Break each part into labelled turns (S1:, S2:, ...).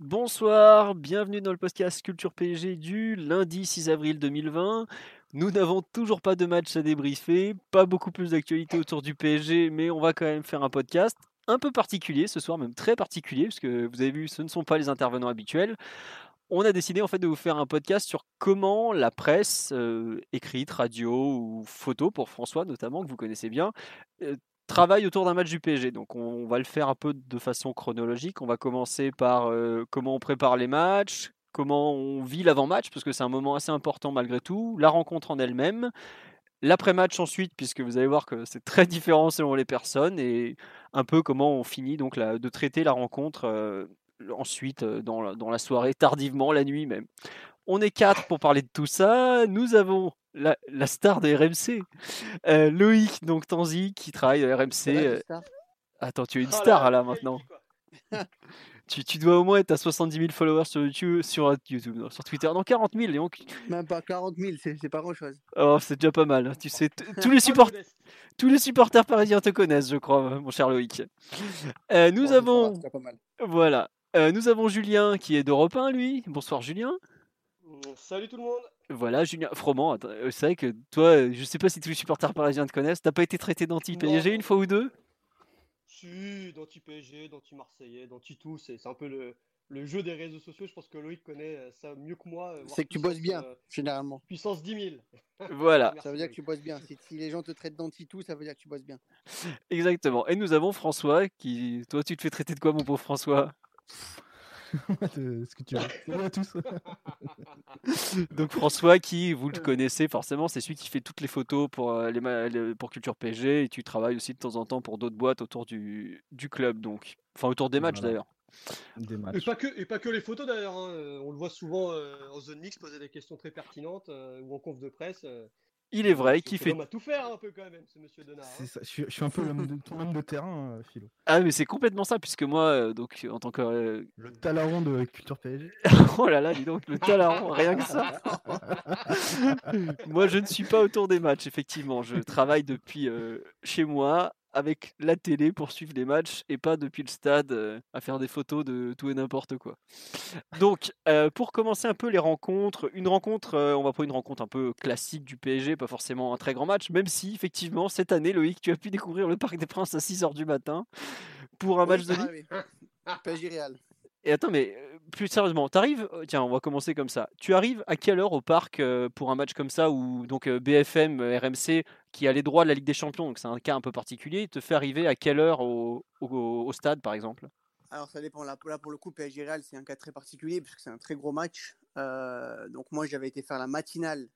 S1: Bonsoir, bienvenue dans le podcast Culture PSG du lundi 6 avril 2020. Nous n'avons toujours pas de match à débriefer, pas beaucoup plus d'actualité autour du PSG, mais on va quand même faire un podcast un peu particulier ce soir, même très particulier, parce que vous avez vu, ce ne sont pas les intervenants habituels. On a décidé en fait de vous faire un podcast sur comment la presse, euh, écrite, radio ou photo, pour François notamment, que vous connaissez bien, euh, travaille autour d'un match du PSG. Donc on va le faire un peu de façon chronologique. On va commencer par euh, comment on prépare les matchs, comment on vit l'avant-match, parce que c'est un moment assez important malgré tout, la rencontre en elle-même, l'après-match ensuite, puisque vous allez voir que c'est très différent selon les personnes, et un peu comment on finit donc de traiter la rencontre euh, ensuite euh, dans dans la soirée, tardivement, la nuit même. On est quatre pour parler de tout ça. Nous avons la, la star de RMC, euh, Loïc donc Tanzi, qui travaille à RMC. euh, Attends, tu es une
S2: Oh
S1: star
S2: là,
S1: maintenant. Tu, tu dois au moins être à 70 000 followers sur YouTube, sur YouTube, non, sur Twitter. Non, 40 000. et donc-
S3: Même pas 40 000, c'est pas grand chose.
S1: Oh, c'est déjà pas mal. Tu sais, tous les, support- tous les supporters parisiens te connaissent, je crois, mon cher Loïc. Euh, nous
S3: Bon,
S1: avons,
S3: c'est pas mal.
S1: voilà, Euh, nous avons Julien qui est d'Europe 1, lui. Bonsoir Julien.
S2: Salut tout le monde.
S1: Voilà, Julien. Froment, euh, c'est vrai que toi, euh, je sais pas si tous les supporters parisiens te connaissent. T'as pas été traité d'anti-PSG une fois ou deux?
S2: Si, d'anti-PSG, d'anti-Marseillais, d'anti-tout, c'est c'est un peu le, le jeu des réseaux sociaux. Je pense que Loïc connaît euh, ça mieux que moi.
S3: C'est que tu bosses bien,
S2: euh,
S3: généralement.
S2: puissance 10 000.
S1: Voilà,
S2: Merci,
S3: Ça veut dire que tu bosses bien. Si, si les gens te traitent d'anti-tout, ça veut dire que tu bosses bien.
S1: exactement. Et nous avons François qui. Toi, tu te fais traiter de quoi, mon pauvre François?
S4: de ce que tu veux. Salut à tous.
S1: Donc François qui, vous le connaissez forcément, c'est celui qui fait toutes les photos pour, euh, les, pour Culture PSG et tu travailles aussi de temps en temps pour d'autres boîtes autour du, du club, donc. Enfin, autour des matchs
S4: Voilà.
S1: d'ailleurs.
S4: Des
S2: Et pas, que, et pas que les photos d'ailleurs. hein, On le voit souvent euh, en zone mix poser des questions très pertinentes euh, ou en conf de presse. euh,
S1: Il est vrai qu'il fait.
S2: l'homme à tout faire un peu quand même, ce monsieur Denard.
S4: C'est
S2: hein.
S4: ça, Je, suis, je suis un peu l'homme de, ton homme de terrain, euh, Philo.
S1: Ah, mais c'est complètement ça, puisque moi, euh, donc en tant que. euh,
S4: Le talaron de Culture PSG.
S1: Oh là là, dis donc, le talent, rien que ça. moi, je ne suis pas autour des matchs, effectivement. Je travaille depuis euh, chez moi avec la télé pour suivre les matchs et pas depuis le stade euh, à faire des photos de tout et n'importe quoi. Donc, euh, pour commencer un peu les rencontres, une rencontre, euh, on va prendre une rencontre un peu classique du PSG, pas forcément un très grand match, même si, effectivement, cette année, Loïc, tu as pu découvrir le Parc des Princes à 6h du matin pour un match
S3: Oui,
S1: de Ligue.
S3: oui. PSG Real.
S1: Et attends, mais euh, plus sérieusement, t'arrives, euh, tiens, on va commencer comme ça. Tu arrives à quelle heure au parc euh, pour un match comme ça où donc BFM, RMC, qui a les droits de la Ligue des Champions, donc c'est un cas un peu particulier, te fait arriver à quelle heure au, stade, par exemple?
S3: Alors ça dépend. Là, pour le coup, PSG Real, c'est un cas très particulier puisque c'est un très gros match. Donc moi, j'avais été faire la matinale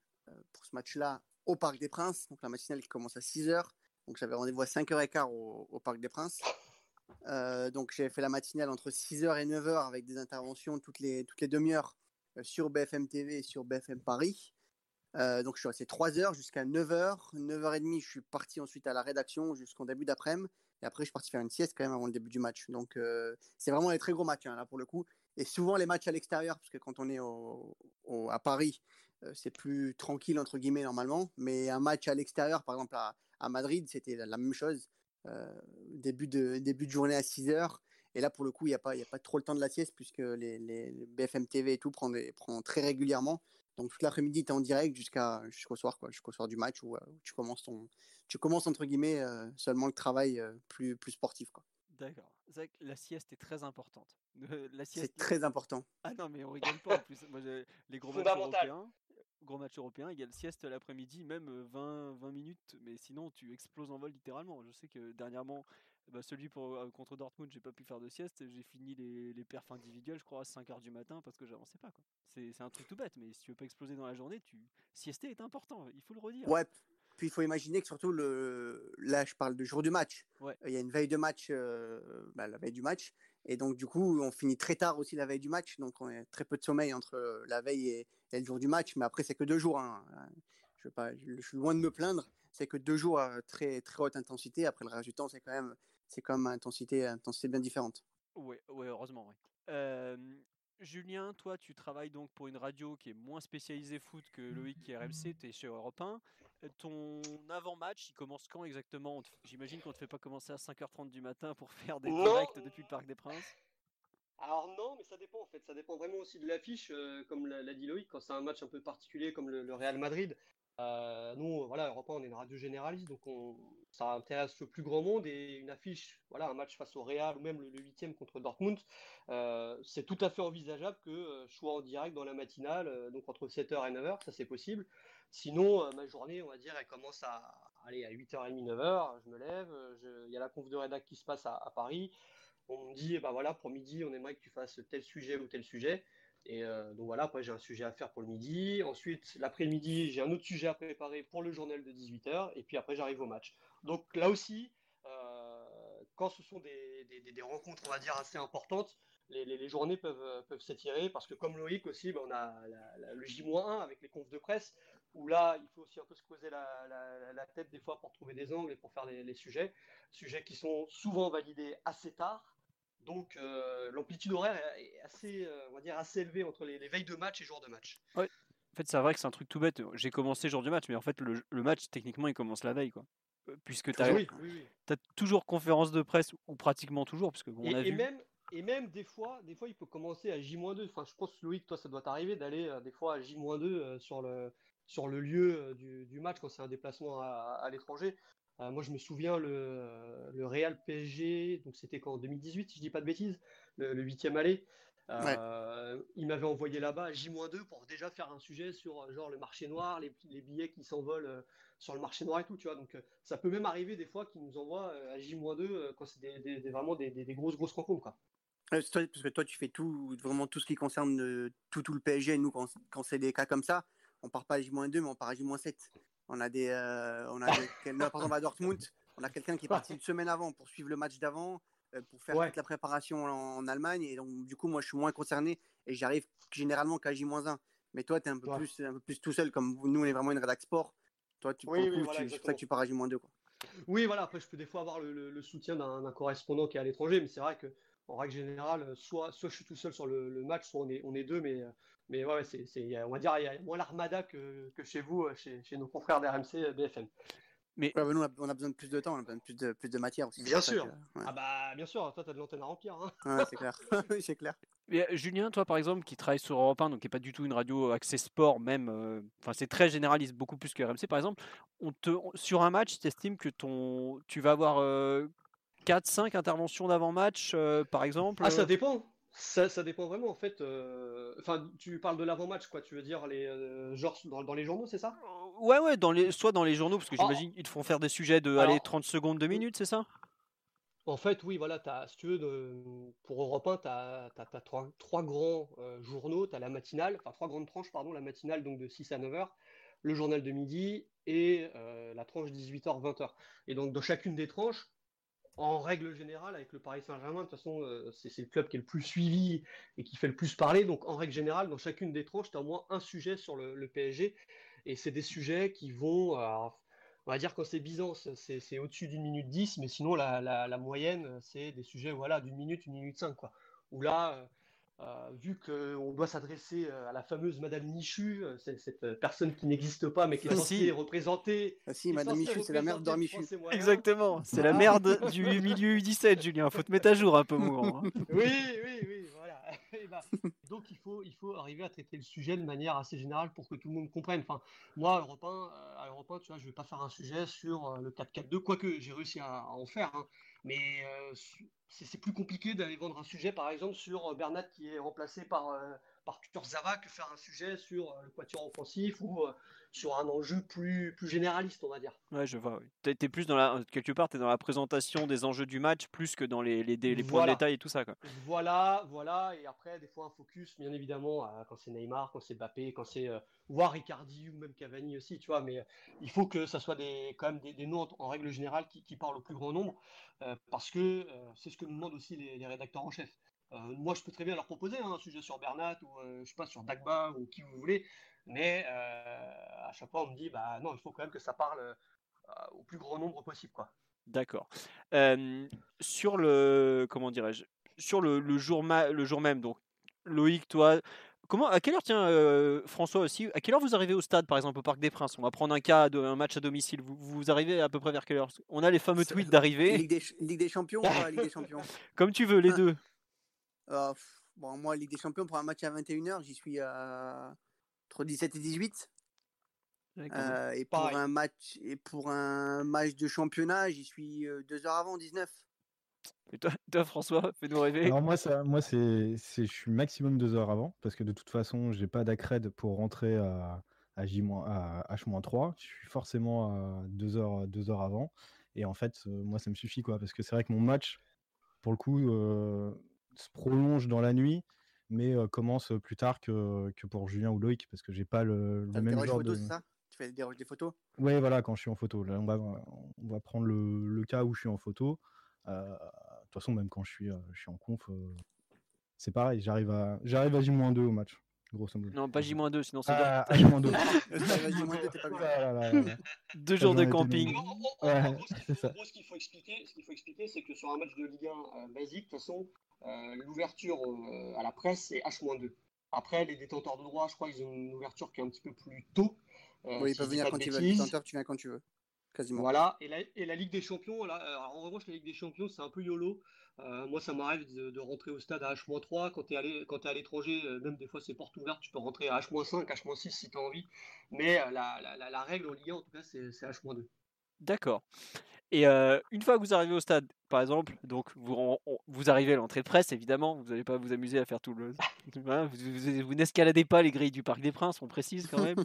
S3: pour ce match-là au Parc des Princes. Donc la matinale qui commence à 6h. Donc j'avais rendez-vous à 5h15 au, au Parc des Princes. Euh, donc j'avais fait la matinale entre 6h et 9h avec des interventions toutes les, toutes les demi-heures euh, sur BFM TV et sur BFM Paris. Euh, donc je suis resté 3 heures jusqu'à 9h. 9h30, je suis parti ensuite à la rédaction jusqu'en début d'après-midi. Et après, je suis parti faire une sieste quand même avant le début du match. Donc, c'est vraiment des très gros matchs, hein, là, pour le coup. Et souvent, les matchs à l'extérieur, parce que quand on est à Paris, c'est plus tranquille, entre guillemets, normalement. Mais un match à l'extérieur, par exemple à, Madrid, c'était la même chose. Euh, début, de, début de journée à 6 heures. Et là, pour le coup, il n'y a, pas- il y a pas trop le temps de la sieste, puisque les, les- BFM TV et tout prend, des- prend très régulièrement. Donc, toute l'après-midi, tu es en direct jusqu'à, jusqu'au soir, quoi, jusqu'au soir du match où, euh, où tu commences ton, tu commences entre guillemets euh, seulement le travail euh, plus, plus sportif. quoi.
S1: D'accord. C'est la sieste est très importante. Euh, la
S3: C'est
S1: sieste.
S3: très important.
S1: Ah non, mais on rigole pas en plus. Moi, les gros matchs européens, gros matchs européens, il y a le sieste l'après-midi, même euh, 20, 20 minutes, mais sinon tu exploses en vol littéralement. Je sais que dernièrement, bah, celui pour, contre Dortmund, j'ai pas pu faire de sieste, j'ai fini les, les perfs individuels, je crois, à 5h du matin parce que j'avançais pas. C'est c'est un truc tout bête, mais si tu veux pas exploser dans la journée, tu... siester est important, il faut le redire.
S3: Ouais. puis il faut imaginer que surtout, le... là, je parle du jour du match.
S1: Ouais.
S3: Il y a une veille de match, euh, bah, la veille du match. Et donc, du coup, on finit très tard aussi la veille du match. Donc, on a très peu de sommeil entre la veille et, le jour du match. Mais après, c'est que deux jours. hein. Je, pas, suis loin de me plaindre. C'est que deux jours à très, très haute intensité. Après, le reste du temps, c'est quand même, c'est quand intensité, intensité bien différente.
S1: Ouais, ouais, heureusement, ouais. Euh, Julien, toi, tu travailles donc pour une radio qui est moins spécialisée foot que Loïc qui est RMC, tu es chez Europe 1. Euh, Ton avant-match, il commence quand exactement? J'imagine qu'on ne te fait pas commencer à 5h30 du matin pour faire des directs depuis le Parc des Princes.
S2: Alors non, mais ça dépend en fait. Ça dépend vraiment aussi de l'affiche, euh, comme l'a dit Loïc, quand c'est un match un peu particulier comme le, le Real Madrid. euh, nous, voilà, Europe 1, on est une radio généraliste, donc on, ça intéresse le plus grand monde et une affiche, voilà, un match face au Real ou même le, huitième contre Dortmund, euh, c'est tout à fait envisageable que je sois en direct dans la matinale, donc entre 7h et 9h, ça c'est possible. Sinon, euh, ma journée, on va dire, elle commence à aller à 8h30, 9h, je me lève, euh, il y a la conf de rédac qui se passe à, Paris. On me dit, eh ben voilà, pour midi, on aimerait que tu fasses tel sujet ou tel sujet. Et euh, donc voilà, après j'ai un sujet à faire pour le midi. Ensuite, l'après-midi, j'ai un autre sujet à préparer pour le journal de 18h. Et puis après, j'arrive au match. Donc là aussi, quand ce sont des, rencontres, on va dire, assez importantes, les, journées peuvent, s'étirer. Parce que comme Loïc aussi, ben, on a le J-1 avec les confs de presse, où là, il faut aussi un peu se creuser la, la- la tête des fois pour trouver des angles et pour faire les, les sujets. Sujets qui sont souvent validés assez tard. Donc euh, l'amplitude horaire est assez, euh, on va dire, assez élevée entre les, les veilles de match et jours de match.
S1: En fait, c'est vrai que c'est un truc tout bête. J'ai commencé jour du match, mais en fait, le, le match, techniquement, il commence la veille. Quoi. Euh, Puisque tu as,
S2: Oui, oui, oui.
S1: toujours conférence de presse, ou pratiquement toujours, puisque on
S2: Et,
S1: a
S2: et
S1: vu.
S2: même, et même des fois, des fois, il peut commencer à J-2. Enfin, je pense, Loïc, toi, ça doit t'arriver d'aller euh, des fois à J-2 euh, sur le, sur le lieu euh, du, du match quand c'est un déplacement à, à l'étranger. Euh, moi, je me souviens le, euh, le Real PSG, donc c'était quand en 2018, si je dis pas de bêtises, le, huitième aller. Euh, Il m'avait envoyé là-bas à J-2 pour déjà faire un sujet sur genre le marché noir, les, les billets qui s'envolent sur le marché noir et tout, tu vois. Donc ça peut même arriver des fois qu'ils nous envoient euh, à J-2 euh, quand c'est des, des- des- vraiment des, grosses grosses rencontres, quoi.
S3: Toi- parce que toi, tu fais tout, vraiment tout ce qui concerne euh, tout, tout le PSG. Nous, quand, quand c'est des cas comme ça, on part pas à J-2, mais on part à J-7. On a des, euh, on a des- quel- par exemple à Dortmund, on a quelqu'un qui est parti une semaine avant pour suivre le match d'avant, euh, pour faire
S2: Ouais.
S3: toute la préparation en, en Allemagne. Et donc, du coup, moi, je suis moins concerné et j'arrive généralement qu'à J-1. Mais toi, tu es un peu,
S2: Ouais.
S3: plus, un peu plus tout seul, comme nous, on est vraiment une rédac sport. Toi, tu,
S2: Oui,
S3: le
S2: oui,
S3: coup,
S2: voilà,
S3: tu- c'est pour ça que tu pars à J-2. Quoi.
S2: Oui, voilà, après je peux des fois avoir le, le- le soutien d'un d'un correspondant qui est à l'étranger, mais c'est vrai que en règle générale, euh, soit, soit je suis tout seul sur le, le match, soit on est, on est deux, mais, euh, mais ouais, c'est, on va dire il y a moins l'armada que, que chez vous, euh, chez, chez nos confrères d'RMC BFM.
S3: Ouais, bah, nous, on a, besoin de plus de temps, on a besoin de plus de, plus de matière aussi.
S2: Bien sûr.
S3: que- ouais.
S2: Ah bah bien sûr, toi t'as de l'antenne à remplir. Hein.
S3: Ouais, c'est clair. Oui, c'est clair.
S1: Mais, Julien, toi par exemple, qui travaille sur Europe 1, donc qui n'est pas du tout une radio axée sport, même, euh, enfin c'est très généraliste, beaucoup plus que RMC par exemple. On te, on- sur un match, tu estimes que ton, tu vas avoir 4-5 interventions d'avant-match, euh, par exemple
S2: Ah ça
S1: euh,
S2: dépend. Ça, ça dépend vraiment en fait. euh, Enfin, tu parles de l'avant-match, quoi. Tu veux dire les euh, genre dans, dans les journaux, c'est ça?
S1: Ouais, ouais, dans les, soit dans les journaux, parce que
S2: Oh.
S1: j'imagine qu'ils te font faire des sujets de
S2: Alors-
S1: allez, 30 secondes, 2 minutes, c'est ça?
S2: En fait, oui, voilà, t'as, si tu veux, de- pour Europe 1, tu as, trois, trois grands journaux. Tu as la matinale, enfin trois grandes tranches, pardon, la matinale donc de 6 à 9 heures, le journal de midi et euh, la tranche 18h-20h. Et donc, dans chacune des tranches, en règle générale, avec le Paris Saint-Germain, de toute façon, euh, c'est, le club qui est le plus suivi et qui fait le plus parler. Donc, en règle générale, dans chacune des tranches, tu as au moins un sujet sur le, PSG. Et c'est des sujets qui vont. on va dire quand c'est Byzance, c'est au-dessus d'une minute 10, mais sinon la, moyenne, c'est des sujets voilà, d'une minute, une minute 5. Quoi. Où là, euh, vu qu'on doit s'adresser euh, à la fameuse Madame Michu, euh, cette personne qui n'existe pas, mais qui est
S1: Ah,
S2: censée
S1: si.
S2: représenter.
S3: Ah, si, Madame Michu, c'est la mère d'Ormichu.
S1: Exactement, c'est la merde du milieu U17, Julien. Faut te mettre à jour un peu, mourant. hein.
S2: Oui, oui, oui, voilà. Et ben, donc il faut, il faut arriver à traiter le sujet de manière assez générale pour que tout le monde comprenne. Enfin, moi, Europe 1, à Europe 1, tu vois, je vais pas faire un sujet sur le 4-4-2, quoique j'ai réussi à, à en faire. hein. Mais euh, c'est plus compliqué d'aller vendre un sujet, par exemple, sur euh, Bernat qui est remplacé par, euh, par Kurzawa que faire un sujet sur le quatuor offensif ou sur un enjeu plus, plus généraliste, on va dire.
S1: Ouais, je vois. Tu es, plus dans la, quelque part, tu es dans la présentation des enjeux du match plus que dans les, les, les points de détail et tout ça. Quoi.
S2: Voilà, voilà. Et après, des fois, un focus, bien évidemment, quand c'est Neymar, quand c'est Mbappé, quand c'est. Euh, voire Ricardi ou même Cavani aussi, tu vois. Mais euh, il faut que ça soit des, quand même des, des noms en, règle générale qui, qui, parlent au plus grand nombre euh, parce que c'est ce que nous demandent aussi les, rédacteurs en chef. Moi, je peux très bien leur proposer hein, un sujet sur Bernat ou je sais pas sur Dagba ou qui vous voulez, mais à chaque fois, on me dit, bah non, il faut quand même que ça parle au plus grand nombre possible, quoi.
S1: D'accord. sur le comment dirais-je sur le, le jour le jour même donc Loïc toi comment à quelle heure tiens François aussi à quelle heure vous arrivez au stade par exemple au Parc des Princes? On va prendre un cas de un match à domicile. Vous, vous arrivez à peu près vers quelle heure? On a les fameux tweets d'arrivée.
S3: Ligue des, Ligue des Champions ou pas Ligue des Champions?
S1: Comme tu veux les deux
S3: euh, bon moi Ligue des Champions pour un match à 21h j'y suis à entre 17 et 18 euh, et pour un match et pour un match de championnat, j'y suis euh, deux heures avant 19.
S1: Et toi, toi François, fais-nous rêver.
S4: Alors moi, ça, moi c'est, je suis maximum deux heures avant parce que de toute façon, j'ai pas d'accred pour rentrer à, à, J à H-3. Je suis forcément à deux heures, deux heures avant. Et en fait, euh, moi, ça me suffit quoi parce que c'est vrai que mon match, pour le coup, se prolonge dans la nuit mais commence plus tard que, que, pour Julien ou Loïc parce que j'ai pas le, le même genre de.
S3: Ça? Fais des, des photos?
S4: Oui, voilà, quand je suis en photo. Là, on va, on va prendre le, le cas où je suis en photo. Euh, de toute façon, même quand je suis, euh, je suis en conf, euh, c'est pareil. J'arrive à, j'arrive à J-2 au match. Grosso modo.
S1: Non, pas J-2, sinon c'est
S4: ah, à J-2.
S1: Deux jours de camping.
S2: En gros, ce qu'il faut expliquer, ce qu'il faut expliquer, c'est que sur un match de Ligue 1 basique, de toute façon, l'ouverture à la presse, c'est H-2. Après, les détenteurs de droit, je crois qu'ils ont une ouverture qui est un petit peu plus tôt.
S3: Euh, oui, ils peuvent venir quand ils veulent. tu viens quand tu veux. Quasiment.
S2: Voilà, et la, et la Ligue des Champions, là, alors, en revanche, la Ligue des Champions, c'est un peu YOLO. Euh, moi, ça m'arrive de, rentrer au stade à H-3 quand tu es, à l'étranger, euh, même des fois c'est porte ouverte, tu peux rentrer à H-5, H-6 si tu as envie. Mais la, la, la, règle en Ligue 1, en tout cas, c'est H-2.
S1: D'accord. Et une fois que vous arrivez au stade, par exemple, donc vous, vous arrivez à l'entrée de presse, évidemment, vous n'allez pas vous amuser à faire tout le. vous, vous, n'escaladez pas les grilles du Parc des Princes, on précise quand même.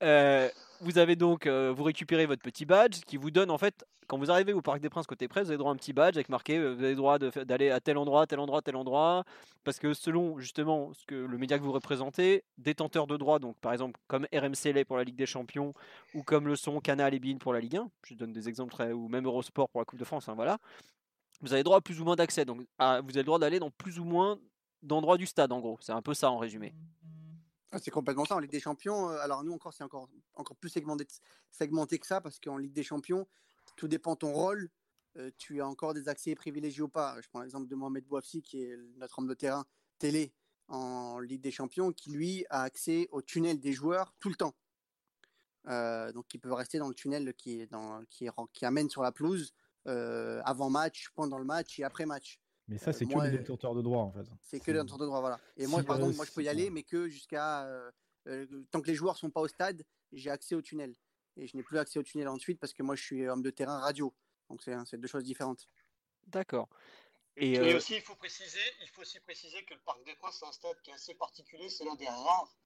S1: vous avez donc, vous récupérez votre petit badge qui vous donne en fait quand vous arrivez au Parc des Princes côté presse, vous avez droit à un petit badge avec marqué euh, vous avez droit d'aller à tel endroit, tel endroit, tel endroit. Parce que selon justement ce que le média que vous représentez, détenteur de droits, donc par exemple comme RMC l'est pour la Ligue des Champions ou comme le sont Canal et Bein pour la Ligue 1, je donne des exemples très, ou même Eurosport pour la Coupe de France, hein, voilà. Vous avez droit à plus ou moins d'accès, donc vous avez le droit d'aller dans plus ou moins d'endroits du stade en gros. C'est un peu ça en résumé.
S3: Ah, c'est complètement ça en Ligue des Champions. Euh, alors nous encore, c'est encore, encore plus segmenté, que ça parce qu'en Ligue des Champions, tout dépend de ton rôle. Euh, tu as encore des accès privilégiés ou pas. Je prends l'exemple de Mohamed Bouafsi, qui est notre homme de terrain télé en Ligue des Champions, qui lui a accès au tunnel des joueurs tout le temps. Euh, donc, il peut rester dans le tunnel qui, qui amène sur la pelouse euh, avant match, pendant le match et après match.
S4: Mais ça, c'est que les détenteurs de droit, en fait.
S3: C'est que les détenteurs de droit, voilà. Et moi, par exemple, moi, je peux y aller, mais que jusqu'à. tant que les joueurs sont pas au stade, j'ai accès au tunnel et je n'ai plus accès au tunnel ensuite parce que moi je suis homme de terrain radio. Donc c'est deux choses différentes.
S1: D'accord.
S2: Et, euh, aussi, il faut, préciser, il faut aussi préciser que le Parc des Princes, c'est un stade qui est assez particulier. C'est l'un des rares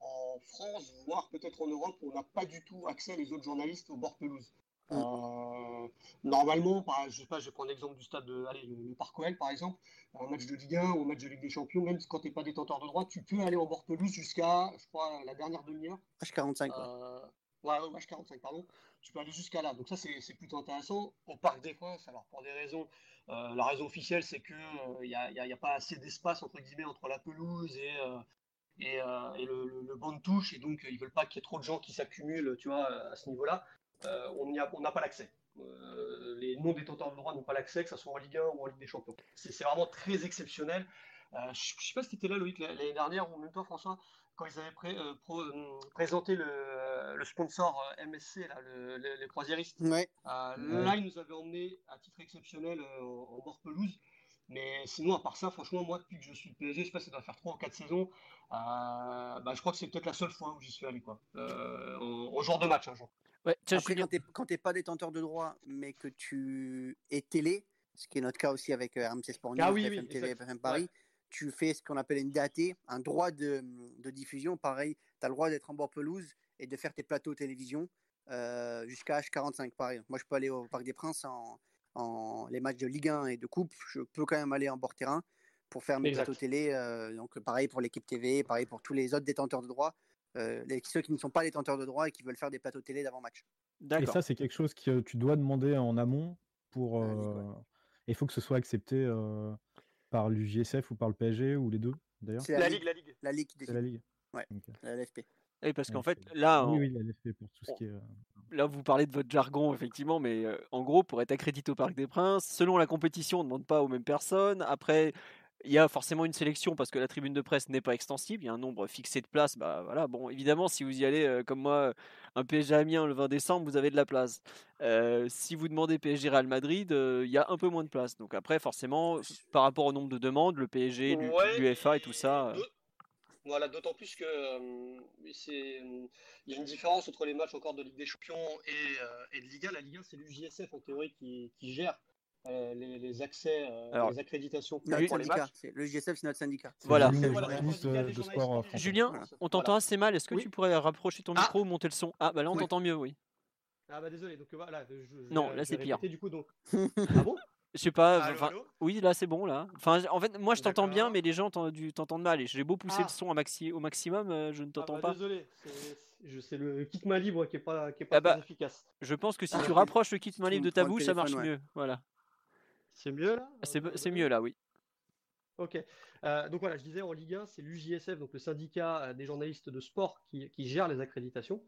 S2: en France, voire peut-être en Europe, où on n'a pas du tout accès, les autres journalistes, au bord pelouse. Euh, normalement, bah, je sais pas, je vais prendre l'exemple du stade de allez, le, Parc OL par exemple, un match de Ligue 1 ou un match de Ligue des Champions, même quand tu n'es pas détenteur de droit, tu peux aller au bord pelouse jusqu'à, je crois, la dernière demi-heure.
S3: H45.
S2: Euh, Ouais, ouais, 45 pardon. Tu peux aller jusqu'à là. Donc ça, c'est plutôt intéressant. Au Parc des Princes, alors pour des raisons, euh, la raison officielle, c'est qu'il n'y euh, a, a, pas assez d'espace, entre guillemets, entre la pelouse et, euh, le, banc de touche. Et donc, ils veulent pas qu'il y ait trop de gens qui s'accumulent, tu vois, à ce niveau-là. on n'a pas l'accès. les non-détenteurs de droit n'ont pas l'accès, que ce soit en Ligue 1 ou en Ligue des Champions. C'est vraiment très exceptionnel. je ne sais pas si tu étais là, Loïc, l'année dernière, ou même toi, François, quand ils avaient euh, euh, présenté le, sponsor euh, MSC, là, les croisiéristes. là, ils nous avaient emmené à titre exceptionnel en, bord pelouse. Mais sinon, à part ça, franchement, moi, depuis que je suis PSG, je sais pas, ça doit faire 3 ou 4 saisons, bah, je crois que c'est peut-être la seule fois où j'y suis allé, quoi. en, genre de match, un jour.
S3: Après, quand tu n'es pas détenteur de droit, mais que tu es télé, ce qui est notre cas aussi avec RMC Sport News,
S2: ah, oui,
S3: FM, Paris, tu fais ce qu'on appelle une DAT, un droit de, de diffusion. Pareil, tu as le droit d'être en bord pelouse et de faire tes plateaux télévision euh, jusqu'à H45. Pareil, moi je peux aller au Parc des Princes en, en les matchs de Ligue 1 et de Coupe. Je peux quand même aller en bord terrain pour faire mes
S2: Exact.
S3: plateaux télé. euh, donc pareil pour l'équipe TV, pareil pour tous les autres détenteurs de droits. Euh, les, ceux qui ne sont pas détenteurs de droits et qui veulent faire des plateaux télé d'avant-match.
S4: Et ça, c'est quelque chose que tu dois demander en amont pour.
S3: La ouais.
S4: euh, Il faut que ce soit accepté euh, par l'UJSF ou par le PSG ou les deux, d'ailleurs.
S3: C'est
S2: La Ligue, la Ligue.
S3: la Ligue qui
S4: C'est la Ligue.
S3: Ouais. La LFP.
S1: Et parce qu'en fait, là,
S4: Oui, oui, la LFP pour tout ce qui est. euh,
S1: là, vous parlez de votre jargon, effectivement, mais euh, en gros, pour être accrédité au Parc des Princes, selon la compétition, on ne demande pas aux mêmes personnes. Après, il y a forcément une sélection parce que la tribune de presse n'est pas extensible. Il y a un nombre fixé de places. Bah voilà. Bon, évidemment, si vous y allez euh, comme moi, un PSG Amiens le 20 décembre, vous avez de la place. Euh, si vous demandez PSG Real Madrid, euh, il y a un peu moins de place. Donc après, forcément, par rapport au nombre de demandes, le PSG, l'U-
S2: Ouais,
S1: l'UEFA et tout ça.
S2: Voilà, d'autant plus que euh, il y a une différence entre les matchs encore de Ligue des Champions et, et de Ligue 1. La Ligue 1, c'est l'UJSF en théorie qui, qui gère euh, les, les accès, euh,
S1: Alors,
S2: les accréditations pour les
S3: syndicat,
S2: matchs.
S3: le GSF, c'est notre syndicat.
S1: Voilà.
S4: euh, de sport euh.
S1: Julien,
S3: Voilà.
S1: on t'entend assez mal. Est-ce que
S2: Oui.
S1: tu pourrais rapprocher ton
S2: Ah.
S1: micro ou monter le son? Ah, bah là, on
S3: Oui.
S1: t'entend mieux, oui.
S2: Ah bah désolé, donc voilà. Je, je
S1: Non, là, c'est pire.
S2: du coup, donc. Ah bon?
S1: Je sais pas.
S2: Allô,
S1: enfin,
S2: allô?
S1: oui, là, c'est bon, là. Enfin, en fait, moi, je t'entends bien, mais les gens t'entendent mal. Et j'ai beau pousser
S2: Ah.
S1: le son à maxi- au maximum, euh, je ne
S2: Ah
S1: t'entends
S2: bah,
S1: pas.
S2: Désolé, c'est- le kit main libre qui est pas, qui est pas
S1: Ah bah,
S2: très efficace.
S1: Je pense que si
S3: Ah,
S1: tu rapproches le kit main libre de ta bouche, ça marche
S3: ouais.
S1: mieux. Voilà.
S2: C'est mieux là
S1: C'est
S2: Euh,
S1: c'est mieux là, oui.
S2: Ok. Euh, donc voilà, je disais en Ligue 1, c'est l'UJSF, donc le syndicat euh, des journalistes de sport, qui, qui gère les accréditations,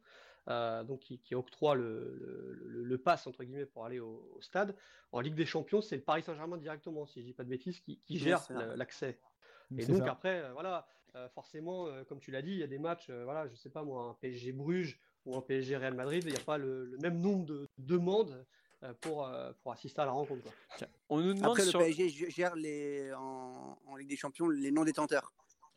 S2: euh, donc qui, qui octroie le, le, le- le pass entre guillemets pour aller au, au stade. En Ligue des Champions, c'est le Paris Saint-Germain directement, si je dis pas de bêtises, qui, qui gère l'accès. Et donc
S4: ça.
S2: après, euh, voilà, euh, forcément, euh, comme tu l'as dit, il y a des matchs, euh, voilà, je sais pas moi, un PSG Bruges ou un PSG Real Madrid, il n'y a pas le, le même nombre de demandes pour, euh, pour assister à la rencontre. quoi.
S1: On nous demande
S3: Après, le
S1: sur.
S3: PSG g- gère les, en, en Ligue des Champions les non-détenteurs.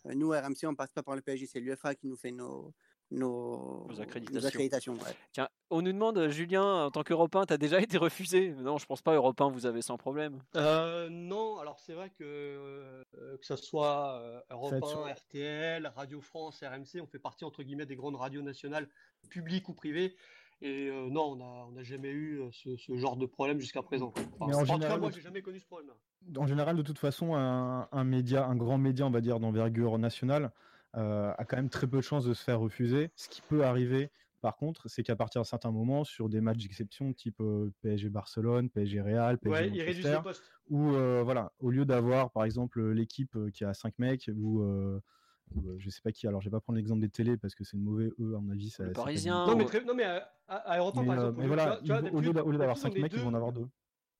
S3: Euh, Nous, RMC, on passe pas par le PSG, c'est l'UFA qui nous fait nos, nos,
S1: Nos
S3: nos accréditations. ouais.
S1: Tiens, on nous demande, euh, Julien, en tant qu'Européen, t'as déjà été refusé? Non, je pense pas, Européen, vous avez sans problème.
S2: Euh, non, alors c'est vrai que euh, que ce soit euh, Europe
S4: Ça va être
S2: 1,
S4: sur-
S2: RTL, Radio France, RMC, on fait partie entre guillemets des grandes radios nationales, publiques ou privées. Et euh, non, on n'a jamais eu euh, ce, ce genre de problème jusqu'à présent. Enfin,
S4: Mais en
S2: en tout cas,
S4: général,
S2: moi, j'ai jamais connu ce problème-là.
S4: En général, de toute façon, un, un média, un grand média, on va dire, d'envergure nationale, euh, a quand même très peu de chances de se faire refuser. Ce qui peut arriver, par contre, c'est qu'à partir d'un certain moment, sur des matchs d'exception, type euh, PSG Barcelone, PSG Real, PSG
S2: Ouais,
S4: Manchester, où voilà, au lieu d'avoir par exemple l'équipe qui a 5 mecs ou ou, euh, je sais pas qui, alors je vais pas prendre l'exemple des télés parce que c'est le mauvais eux à mon avis. ça-
S1: Le Parisien,
S2: Non, mais, très- non, mais à, à, à Europe 1,
S4: Mais,
S2: par
S4: euh,
S2: exemple,
S4: mais
S2: au lieu-
S4: voilà,
S2: tu vois,
S4: ils-
S2: tu
S4: au
S2: vois,
S4: lieu d'a- au lieu d'avoir
S2: d'habitude,
S4: 5
S2: on est
S4: mecs, ils vont en avoir deux.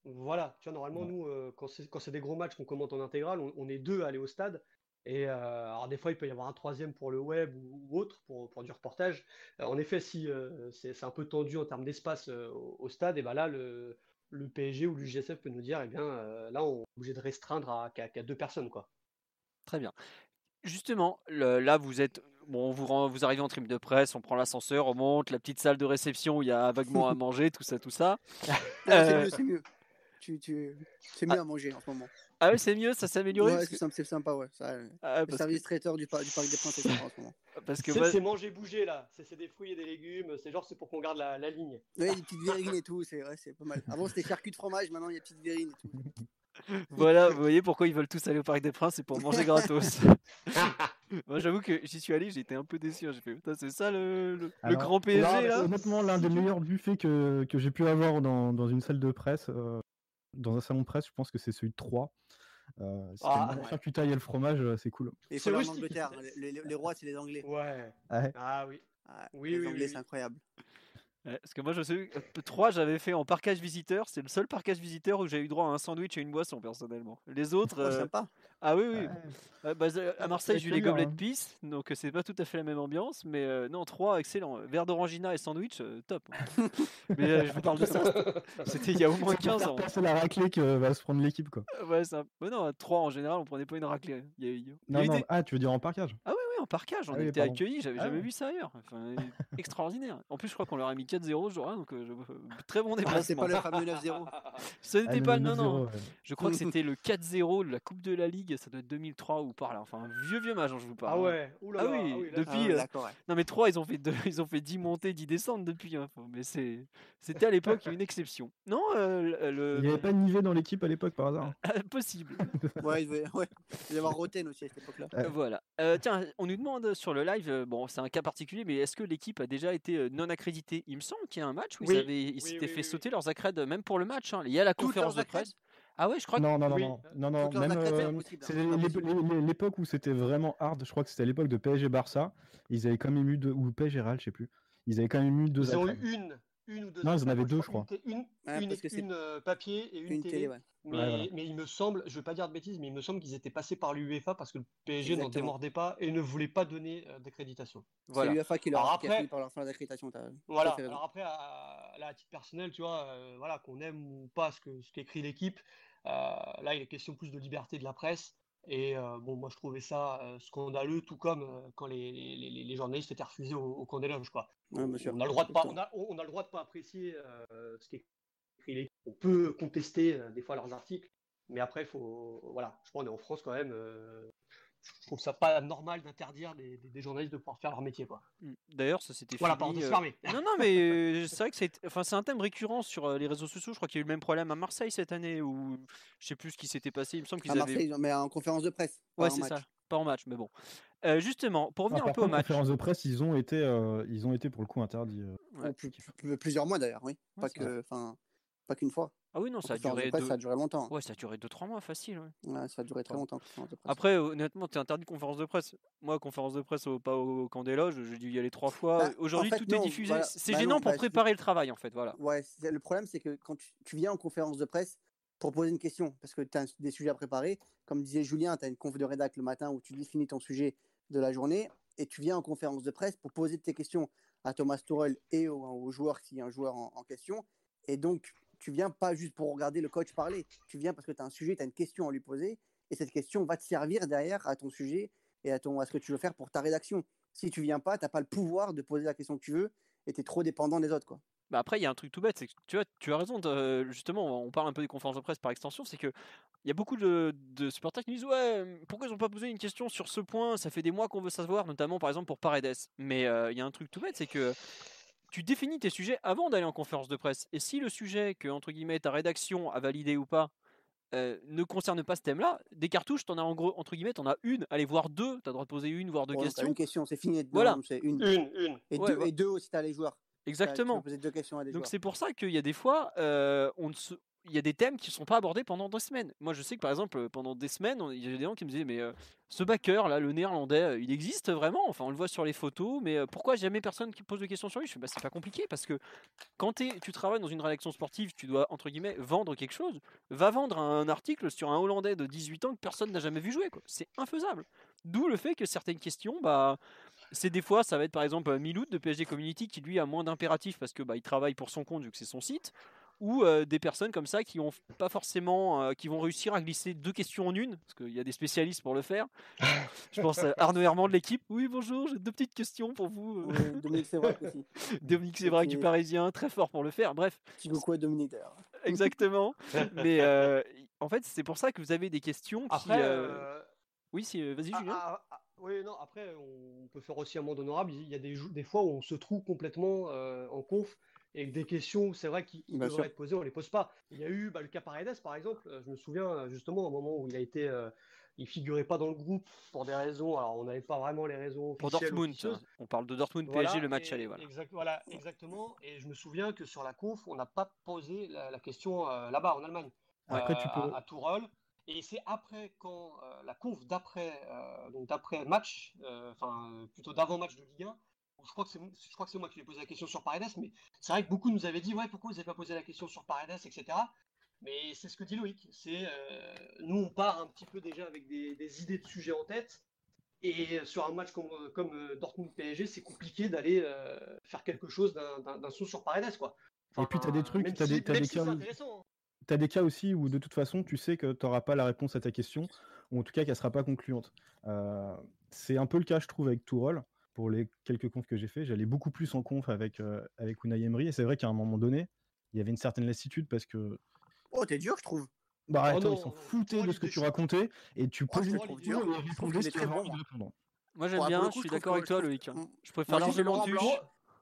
S2: Voilà, tu vois, normalement,
S4: Ouais.
S2: nous, euh, quand c'est quand c'est des gros matchs qu'on commente en intégrale, on, on est deux à aller au stade. Et euh, alors, des fois, il peut y avoir un troisième pour le web ou, ou autre pour, pour du reportage. Euh, en effet, si euh, c'est un peu tendu en termes d'espace euh, au, au stade, et ben là, le, le PSG ou l'UGSF peut nous dire, eh bien, euh, là, on est obligé de restreindre à, qu'à deux personnes, quoi.
S1: Très bien. Justement, le- là, vous êtes. Bon, vous, arrivez en tribune de presse, on prend l'ascenseur, on monte, la petite salle de réception où il y a vaguement à manger, tout ça, tout ça.
S3: C'est
S1: Euh,
S3: mieux, c'est mieux. Tu, tu... C'est mieux à manger en ce moment.
S1: Ah ouais, c'est mieux, ça s'est amélioré
S3: Ouais,
S1: parce
S3: c'est
S1: que,
S3: sympa, c'est sympa, ouais. Ça, euh,
S1: ah, parce
S3: service
S1: que,
S3: traiteur du, par- du Parc des Princes sympa en ce moment.
S1: parce que
S2: C'est
S1: moi-
S2: c'est manger, bouger, là. C'est c'est des fruits et des légumes. C'est genre, c'est pour qu'on garde la, la ligne.
S3: Ouais, des petites verrines et tout, c'est ouais, c'est pas mal. Avant, c'était charcut de fromage, maintenant, il y a petites verrines et tout.
S1: voilà, vous voyez pourquoi ils veulent tous aller au Parc des Princes, c'est pour manger gratos. moi, j'avoue que j'y suis allé, j'ai été un peu déçu. hein. J'ai fait, putain, c'est ça le, le- le grand PSG
S4: mais
S1: là
S4: Honnêtement, l'un des meilleurs buffets que, que j'ai pu avoir dans, dans une salle de presse, euh, dans un salon de presse, je pense que c'est celui de Troyes. Euh, si
S2: Ah,
S4: charcutaille et le fromage, euh, c'est cool.
S3: Et il
S2: C'est
S3: faut aller en. Angleterre. Les, les- les rois, c'est les Anglais.
S2: Ouais.
S4: Ouais.
S2: Ah oui.
S3: Ah,
S2: Oui,
S3: les
S2: oui,
S3: Anglais,
S2: oui,
S3: c'est incroyable.
S1: Ouais, Parce que moi, je sais, que 3, j'avais fait en parcage visiteur. C'est le seul parcage visiteur où j'ai eu droit à un sandwich et une boisson, personnellement. Les autres.
S3: Oh,
S1: euh,
S3: sympa.
S1: Ah oui, oui.
S4: Ouais.
S1: Euh, bah, euh, à Marseille,
S4: Ouais,
S1: j'ai eu les gobelets de pisse, donc euh, c'est pas tout à fait la même ambiance, mais euh, non, 3, excellent. Verre d'orangina et sandwich, euh, top. mais euh, je vous parle de ça, c'était- il y a au moins 15 ans.
S4: C'est la raclée que va se prendre l'équipe, quoi.
S1: Ouais, mais non, à 3 en général, on prenait pas une raclée. Il y a, il y a- il y a
S4: Non, non,
S1: des-
S4: ah, tu veux dire en parkage
S1: Ah oui, oui, en parkage, on
S4: Ah pardon.
S1: accueillis, j'avais
S4: Ah
S1: jamais
S4: ouais.
S1: vu ça ailleurs. Enfin, extraordinaire. En plus, je crois qu'on leur a mis 4-0 ce jour-là, donc euh, je- très bon
S3: Ah, c'est
S1: déplacement.
S3: pas le fameux 9-0.
S1: Ce n'était
S4: Ah,
S1: pas le non,
S4: 9-0,
S1: non. Je crois que c'était le 4-0 de la Coupe de la Ligue, ça doit être 2003 ou par là. Enfin, un vieux, vieux match, je vous parle.
S2: Ah
S1: hein.
S2: ouais, oula,
S1: Ah oui,
S2: là,
S1: depuis,
S3: Ah,
S1: euh,
S3: ouais.
S1: Non, mais 3, ils ont fait, deux, ils ont fait 10 montées, 10 descentes depuis. hein. Mais c'est- c'était à l'époque une exception. Non, euh, le-
S4: Il n'y avait pas de Nivet dans l'équipe à l'époque par hasard
S1: possible.
S3: Ouais, il devait, ouais. y avoir Roten aussi à cette époque-là.
S4: Ouais.
S1: Voilà. Euh, tiens, on nous demande sur le live, bon, c'est un cas particulier, mais est-ce que l'équipe a déjà été non accréditée? Il me semble qu'il y a un match où
S2: Oui,
S1: ils avaient, ils
S2: oui,
S1: s'étaient
S2: oui,
S1: fait
S2: oui,
S1: sauter leurs accrèdes, même pour le match. hein. Il y a la
S3: Toutes
S1: conférence de presse. Ah ouais, je crois que
S4: Non, non, non,
S2: Oui.
S4: non, non, non, même euh, c'est l'ép- l'époque où c'était vraiment hard, je crois que c'était à l'époque de PSG Barça, ils avaient quand même eu deux, ou PSG Real, je sais plus, ils avaient quand même eu deux
S2: Ils ont eu une, une ou deux.
S4: Non, ils en avaient deux,
S2: crois.
S4: je
S2: Une, une,
S3: Ouais,
S2: une,
S3: parce que c'est
S2: une, euh, papier et une,
S3: Une
S2: télé.
S3: télé, ouais.
S2: Mais,
S4: Ouais, voilà.
S2: mais il me semble, je veux pas dire de bêtises, mais il me semble qu'ils étaient passés par l'UEFA parce que le PSG n'en démordait pas et ne voulait pas donner euh, d'accréditation.
S1: voilà.
S3: C'est l'UFA qui leur
S2: Alors
S3: a
S2: après-
S3: fini par leur faire d'accréditation.
S2: Voilà. Alors après, à, là, à titre personnel, tu vois, euh, voilà, qu'on aime ou pas ce que ce qu'écrit l'équipe, euh, là, il est question plus de liberté de la presse. Et euh, bon, moi, je trouvais ça euh, scandaleux, tout comme euh, quand les, les, journalistes étaient refusés au, au camp des loges, quoi.
S3: Ouais, sûr.
S2: on a le droit de pas, on a, on a le droit de pas apprécier ce qu'écrit l'équipe. On peut contester des fois leurs articles, mais après, faut, voilà, je pense qu'on est en France quand même. Euh, je trouve ça pas normal d'interdire des, des- des journalistes de pouvoir faire leur métier, quoi.
S1: Mm. D'ailleurs, ça s'était
S2: Voilà,
S1: fini.
S2: parenthèse
S1: euh. Non, non, mais euh, c'est vrai que c'est enfin, c'est un thème récurrent sur euh, les réseaux sociaux. Je crois qu'il y a eu le même problème à Marseille cette année où je sais plus ce qui s'était passé. Il me semble qu'ils
S3: À
S1: avaient.
S3: Mais en conférence de presse.
S1: Ouais,
S3: en
S1: c'est ça. Pas en match, mais bon. Euh, justement, pour
S4: Ah,
S1: revenir un peu au match.
S4: conférence de presse, ils ont été, euh, ils ont été pour le coup interdits. euh.
S1: Ouais.
S3: Ou plus- plus- plusieurs mois d'ailleurs, oui.
S1: Ouais,
S3: pas que, enfin, pas qu'une fois.
S1: Ah oui, non, ça a duré.
S3: presse,
S1: deux-
S3: Ça a duré longtemps.
S1: Ouais, ça a duré 2-3 mois, facile. ouais.
S3: Ouais, ça a duré très longtemps.
S1: Après, honnêtement, t'es interdit de conférence de presse. Moi, conférence de presse au, pas au camp des loges, j'ai dû y aller trois fois.
S3: Bah,
S1: Aujourd'hui,
S3: en fait,
S1: tout est diffusé.
S3: voilà.
S1: C'est
S3: Bah
S1: gênant
S3: non,
S1: pour
S3: bah,
S1: préparer le travail, en fait. Voilà.
S3: Ouais, le problème, c'est que quand tu, tu viens en conférence de presse pour poser une question, parce que tu as des sujets à préparer, comme disait Julien, tu as une conf de rédac le matin où tu définis ton sujet de la journée, et tu viens en conférence de presse pour poser tes questions à Thomas Tuchel et au, au joueur qui est un joueur en, en question. Et donc, tu viens pas juste pour regarder le coach parler, tu viens parce que tu as un sujet, tu as une question à lui poser, et cette question va te servir derrière à ton sujet et à, ton, à ce que tu veux faire pour ta rédaction. Si tu viens pas, tu n'as pas le pouvoir de poser la question que tu veux, et tu es trop dépendant des autres. Quoi.
S1: Bah après, il y a un truc tout bête, c'est que tu vois, tu as raison. De, justement, on parle un peu des conférences de presse par extension, c'est que il y a beaucoup de, supporters qui disent ouais, pourquoi ils n'ont pas posé une question sur ce point? Ça fait des mois qu'on veut savoir, notamment par exemple pour Paredes. Mais euh, il y a un truc tout bête, c'est que tu définis tes sujets avant d'aller en conférence de presse. Et si le sujet que entre guillemets ta rédaction a validé ou pas euh, ne concerne pas ce thème-là, des cartouches, t'en as en gros entre guillemets, t'en as une, allez voir deux, t'as le droit de poser une voire deux
S3: t'as
S1: questions.
S3: une question, c'est fini.
S1: Voilà.
S3: C'est une.
S2: Une, une.
S3: Et,
S1: Ouais,
S3: deux,
S1: ouais.
S3: et deux aussi, tu as les joueurs. T'as-
S1: Exactement.
S3: Tu peux poser deux questions à des
S1: Donc c'est pour ça qu'il y a des fois, euh, on ne se- il y a des thèmes qui ne sont pas abordés pendant deux semaines. Moi, je sais que par exemple, euh, pendant des semaines, il y a des gens qui me disaient, mais ce backer là, le néerlandais, il existe vraiment? Enfin, on le voit sur les photos, mais pourquoi jamais personne qui pose de questions sur lui? Je fais, bah, c'est pas compliqué parce que quand tu travailles dans une rédaction sportive, tu dois entre guillemets vendre quelque chose. Va vendre un article sur un Hollandais de 18 ans que personne n'a jamais vu jouer. C'est infaisable. D'où le fait que certaines questions, bah c'est des fois, ça va être par exemple Miloud de PSG Community qui lui a moins d'impératifs parce que bah, il travaille pour son compte vu que c'est son site, ou euh, des personnes comme ça qui ont pas forcément, euh, qui vont réussir à glisser deux questions en une parce qu'il y a des spécialistes pour le faire. Je pense à Arnaud Herman de l'équipe. Oui bonjour, j'ai deux petites questions pour vous. euh.
S3: Dominique Sévrac aussi.
S1: Dominique Sévrac du. Parisien, très fort pour le faire. Bref,
S3: Petit coucou à Dominique d'ailleurs.
S1: exactement. Mais euh, en fait, c'est pour ça que vous avez des questions qui.
S2: Après,
S1: euh,
S2: euh,
S1: Oui, si, vas-y
S2: ah,
S1: Julien.
S2: ah, ah, oui, non, après, on peut faire aussi un monde honorable. Il y a des, des fois où on se trouve complètement euh, en conf et des questions, c'est vrai, qui, devraient
S3: sûr.
S2: être posées, on les pose pas. Il y a eu bah, le cas Paredes, par exemple. Euh, Je me souviens euh, justement au moment où il a été, euh, il figurait pas dans le groupe pour des raisons. Alors, on n'avait pas vraiment les raisons
S1: Pour Dortmund, hein. on parle de Dortmund
S2: Voilà,
S1: PSG, le match aller. Voilà.
S2: exact- voilà, exactement. Et je me souviens que sur la conf, on n'a pas posé la, la question euh, là-bas en Allemagne,
S4: Après, tu peux-
S2: à, à Tourol. Et c'est après, quand euh, la conf d'après, euh, donc d'après match, enfin euh, plutôt d'avant match de Ligue 1, où je crois que c'est, je crois que c'est moi qui lui ai posé la question sur Paredes, mais c'est vrai que beaucoup nous avaient dit ouais pourquoi vous n'avez pas posé la question sur Paredes, etc. Mais c'est ce que dit Loïc. C'est euh, nous on part un petit peu déjà avec des, des idées de sujets en tête. Et sur un match comme, comme euh, Dortmund-PSG, c'est compliqué d'aller euh, faire quelque chose d'un- son sur Paredes, quoi.
S4: Et puis, t'as des trucs, t'as
S2: si-
S4: des-
S2: même
S4: des
S2: si
S4: cas
S2: hein.
S4: tu as des cas aussi où de toute façon, tu sais que tu n'auras pas la réponse à ta question, ou en tout cas qu'elle sera pas concluante. Euh, c'est un peu le cas, je trouve, avec Tourol. Pour les quelques confs que j'ai fait, j'allais beaucoup plus en conf avec, euh, avec Unai Emery, et c'est vrai qu'à un moment donné, il y avait une certaine lassitude parce que.
S3: Oh, t'es dur, je trouve.
S4: Bah,
S2: Oh
S4: attends,
S2: non,
S4: ils s'en foutaient
S2: Tourelle,
S4: de ce que tu racontais, et tu la
S3: trouve
S4: question et ce
S3: bon, moi.
S1: j'aime
S3: Bon,
S1: bien, je suis d'accord avec toi Loïc. hein. Je préfère largement
S3: Laurent
S1: Tuche.
S3: Blanc.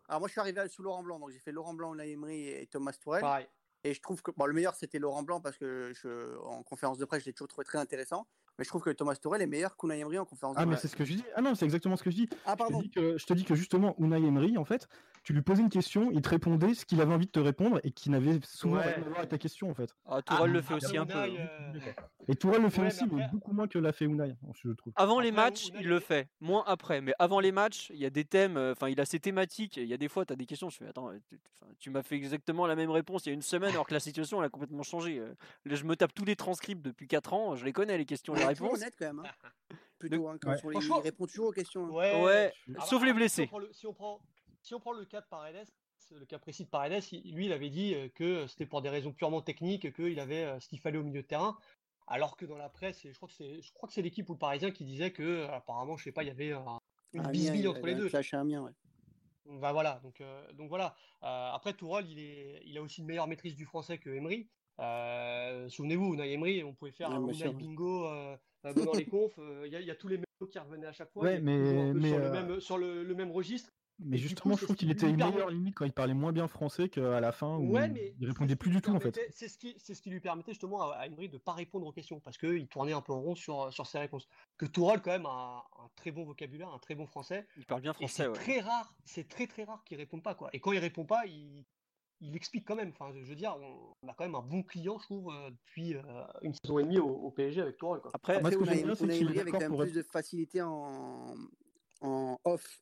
S3: Alors moi je suis arrivé sous Laurent Blanc, donc j'ai fait Laurent Blanc, Unai Emery et Thomas Tourelle.
S2: Pareil.
S3: Et je trouve que bon, le meilleur c'était Laurent Blanc parce que je, en conférence de presse je l'ai toujours trouvé très intéressant. Mais je trouve que Thomas Tourelle est meilleur qu'Unai Emery en conférence
S4: Ah,
S3: de
S4: mais c'est ce que je dis. Ah non, c'est exactement ce que je dis.
S3: Ah
S4: Je te,
S3: pardon.
S4: dis que, je te dis que justement, Unai Emery, en fait, tu lui posais une question, il te répondait ce qu'il avait envie de te répondre et qui n'avait souvent
S2: Ouais.
S4: rien à voir avec ta question, en fait.
S1: Ah, Tourelle
S2: Ah,
S1: le fait aussi un peu. Hein.
S2: euh,
S4: Et Tourelle le fait
S2: Ouais,
S4: aussi,
S2: mais
S4: beaucoup moins que l'a fait Unai, je trouve.
S1: Avant les matchs,
S2: Unai,
S1: il le fait. Moins après. Mais avant les matchs, il y a des thèmes. euh, Enfin, il a ses thématiques. Il y a des fois, tu as des questions. Je fais Attends, tu, m'as fait exactement la même réponse il y a une semaine, alors que la situation, elle a complètement changé. Euh, je me tape tous les transcripts depuis 4 ans. Je les connais, les questions, les réponses.
S3: honnête quand même. hein. Plutôt, hein, quand
S4: Ouais.
S3: sur les- il répond toujours aux questions. hein.
S2: Ouais.
S1: Ouais,
S2: Ah,
S1: sauf
S2: bah,
S1: les blessés.
S2: Si on prend le, si on prend, si on prend le cas de Paredes, le cas précis de Paredes, lui, il avait dit euh, que c'était pour des raisons purement techniques, qu'il avait euh, ce qu'il fallait au milieu de terrain. Alors que dans la presse, et je crois que c'est, je crois que c'est l'équipe ou le Parisien qui disait que, euh, apparemment, je sais pas, il y avait un- une
S3: Ah, Amiens,
S2: bisbille
S3: il
S2: entre les
S3: un
S2: deux.
S3: clash à Amiens, ouais.
S2: Bah voilà, donc, euh, donc voilà. Euh, après, Tourelle, il, est, il a aussi une meilleure maîtrise du français que Emery. Euh, Souvenez-vous, Unai Emery, on pouvait faire
S3: Ouais,
S2: un Unai bingo dans les confs. euh, Il y, y a tous les mots qui revenaient à chaque fois.
S4: Ouais,
S2: un
S4: mais- mais,
S2: sur, le même, sur le, le même registre.
S4: Mais justement,
S2: coup,
S4: je
S2: c'est
S4: trouve
S2: ce qui
S4: qu'il était meilleur limite quand il parlait moins bien français qu'à la fin où
S2: Ouais, mais
S4: il répondait plus du tout, en fait.
S2: permettait- C'est ce, qui, c'est ce qui lui permettait justement à, à Emery de ne pas répondre aux questions parce qu'il tournait un peu en rond sur, sur ses réponses. Que Tourelle, quand même, a un, un très bon vocabulaire, un très bon français.
S1: Il parle bien français,
S2: c'est
S1: ouais.
S2: très rare, c'est très très rare qu'il réponde pas quoi. Et quand il répond pas, il, il explique quand même. Enfin, je veux dire, on, on a quand même un bon client, je trouve, euh, depuis euh, une saison et demie au, au PSG avec quoi.
S1: Après,
S4: Moi, ce que
S3: Après,
S4: j'aime
S3: Unai
S4: bien, c'est
S3: Unai
S4: qu'il
S3: Emery
S4: est
S3: avait quand même plus de facilité en, en off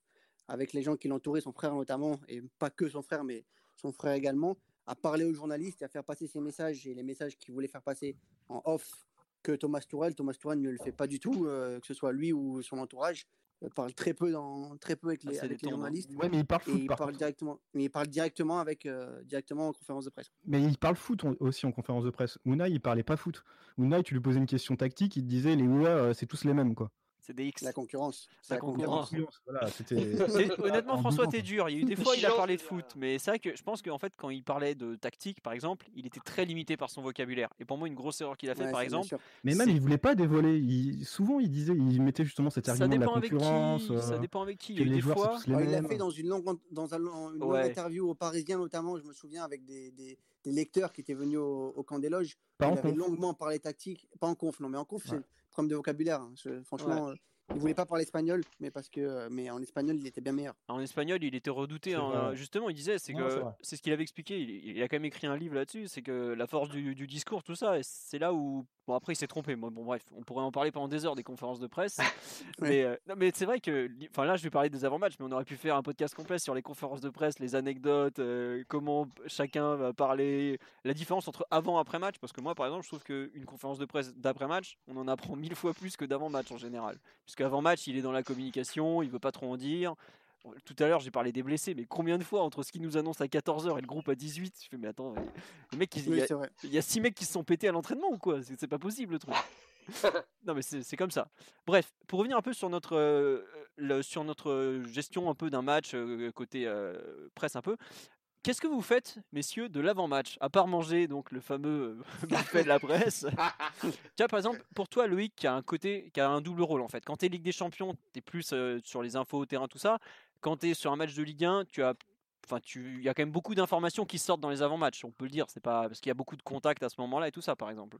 S3: avec les gens qui l'entouraient, son frère notamment, et pas que son frère, mais son frère également, à parler aux journalistes et à faire passer ses messages et les messages qu'il voulait faire passer en off que Thomas Tourelle. Thomas Tourelle ne le fait pas du tout, euh, que ce soit lui ou son entourage. euh, parle très peu, dans, très peu avec
S1: Ah,
S3: les, avec journalistes.
S4: Ouais, mais il parle foot,
S3: il
S4: par
S3: parle directement, mais il parle directement avec euh, directement en conférence de presse.
S4: Mais il parle foot aussi en conférence de presse. Unai, il parlait pas foot. Unai, tu lui posais une question tactique, il te disait les UA, euh, c'est tous les mêmes, quoi.
S1: C'est des X.
S3: La concurrence. c'est
S1: La
S3: la
S1: concurrence.
S3: concurrence.
S4: Voilà, c'était.
S1: C'est- Honnêtement,
S4: En
S1: François, t'es dur. Il y a eu des fois, il a parlé de
S2: c'est
S1: foot, mais c'est vrai que je pense qu'en fait, quand il parlait de tactique, par exemple, il était très limité par son vocabulaire. Et pour moi, une grosse erreur qu'il a fait,
S3: Ouais,
S1: par exemple.
S4: Mais même, il voulait pas dévoiler. Il... Souvent, il disait, il mettait justement cet argument de la
S1: dépend avec
S4: concurrence.
S1: qui. Ça
S4: euh,
S1: dépend avec qui. Il
S4: que
S1: y a eu
S4: les
S1: des
S4: joueurs,
S1: fois.
S4: les
S3: il l'a fait dans une longue, dans un long- une
S1: Ouais.
S3: longue interview aux Parisiens, notamment, je me souviens, avec des, des, des lecteurs qui étaient venus au, au camp des loges.
S4: Pas
S3: il
S4: en
S3: avait
S4: conf.
S3: longuement parlé tactique, pas en conf, non, mais en conf,
S4: Ouais.
S3: Problème de vocabulaire. hein. Je- franchement, euh, il voulait pas parler espagnol, mais parce que, euh, mais en espagnol, il était bien meilleur.
S1: En espagnol, il était redouté. Hein. Justement, il disait, c'est que
S4: c'est
S1: ce qu'il avait expliqué. Il, il a quand même écrit un livre là-dessus. C'est que la force du, du discours, tout ça, et c'est là où. Bon, après, il s'est trompé. Bon, bref, on pourrait en parler pendant des heures des conférences de presse. mais euh, non, mais c'est vrai que. Enfin, là, je vais parler des avant-matchs, mais on aurait pu faire un podcast complet sur les conférences de presse, les anecdotes, euh, comment chacun va parler, la différence entre avant et après match. Parce que moi, par exemple, je trouve qu'une conférence de presse d'après-match, on en apprend mille fois plus que d'avant-match en général. Puisque avant-match, il est dans la communication, il veut pas trop en dire. Tout à l'heure, j'ai parlé des blessés, mais combien de fois entre ce qu'ils nous annoncent à 14h et le groupe à 18 Je fais, mais attends, mais- les mecs, ils- il
S3: Oui,
S1: y a-
S3: c'est vrai.
S1: il y a 6 mecs qui se sont pétés à l'entraînement ou quoi? C'est pas possible le truc. non, mais c'est comme ça. Bref, pour revenir un peu sur notre, euh, le- sur notre gestion un peu d'un match, euh, côté euh, presse un peu. Qu'est-ce que vous faites, messieurs, de l'avant-match? À part manger, donc le fameux buffet de la presse. tu vois, par exemple, pour toi, Loïc, qui a un côté, qui a un double rôle en fait. Quand tu es Ligue des Champions, tu es plus euh, sur les infos au terrain, tout ça. Quand tu es sur un match de Ligue 1, tu as. Enfin, tu, il y a quand même beaucoup d'informations qui sortent dans les avant-matchs, on peut le dire. C'est pas parce qu'il y a beaucoup de contacts à ce moment-là et tout ça, par exemple.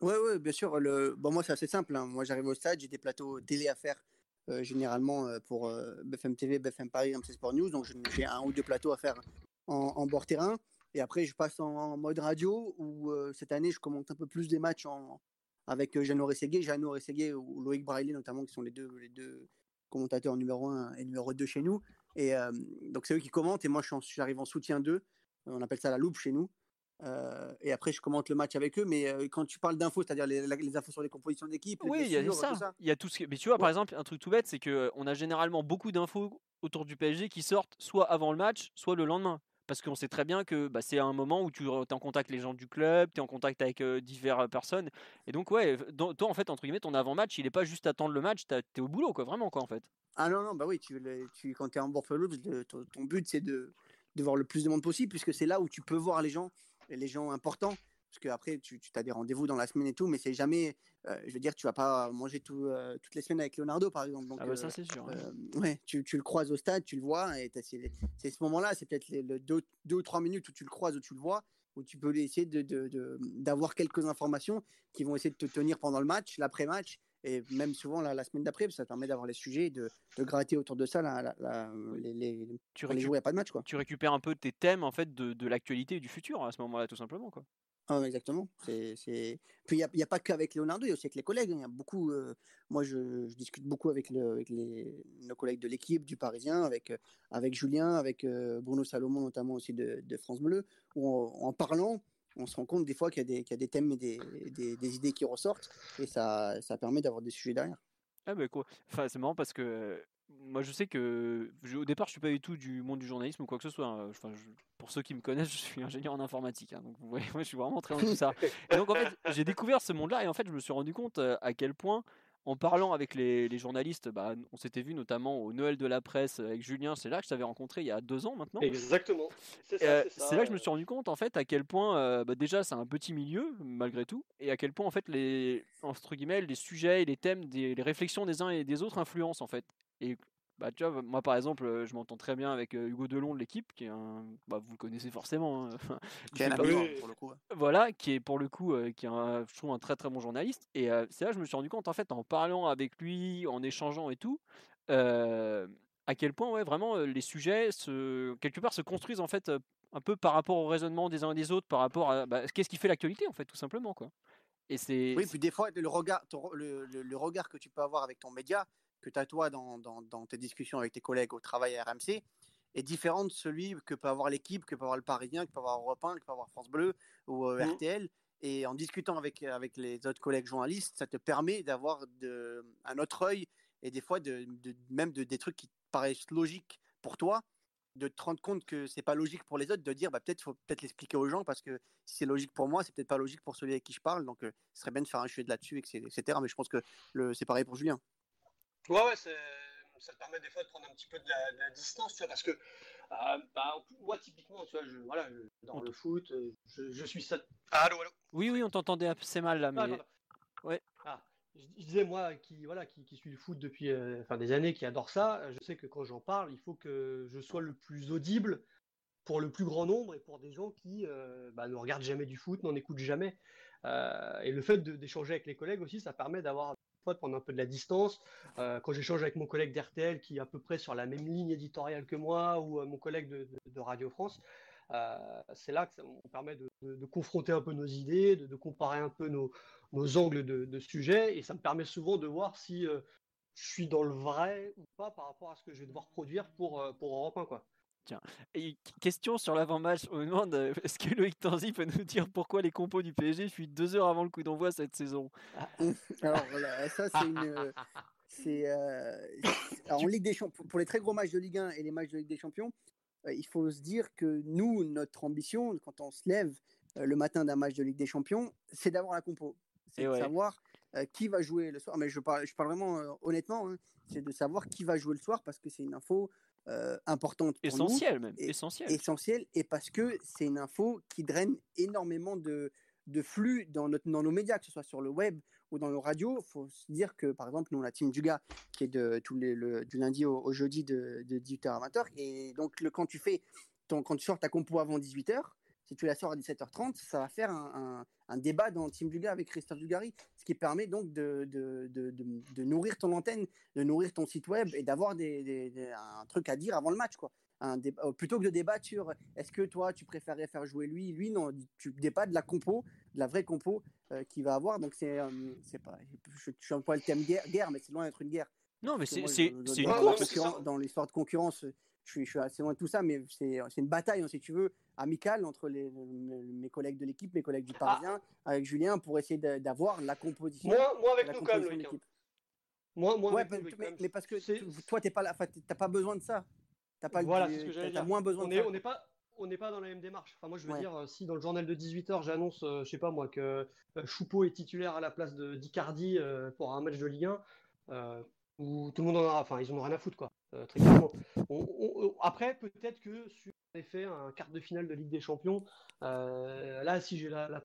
S3: Ouais, ouais, bien sûr. Le... Bon, moi, c'est assez simple. hein. Moi, j'arrive au stade, j'ai des plateaux télé à faire, euh, généralement euh, pour euh, BFM TV, BFM Paris, MC Sport News. Donc, j'ai un ou deux plateaux à faire en, en bord terrain. Et après, je passe en, en mode radio où euh, cette année, je commente un peu plus des matchs en... avec Jeannot Rességuier, Jeannot Rességuier ou Loïc Braillet, notamment, qui sont les deux, les deux commentateurs numéro 1 et numéro 2 chez nous. Et euh, donc, c'est eux qui commentent et moi, je suis en- j'arrive en soutien d'eux. On appelle ça la loupe chez nous. Euh, et après, je commente le match avec eux. Mais euh, quand tu parles d'infos, c'est-à-dire les, infos sur les compositions d'équipe,
S1: Oui, il y a ça. Il y a tout ce qui- Mais tu vois, par exemple, un truc tout bête, c'est que on a généralement beaucoup d'infos autour du PSG qui sortent soit avant le match, soit le lendemain. Parce qu'on sait très bien que bah, c'est un moment où tu es en contact les gens du club, tu es en contact avec diverses personnes. Et donc, ouais, toi, en fait, entre guillemets, ton avant-match, il n'est pas juste attendre le match, tu es au boulot, quoi, vraiment, quoi, en fait.
S3: Ah non, non, bah oui, quand tu es en Buffalo, ton, ton but, c'est de, de voir le plus de monde possible, puisque c'est là où tu peux voir les gens, les gens importants parce qu'après, tu, tu as des rendez-vous dans la semaine et tout, mais c'est jamais, euh, je veux dire, tu vas pas manger tout, euh, toutes les semaines avec Leonardo, par exemple. Donc,
S1: ah bah ça, c'est sûr.
S3: Euh, ouais, tu, tu, le croises au stade, tu le vois, et c'est ce moment-là, c'est peut-être les, deux, deux, ou trois minutes où tu le croises, où tu le vois, où tu peux essayer d'avoir de, de, quelques informations qui vont essayer de te tenir pendant le match, l'après-match, et même souvent la, la semaine d'après, ça permet d'avoir les sujets, de, de, gratter autour de ça la, la, les, les, tu les jours, il n'y a pas de match. Quoi.
S1: Tu récupères un peu tes thèmes en fait, de, de l'actualité et du futur à ce moment-là, tout simplement. Quoi.
S3: Ah, exactement. C'est, c'est... Puis il n'y a, pas qu'avec Leonardo, il y a aussi avec les collègues. Hein. Il y a beaucoup, euh, moi, je, discute beaucoup avec, le, avec les, nos collègues de l'équipe, du Parisien, avec, euh, avec Julien, avec euh, Bruno Salomon, notamment aussi de, France Bleu, où en parlant, on se rend compte des fois qu'il y a des, qu'il y a des thèmes et des, des, des, idées qui ressortent, et ça, ça permet d'avoir des sujets derrière.
S1: Ah bah quoi. Enfin, c'est marrant parce que moi je sais que au départ je suis pas du tout du monde du journalisme ou quoi que ce soit. Hein. Enfin, pour ceux qui me connaissent, je suis ingénieur en informatique. Hein, donc vous voyez, moi je suis vraiment très dans tout ça. Et donc en fait j'ai découvert ce monde-là et en fait je me suis rendu compte à quel point en parlant avec les, journalistes, bah, on s'était vu notamment au Noël de la presse avec Julien, c'est là que je t'avais rencontré il y a deux ans maintenant.
S2: Exactement.
S1: C'est là que je me suis rendu compte en fait à quel point bah, déjà c'est un petit milieu malgré tout et à quel point en fait les entre guillemets les sujets et les thèmes, des, les réflexions des uns et des autres influencent en fait. Et bah, tu vois, moi par exemple, je m'entends très bien avec Hugo Delon de l'équipe, qui est un, bah, vous le connaissez forcément. Hein.
S3: qui est un pour le coup.
S1: Voilà, qui est pour le coup, euh, qui est un, je trouve un très très bon journaliste. Et c'est là que je me suis rendu compte en fait en parlant avec lui, en échangeant et tout, à quel point ouais vraiment les sujets se, quelque part se construisent en fait un peu par rapport au raisonnement des uns et des autres, par rapport à bah, qu'est-ce qui fait l'actualité en fait tout simplement quoi.
S3: Et c'est. Oui, puis des fois le regard, le, le regard que tu peux avoir avec ton média que tu as toi dans, dans, tes discussions avec tes collègues au travail à RMC est différent de celui que peut avoir l'équipe, que peut avoir le Parisien, que peut avoir Europe 1, que peut avoir France Bleu ou euh, mmh. RTL. Et en discutant avec, avec les autres collègues journalistes, ça te permet d'avoir un autre œil et des fois de, même de, des trucs qui paraissent logiques pour toi, de te rendre compte que c'est pas logique pour les autres, de dire bah, peut-être faut peut-être l'expliquer aux gens parce que si c'est logique pour moi, c'est peut-être pas logique pour celui avec qui je parle. Donc euh, ce serait bien de faire un de là-dessus, etc. Mais je pense que c'est pareil pour Julien.
S2: Ouais, ouais, ça te permet des fois de prendre un petit peu de la, distance, tu vois, parce que euh, bah, moi, typiquement, tu vois, je, voilà, dans le foot, euh, je, suis ça.
S1: Ah, allô, allô Oui, oui, on t'entendait assez mal là, ah, mais. ouais.
S2: Ah, je, disais, moi, qui, voilà, qui, qui suis le foot depuis euh, enfin, des années, qui adore ça, je sais que quand j'en parle, il faut que je sois le plus audible pour le plus grand nombre et pour des gens qui bah, ne regardent jamais du foot, n'en écoutent jamais. et le fait d'échanger avec les collègues aussi, ça permet d'avoir de prendre un peu de la distance. Euh, quand j'échange avec mon collègue d'RTL qui est à peu près sur la même ligne éditoriale que moi ou euh, mon collègue de, Radio France, euh, c'est là que ça on permet de, confronter un peu nos idées, de, comparer un peu nos, angles de, sujet et ça me permet souvent de voir si je suis dans le vrai ou pas par rapport à ce que je vais devoir produire pour, pour Europe 1. Quoi.
S1: Tiens, et question sur l'avant-match. On me demande euh, est-ce que Loïc Tanzi peut nous dire pourquoi les compos du PSG fuient deux heures avant le coup d'envoi cette saison?
S3: Ah, Alors voilà, ça c'est une. Euh, c'est euh, en Ligue des Champions, pour les très gros matchs de Ligue 1 et les matchs de Ligue des Champions, il faut se dire que nous, notre ambition, quand on se lève le matin d'un match de Ligue des Champions, c'est d'avoir la compo. C'est de savoir qui va jouer le soir. Mais je parle, je parle vraiment honnêtement, hein. c'est de savoir qui va jouer le soir parce que c'est une info euh, importante pour
S1: essentielle même et, essentielle.
S3: essentielle et parce que c'est une info qui draine énormément de, de flux dans, notre, dans nos médias que ce soit sur le web ou dans nos radios. Il faut se dire que par exemple nous la team du gars qui est de tous les le, du lundi au, jeudi de, de 18h à 20h et donc le, quand tu fais ton, quand tu sors ta compo avant 18h si tu la sors à 17h30, ça va faire un, débat dans Team Duga avec Christophe Dugary, ce qui permet donc de, de, nourrir ton antenne, de nourrir ton site web et d'avoir des, un truc à dire avant le match. Quoi. Un euh, plutôt que de débattre sur est-ce que toi tu préférais faire jouer lui, lui non, tu débats de la compo, de la vraie compo euh, qu'il va avoir. Donc c'est, euh, c'est pas, je, suis un peu le thème guerre, guerre mais c'est loin d'être une guerre.
S1: Non, mais c'est, c'est, une
S3: course. Dans l'histoire de concurrence, je suis, assez loin de tout ça, mais c'est une bataille, hein, si tu veux, amicale entre les, mes collègues de l'équipe, mes collègues du ah. Parisien, avec Julien, pour essayer d'avoir la composition.
S2: Moi, moi avec nous, quand même,
S3: Moi, moi ouais, mais, parce que toi, tu pas, pas besoin de ça.
S2: As pas voilà, c'est ce que j'allais dire.
S3: moins besoin
S2: on est, On n'est pas, on n'est pas dans la même démarche. Enfin, moi, je veux
S3: Ouais.
S2: dire, euh, si dans le journal de 18h, j'annonce, euh, je sais pas moi, que euh, Choupeau est titulaire à la place de d'Icardi euh, pour un match de Ligue 1, euh, où tout le monde en aura, enfin, ils en ont rien à foutre, quoi, euh, très clairement. Après, peut-être que sur effet un quart de finale de Ligue des Champions, euh, là, si j'ai la,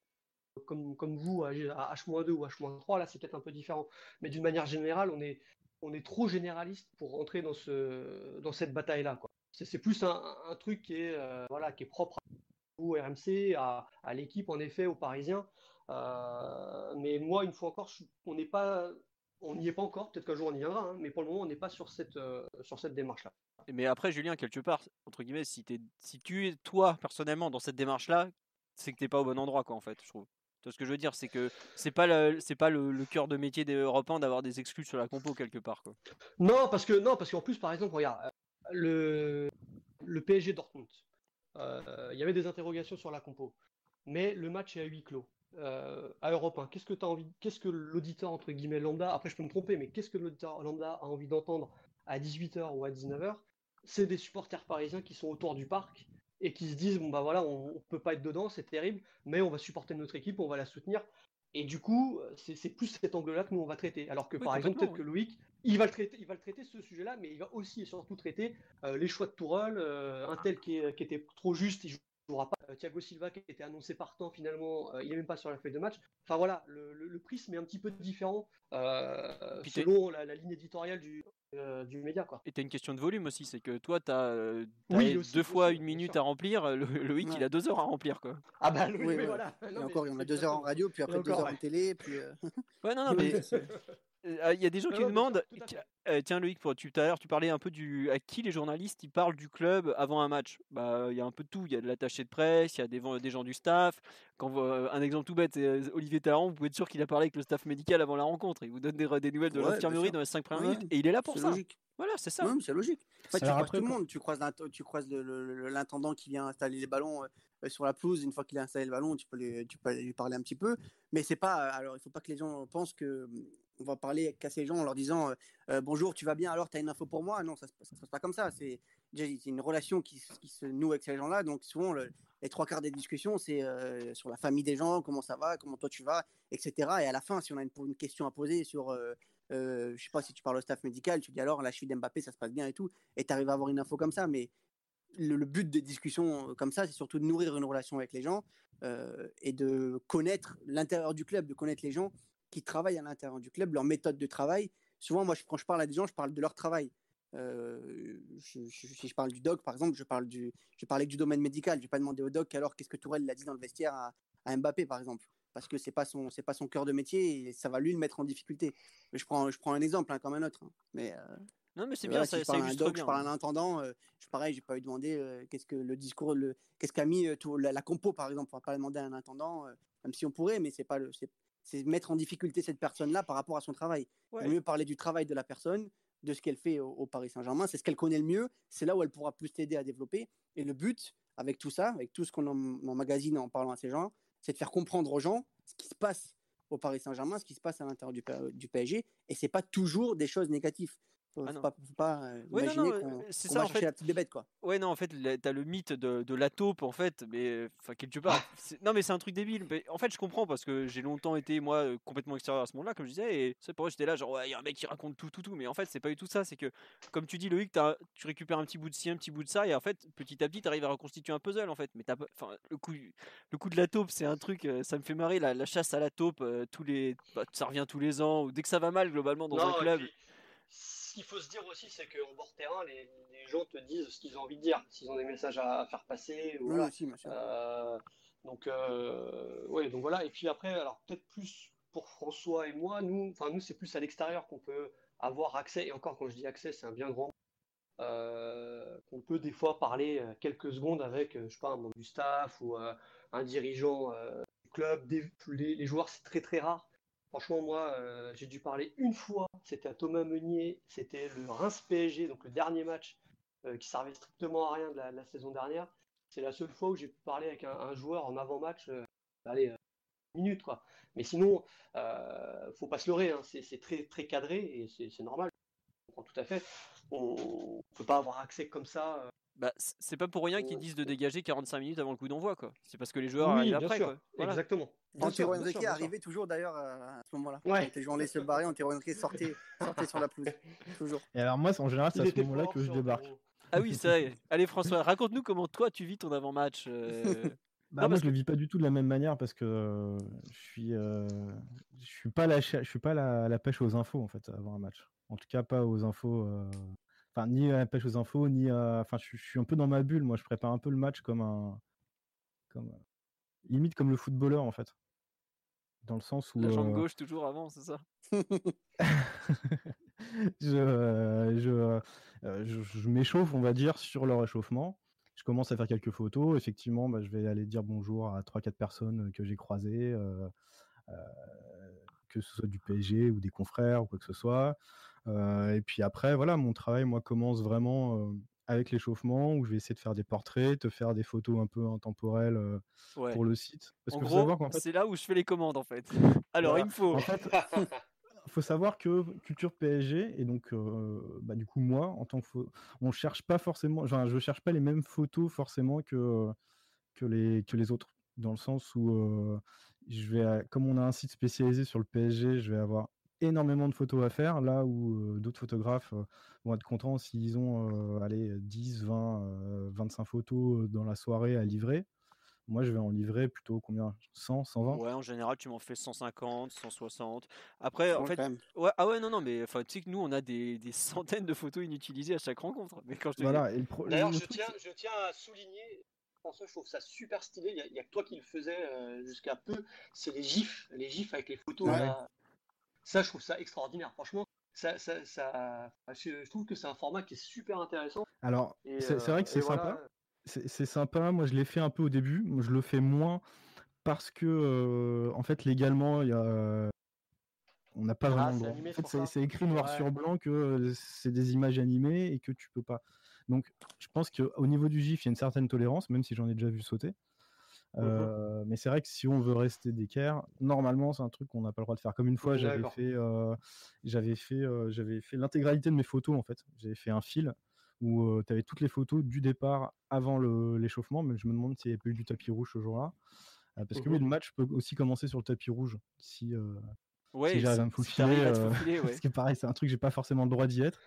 S2: comme, comme vous, à à H-2 ou H-3, là, c'est peut-être un peu différent. Mais d'une manière générale, on est, on est trop généraliste pour rentrer dans, ce, dans cette bataille-là. C'est plus un, truc qui est, euh, voilà, qui est propre à vous, RMC, à, l'équipe, en effet, aux Parisiens. Mais moi, une fois encore, on n'est pas, on n'y est pas encore. Peut-être qu'un jour on y viendra, hein, mais pour le moment, on n'est pas sur cette, euh, sur cette démarche-là.
S1: Mais après, Julien, quelque part, entre guillemets, si, t'es- si tu es toi personnellement dans cette démarche-là, c'est que t'es pas au bon endroit, quoi, en fait, je trouve. Tu vois ce que je veux dire, c'est que c'est pas le, c'est pas le, le cœur de métier des Européens d'avoir des exclus sur la compo quelque part, quoi.
S2: Non, parce que non, parce qu'en plus, par exemple, regarde, euh, le, le PSG Dortmund, euh, il y avait des interrogations sur la compo, mais le match est à huis clos. Euh, à Europe 1, qu'est-ce que t'as envie, qu'est-ce que l'auditeur entre guillemets lambda, après je peux me tromper, mais qu'est-ce que l'auditeur lambda a envie d'entendre à 18h ou à 19h C'est des supporters parisiens qui sont autour du parc et qui se disent bon bah voilà, on, on peut pas être dedans, c'est terrible, mais on va supporter notre équipe, on va la soutenir. Et du coup, c'est plus cet angle-là que nous on va traiter. Alors que
S1: Oui,
S2: par exemple, peut-être que Loïc, il va le traiter, il va le traiter ce sujet-là, mais il va aussi et surtout traiter euh, les choix de Tourelle, euh, un tel qui, est- qui était trop juste, il jouera pas. Euh, Thiago Silva qui était annoncé partant finalement, euh, il est même pas sur la feuille de match. Enfin voilà, le, le- le prisme est un petit peu différent euh, selon la, la ligne éditoriale du, euh, du média quoi.
S1: Et t'as une question de volume aussi, c'est que toi, euh,
S2: Oui, aussi,
S1: deux fois
S2: aussi,
S1: une minute à remplir, le, Loïc, il a deux heures à remplir, quoi.
S2: Ah bah oui,
S3: ouais.
S2: voilà.
S3: Et
S2: Non, mais
S3: encore, on a deux heures en radio, puis après deux
S2: encore,
S3: heures en
S2: ouais.
S3: télé, puis. euh,
S1: Ouais, non, non, mais euh, il y a des gens
S2: Non,
S1: qui demandent,
S2: à
S1: tiens, euh, tiens Loïc, pour, tu, tout à l'heure, tu parlais un peu du à qui les journalistes ils parlent du club avant un match? Bah, il y a un peu de tout. Il y a de l'attaché de presse, il y a des, des gens du staff. Quand euh, un exemple tout bête, c'est euh, Olivier Talleyrand, vous pouvez être sûr qu'il a parlé avec le staff médical avant la rencontre. Il vous donne des, des nouvelles de
S3: Ouais,
S1: l'infirmerie dans les 5 premières
S3: Oui,
S1: minutes et il est là pour
S3: C'est
S1: ça.
S3: logique.
S1: Voilà, c'est ça.
S3: C'est logique. En fait, tu croises
S4: après,
S3: tout monde. Tu croises, tu croises l'intendant qui vient installer les ballons euh, sur la pelouse. Une fois qu'il a installé le ballon, tu peux, lui, tu peux lui parler un petit peu. Mais c'est pas. Alors, il faut pas que les gens pensent que on va parler, casser les gens en leur disant euh, Euh, bonjour, tu vas bien. Alors, tu as une info pour moi? Non, ça, ça se passe pas comme ça. C'est une relation qui, se- noue avec ces gens-là. Donc, souvent, le- les trois quarts des discussions, c'est euh, sur la famille des gens, comment ça va, comment toi tu vas, etc. Et à la fin, si on a une, question à poser sur euh, je sais pas si tu parles au staff médical, tu dis alors la cheville d'Mbappé, ça se passe bien et tout, et tu arrives à avoir une info comme ça, mais le, but des discussions comme ça, c'est surtout de nourrir une relation avec les gens et de connaître l'intérieur du club, de connaître les gens qui travaillent à l'intérieur du club, leur méthode de travail. Souvent, moi, je, quand je parle à des gens, je parle de leur travail. Euh, je- je- si je parle du doc, par exemple, je parle du, je parlais du domaine médical. Je vais pas demander au doc alors qu'est-ce que Tourelle l'a dit dans le vestiaire à, à Mbappé, par exemple, parce que c'est pas son, c'est pas son cœur de métier et ça va lui le mettre en difficulté. Je prends, je prends un exemple hein, comme un autre. hein. Mais euh,
S1: Non, mais c'est
S3: voilà,
S1: bien,
S3: si
S1: ça,
S3: je
S1: ça
S3: parle à un doc,
S1: bien.
S3: je parle à un intendant, euh, je pareil, j'ai pas eu demandé euh, qu'est-ce que le discours, le, qu'est-ce qu'a mis euh, tout, la, la compo par exemple, on va pas demander à un intendant, euh, même si on pourrait, mais c'est pas le, c'est, mettre en difficulté cette personne-là par rapport à son travail. Il vaut mieux parler du travail de la personne, de ce qu'elle fait au, au Paris Saint-Germain, c'est ce qu'elle connaît le mieux, c'est là où elle pourra plus t'aider à développer. Et le but, avec tout ça, avec tout ce qu'on en- emmagasine en parlant à ces gens, c'est de faire comprendre aux gens ce qui se passe au Paris Saint-Germain, ce qui se passe à l'intérieur du, du PSG, et c'est pas toujours des choses négatives. Faut,
S1: Ah
S3: faut
S1: non.
S3: pas, faut pas euh,
S1: Ouais, non,
S3: imaginer qu'on
S1: euh, ça,
S3: va chercher
S1: fait.
S3: la petite bébête, quoi.
S1: Ouais, non, en fait, t'as le mythe de, de la taupe, en fait, mais enfin, quelque part. Non, mais c'est un truc débile. Mais en fait, je comprends parce que j'ai longtemps été, moi, euh, complètement extérieur à ce monde-là, comme je disais, et c'est pour moi, j'étais là, genre, ouais, il y a un mec qui raconte tout, tout, tout. Mais en fait, c'est pas du tout ça. C'est que, comme tu dis, Loïc, t'as- tu récupères un petit bout de ci, un petit bout de ça, et en fait, petit à petit, t'arrives à reconstituer un puzzle, en fait. Mais t'as pas- enfin, le coup, le coup de la taupe, c'est un truc, euh, ça me fait marrer, la, la chasse à la taupe, euh, tous les, bah, ça revient tous les ans, ou dès que ça va mal, globalement, dans un club.
S2: puis, qu'il faut se dire aussi, c'est qu'en bord terrain, les, les gens te disent ce qu'ils ont envie de dire, s'ils ont des messages à faire passer. ou
S3: Oui,
S2: voilà.
S3: aussi.
S2: Euh, donc, euh, ouais, donc voilà. Et puis après, alors peut-être plus pour François et moi, nous, enfin nous, c'est plus à l'extérieur qu'on peut avoir accès. Et encore, quand je dis accès, c'est un bien grand. Euh, qu'on peut des fois parler euh, quelques secondes avec, euh, je sais pas, un membre du staff ou un dirigeant du club. Des- les, les joueurs, c'est très très rare. Franchement, moi, j'ai dû parler une fois. C'était à Thomas Meunier. C'était le Reims PSG, donc le dernier match euh, qui servait strictement à rien de la, saison dernière. C'est la seule fois où j'ai pu parler avec un, joueur en avant-match. euh, allez, euh, minutes quoi. Mais sinon, euh, faut pas se leurrer. hein, c'est très très cadré et c'est normal. Comprends tout à fait. On ne peut pas avoir accès comme ça.
S1: Bah, c'est pas pour rien qu'ils disent de dégager 45 minutes avant le coup d'envoi, quoi. C'est parce que les joueurs
S2: Oui,
S1: arrivent
S2: bien
S1: après,
S2: sûr.
S1: quoi. Voilà.
S2: Exactement.
S3: Antero Henrique arrivait toujours d'ailleurs à ce moment-là.
S2: Ouais.
S3: Quand les gens laissaient se barrer, Antero Henrique sortait, sortait sur la pelouse. Toujours.
S4: Et alors moi, en général, c'est à ce moment-là que je débarque.
S1: Ah oui, c'est vrai. Allez, François, raconte-nous comment toi tu vis ton avant-match. euh,
S4: Bah,
S1: Non,
S4: moi, je le vis pas du tout de la même manière parce que euh, je suis, euh, je suis pas la, je suis pas la, la pêche aux infos en fait avant un match. En tout cas, pas aux infos. Enfin, ni à la pêche aux infos, ni à. Enfin, je, suis- je suis un peu dans ma bulle. Moi, je prépare un peu le match comme un, comme limite comme le footballeur en fait, dans le sens où.
S1: La jambe gauche toujours avant, c'est ça?
S4: Je, je, je, je m'échauffe, on va dire, sur le réchauffement. Je commence à faire quelques photos. Effectivement, bah, je vais aller dire bonjour à 3-4 personnes que j'ai croisées, euh, euh, que ce soit du PSG ou des confrères ou quoi que ce soit. Euh, et puis après, voilà, mon travail, moi, commence vraiment avec l'échauffement, où je vais essayer de faire des portraits, te faire des photos un peu intemporelles euh,
S1: Ouais.
S4: pour le site. Parce
S1: En
S4: que faut
S1: gros,
S4: savoir qu'en fait,
S1: c'est là où je fais les commandes en fait. Alors,
S4: Voilà.
S1: il me faut.
S4: en fait, faut savoir que culture PSG et donc euh, bah, du coup moi en tant que pho- on cherche pas forcément enfin je cherche pas les mêmes photos forcément que que les que les autres dans le sens où euh, je vais comme on a un site spécialisé sur le PSG je vais avoir énormément de photos à faire là où euh, d'autres photographes euh, vont être contents s'ils ont euh, allez 10 20 euh, 25 photos dans la soirée à livrer moi je vais en livrer plutôt combien? 100 120
S1: Ouais, en général, tu m'en fais 150, 160. Après, en
S3: Ouais,
S1: fait, ouais, ah ouais, non, non, mais enfin, tu sais que nous, on a des, des centaines de photos inutilisées à chaque rencontre. Mais quand je te dis-
S4: voilà et le pro-
S2: D'ailleurs,
S4: le
S2: je tiens, je tiens à souligner, François, je trouve ça super stylé. Il n'y a, que toi qui le faisais euh, jusqu'à peu. C'est les gifs, les gifs avec les photos.
S4: Ouais.
S2: là. Ça, je trouve ça extraordinaire. Franchement, ça, ça, ça- je, trouve que c'est un format qui est super intéressant.
S4: Alors, c'est vrai que
S2: euh,
S4: c'est
S2: voilà.
S4: sympa. C'est sympa. Moi, je l'ai fait un peu au début. Je le fais moins parce que, euh, en fait, légalement, il y a... on n'a pas
S2: Ah,
S4: vraiment le
S2: c'est
S4: droit. En fait, écrit noir
S2: Ouais.
S4: sur blanc que euh, c'est des images animées et que tu peux pas. Donc, je pense qu'au niveau du GIF, il y a une certaine tolérance, même si j'en ai déjà vu sauter.
S2: Mhm.
S4: Euh, mais c'est vrai que si on veut rester d'équerre, normalement, c'est un truc qu'on n'a pas le droit de faire. Comme une fois, j'avais fait, euh, j'avais fait, euh, j'avais fait l'intégralité de mes photos en fait. J'avais fait un fil où tu avais toutes les photos du départ avant le- l'échauffement, mais je me demande s'il n'y avait pas eu du tapis rouge ce jour-là. Parce que oui,
S2: Mhm.
S4: le match peut aussi commencer sur le tapis rouge si,
S1: ouais,
S4: si j'arrive à me faufiler.
S1: ouais.
S4: parce que pareil, c'est un truc, j'ai pas forcément le droit d'y être.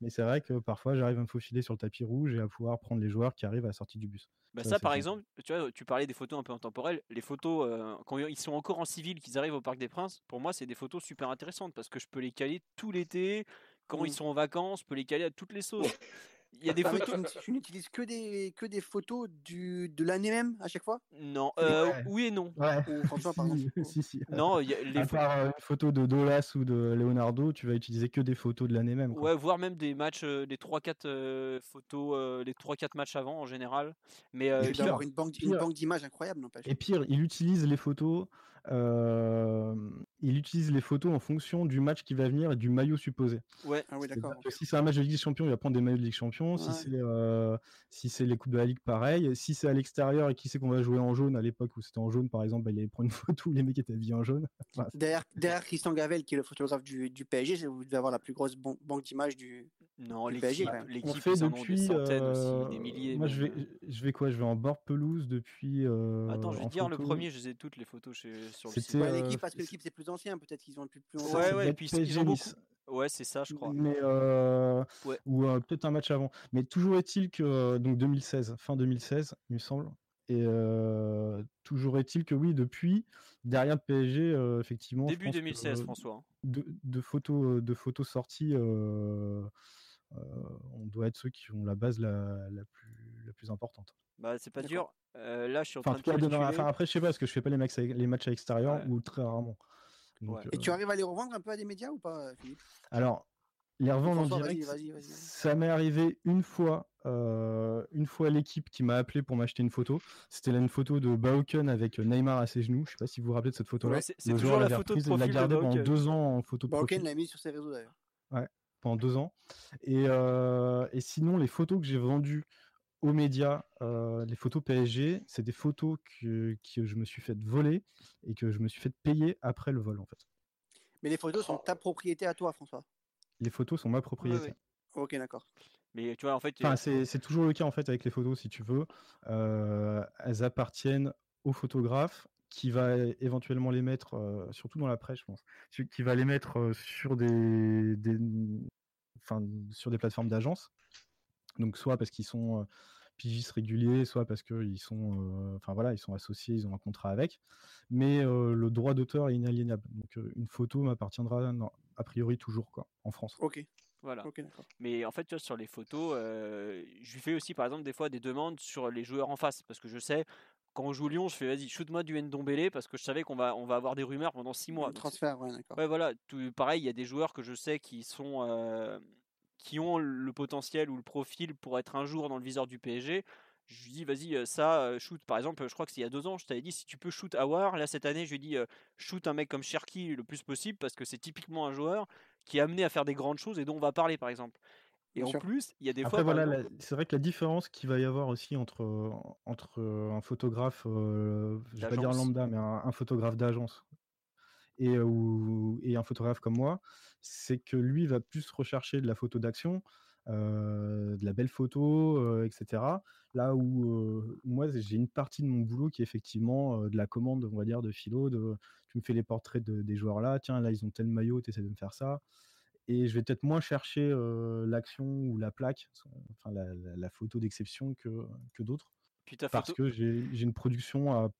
S4: Mais c'est vrai que parfois, j'arrive à me faufiler sur le tapis rouge et à pouvoir prendre les joueurs qui arrivent à la sortie du bus.
S1: Bah
S4: Ça,
S1: par exemple, tu vois, tu parlais des photos un peu intemporelles. Les photos, euh, quand ils sont encore en civil, qu'ils arrivent au Parc des Princes, pour moi, c'est des photos super intéressantes parce que je peux les caler tout l'été. Quand ils sont en vacances, je peux les caler à toutes les sauces. Il y a des
S3: Ah,
S1: photos.
S3: tu, n'utilises que des, que des photos du, de l'année même à chaque fois?
S1: Non, euh,
S4: Ouais.
S1: oui et non.
S4: Ouais,
S3: Ou François, par
S4: si,
S3: exemple
S4: si, si.
S1: Non, il y a les
S4: à part euh, une photo de Dolas ou de Leonardo, tu vas utiliser que des photos de l'année même. quoi.
S1: Ouais, voire même des matchs, euh, des 3-4 euh, photos, euh, les 3-4 matchs avant en général. Mais euh,
S3: avoir une banque, une banque d'images incroyable, n'empêche.
S4: Et pire, il utilise les photos. Euh, il utilise les photos en fonction du match qui va venir et du maillot supposé.
S1: ouais,
S3: Ah oui, d'accord.
S4: Si c'est un match de Ligue des Champions, il va prendre des maillots de Ligue des Champions. Si c'est euh, si c'est les coupes de la Ligue, pareil. Si c'est à l'extérieur et qui sait qu'on va jouer en jaune à l'époque où c'était en jaune, par exemple, bah, il allait prendre une photo où les mecs étaient habillés en jaune. Enfin,
S3: Derrière, derrière Christian Gavel, qui est le photographe du, du PSG, vous devez avoir la plus grosse ban- banque d'images du.
S1: non,
S3: Du PSG,
S1: l'équipe,
S3: quand même.
S4: on
S1: l'équipe,
S4: fait
S1: des
S4: depuis.
S1: centaines
S4: euh,
S1: aussi, des milliers.
S4: moi, je vais,
S1: même.
S4: je vais quoi? Je vais en bord pelouse depuis. euh,
S1: Attends, je vais dire le premier, je les ai toutes les photos chez, sur le.
S3: Ouais,
S4: euh,
S3: l'équipe, parce que
S4: c'est-
S3: l'équipe c'est plus ancien, peut-être qu'ils ont le plus, plus
S4: Ça,
S3: longtemps.
S1: Ouais, ouais, et puis ils ont beaucoup. Ouais, c'est ça, je crois.
S4: Mais euh,
S1: Ouais.
S4: ou euh, peut-être un match avant. Mais toujours est-il que donc 2016, fin 2016, il me semble. Et euh, toujours est-il que oui, depuis derrière le PSG, euh, effectivement,
S1: Début
S4: pense que,
S1: 2016,
S4: euh,
S1: François. hein.
S4: de, de photos, de photos sorties, euh, euh, on doit être ceux qui ont la base la, la plus, la plus importante.
S1: Bah, c'est pas dur. Euh, là, je suis en
S4: Enfin, en
S1: train
S4: tout
S1: de calculer.
S4: enfin, après, je sais pas, parce que je fais pas les matchs, à- les matchs à l'extérieur
S1: Ouais.
S4: ou très rarement. Donc,
S1: Ouais.
S3: Et tu
S4: euh,
S3: arrives à les revendre un peu à des médias ou pas, Philippe?
S4: Alors, les revendre en direct, ça m'est arrivé une fois, euh, une fois l'équipe qui m'a appelé pour m'acheter une photo. C'était là une photo de Bauken avec Neymar à ses genoux. Je sais pas si vous vous rappelez de cette photo-là.
S1: Ouais, c'est-
S4: Le
S1: toujours la photo de
S4: l'a gardée pendant
S1: Bauken.
S4: deux ans en photo de
S3: Bauken l'a mis sur ses réseaux d'ailleurs.
S4: pendant deux ans. Et, euh, et sinon, les photos que j'ai vendues aux médias, euh, les photos PSG, c'est des photos que, que je me suis fait voler et que je me suis fait payer après le vol en fait.
S3: Mais les photos sont ta propriété à toi, François.
S4: Les photos sont ma propriété.
S3: Ok, d'accord.
S1: Mais tu vois, en fait,
S4: Enfin, c'est toujours le cas en fait avec les photos, si tu veux. Euh, elles appartiennent au photographe qui va éventuellement les mettre, euh, surtout dans la presse, je pense, qui va les mettre euh, sur des, des, enfin, sur des plateformes d'agence. Donc soit parce qu'ils sont euh, pigistes réguliers, soit parce qu'ils sont, euh, enfin voilà, ils sont associés, ils ont un contrat avec. Mais euh, le droit d'auteur est inaliénable. Donc euh, une photo m'appartiendra non, a priori toujours quoi, en France.
S3: Ok,
S1: voilà. Mais en fait, tu vois, sur les photos, euh, je lui fais aussi, par exemple, des fois des demandes sur les joueurs en face. Parce que je sais, quand on joue Lyon, je fais vas-y, shoot-moi du Ndombele parce que je savais qu'on va, on va avoir des rumeurs pendant six mois.
S3: Le
S1: Donc,
S3: transfert, ouais, d'accord.
S1: Ouais, voilà. Tout, pareil, il y a des joueurs que je sais qui sont, euh, qui ont le potentiel ou le profil pour être un jour dans le viseur du PSG. Je lui dis, vas-y, euh, ça, euh, shoot. Par exemple, je crois que c'est il y a deux ans, je t'avais dit, si tu peux shoot Awar, là, cette année, je lui ai dit, euh, shoot un mec comme Cherki le plus possible parce que c'est typiquement un joueur qui est amené à faire des grandes choses et dont on va parler, par exemple. Et
S3: Bien
S1: en
S3: sûr.
S1: plus, il y a des
S4: Après,
S1: fois,
S4: voilà,
S1: exemple-
S4: la- c'est vrai que la différence qu'il va y avoir aussi entre, entre un photographe, euh, je vais pas dire lambda, mais un, un photographe d'agence et, ou- et un photographe comme moi, c'est que lui va plus rechercher de la photo d'action, euh, de la belle photo, euh, etc. Là où euh, moi, j'ai une partie de mon boulot qui est effectivement de la commande, on va dire, de philo, de tu me fais les portraits de- des joueurs là, tiens, là, ils ont tel maillot, tu essaies de me faire ça et je vais peut-être moins chercher l'action ou la plaque, enfin la, la- la photo d'exception que, que d'autres,
S1: puis ta
S4: parce que j'ai une production à-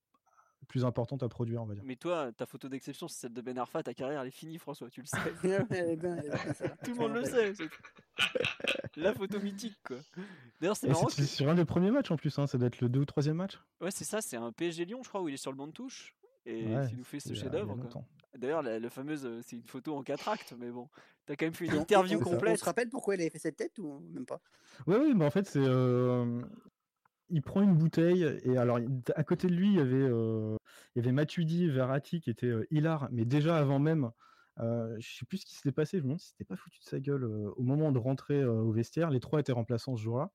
S4: plus importante à produire, on va dire.
S1: mais toi, ta photo d'exception, c'est celle de Ben Arfa, ta carrière, elle est finie, François, tu le sais.
S3: Celle-là.
S1: Tout le monde le sait. La photo mythique, quoi. D'ailleurs, c'est marrant.
S4: c'est
S1: que-
S4: sur un des premiers matchs en plus, hein, ça doit être le deux ou troisième match.
S1: Ouais, c'est ça, c'est un PSG Lyon, je crois, où il est sur le banc de touche. Et
S4: Ouais,
S1: il nous fait ce chef-d'œuvre. D'ailleurs, la, la fameuse, euh, c'est une photo en quatre actes, mais bon, t'as quand même fait une interview
S3: on, on
S1: complète.
S3: se rappelle pourquoi il avait fait cette tête ou même pas?
S4: Ouais, oui, mais en fait, c'est. euh, il prend une bouteille, et alors, à côté de lui, il y avait, euh, il y avait Matuidi, Verratti qui était euh, hilar, mais déjà avant même, euh, je sais plus ce qui s'était passé, je me demande si c'était pas foutu de sa gueule au moment de rentrer au vestiaire. Les trois étaient remplaçants ce jour-là.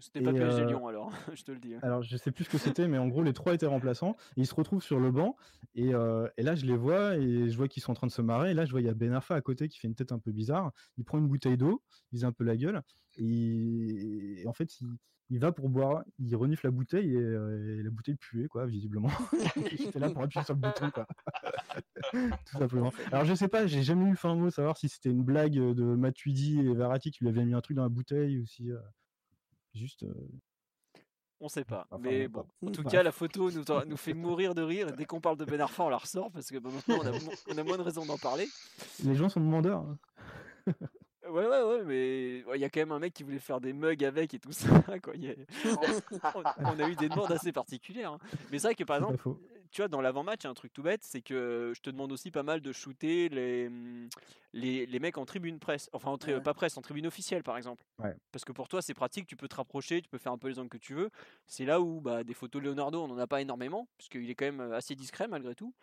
S1: C'était pas PSG Lyon, alors, je te le dis. hein.
S4: Alors, je sais plus ce que c'était, mais en gros, les trois étaient remplaçants. Et ils se retrouvent sur le banc. Et, et là, je les vois et je vois qu'ils sont en train de se marrer. Et là, je vois, il y a Ben Arfa à côté qui fait une tête un peu bizarre. Il prend une bouteille d'eau, il vise un peu la gueule. Et en fait, il, il va pour boire. Il renifle la bouteille et, euh, et la bouteille puait, quoi, visiblement. J'étais là pour appuyer sur le bouton, quoi. Tout simplement. Alors, je sais pas, j'ai jamais eu le fin mot savoir si c'était une blague de Matuidi et Verratti qui lui avaient mis un truc dans la bouteille ou si. euh, juste. euh,
S1: On sait pas.
S4: Enfin,
S1: mais
S4: bon,
S1: en tout cas, la photo nous, fait mourir de rire. Dès qu'on parle de Ben Arfa, on la ressort parce que bah, maintenant, on a, mo- on a moins de raison d'en parler.
S4: Les gens sont demandeurs. hein.
S1: Ouais, ouais, ouais, mais ouais, il y a quand même un mec qui voulait faire des mugs avec et tout ça. Quoi. A- on, a eu des demandes assez particulières. hein. Mais c'est vrai que par exemple, tu vois, dans l'avant-match, il y a un truc tout bête, c'est que je te demande aussi pas mal de shooter les, hum, les, les mecs en tribune presse, enfin en tri-
S3: Ouais.
S1: pas presse, en tribune officielle par exemple.
S4: Ouais.
S1: Parce que pour toi, c'est pratique, tu peux te rapprocher, tu peux faire un peu les angles que tu veux. C'est là où bah, des photos de Leonardo, on n'en a pas énormément, puisqu'il est quand même assez discret malgré tout.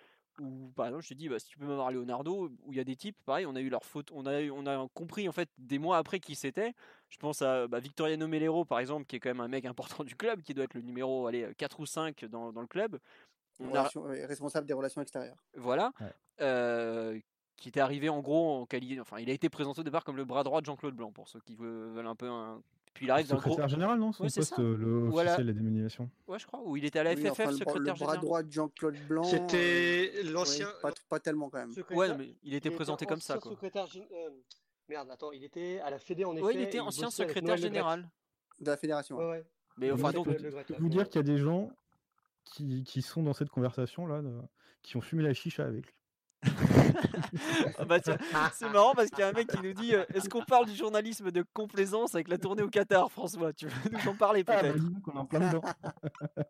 S1: Ou par exemple, je te dis, bah, si tu peux m'avoir Leonardo, où il y a des types, pareil, on a eu leur faute, on a, eu- on a compris en fait des mois après qui c'était. Je pense à bah, Victoriano Melero par exemple, qui est quand même un mec important du club, qui doit être le numéro allez, 4 ou 5 dans, dans le club. On
S3: Relation- Responsable des relations extérieures.
S1: voilà,
S4: Ouais.
S1: euh, qui était arrivé en gros en qualité, enfin il a été présenté au départ comme le bras droit de Jean-Claude Blanc pour ceux qui veulent veulent un peu un. Puis il arrive d'un gros,
S4: secrétaire général, non? Son
S1: Ouais, c'est
S4: poste,
S1: ça.
S4: euh, le
S1: Voilà.
S4: officiel de la dénomination.
S1: ouais je crois, où il était à la
S3: Oui,
S1: FFF
S3: enfin, le,
S1: secrétaire
S3: le bras
S1: général.
S3: droit de Jean-Claude Blanc. euh,
S2: C'était
S3: oui,
S2: l'ancien.
S3: pas, pas tellement quand même.
S2: secrétaire-
S1: Ouais, mais il était
S2: il
S1: présenté comme ça quoi.
S2: secrétaire euh, Merde, attends, il était à la Fédé en effet.
S1: Ouais, il était ancien secrétaire
S2: Le
S1: général.
S3: De la fédération.
S2: Ouais, ouais.
S1: Mais enfin donc,
S4: je
S2: Le-
S4: peux,
S2: le
S4: vous dire qu'il y a des gens qui, qui sont dans cette conversation-là, de- qui ont fumé la chicha avec lui.
S1: Ah bah c'est marrant parce qu'il y a un mec qui nous dit euh, est-ce qu'on parle du journalisme de complaisance avec la tournée au Qatar, François? Tu veux nous en parler
S4: Ah, bah,
S1: peut-être?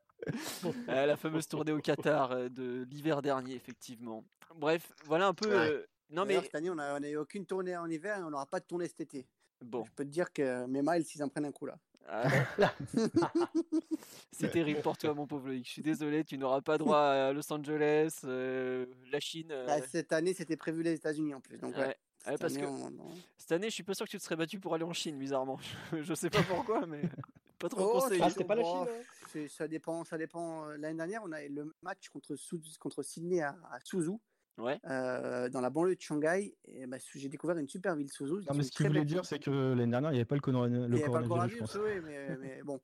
S1: Euh, La fameuse tournée au Qatar euh, de l'hiver dernier, effectivement. Bref, voilà un peu.
S2: Ouais.
S1: euh, Non mais
S3: cette année, on n'a eu aucune tournée en hiver et on n'aura pas de tournée cet été.
S1: bon,
S3: Je peux te dire que mes miles, ils en prennent un coup là.
S1: Ah, c'est terrible pour toi, mon pauvre Loïc. Je suis désolé, tu n'auras pas droit à Los Angeles, euh, la Chine. euh,
S3: Bah, cette année, c'était prévu les États-Unis en plus. Donc, ouais.
S1: ouais.
S3: cette
S1: Ouais, parce
S3: année,
S1: que
S3: on- on-
S1: cette année, je suis pas sûr que tu te serais battu pour aller en Chine, bizarrement. Je, sais pas pourquoi, mais pas trop
S3: Oh,
S1: conseillé.
S2: Ah, c'était pas la Chine, hein
S3: Ça dépend. Ça dépend. L'année dernière, on a eu le match contre, contre Sydney à, à Suzu.
S1: Ouais.
S3: euh, dans la banlieue de Shanghai. Et bah, j'ai découvert une super ville, Suzhou.
S4: Non, mais ce qu'il voulait dire, c'est que l'année dernière, il n'y avait pas le, corona- le
S3: Il n'y avait pas le
S4: coronavirus,
S3: oui, mais, mais bon,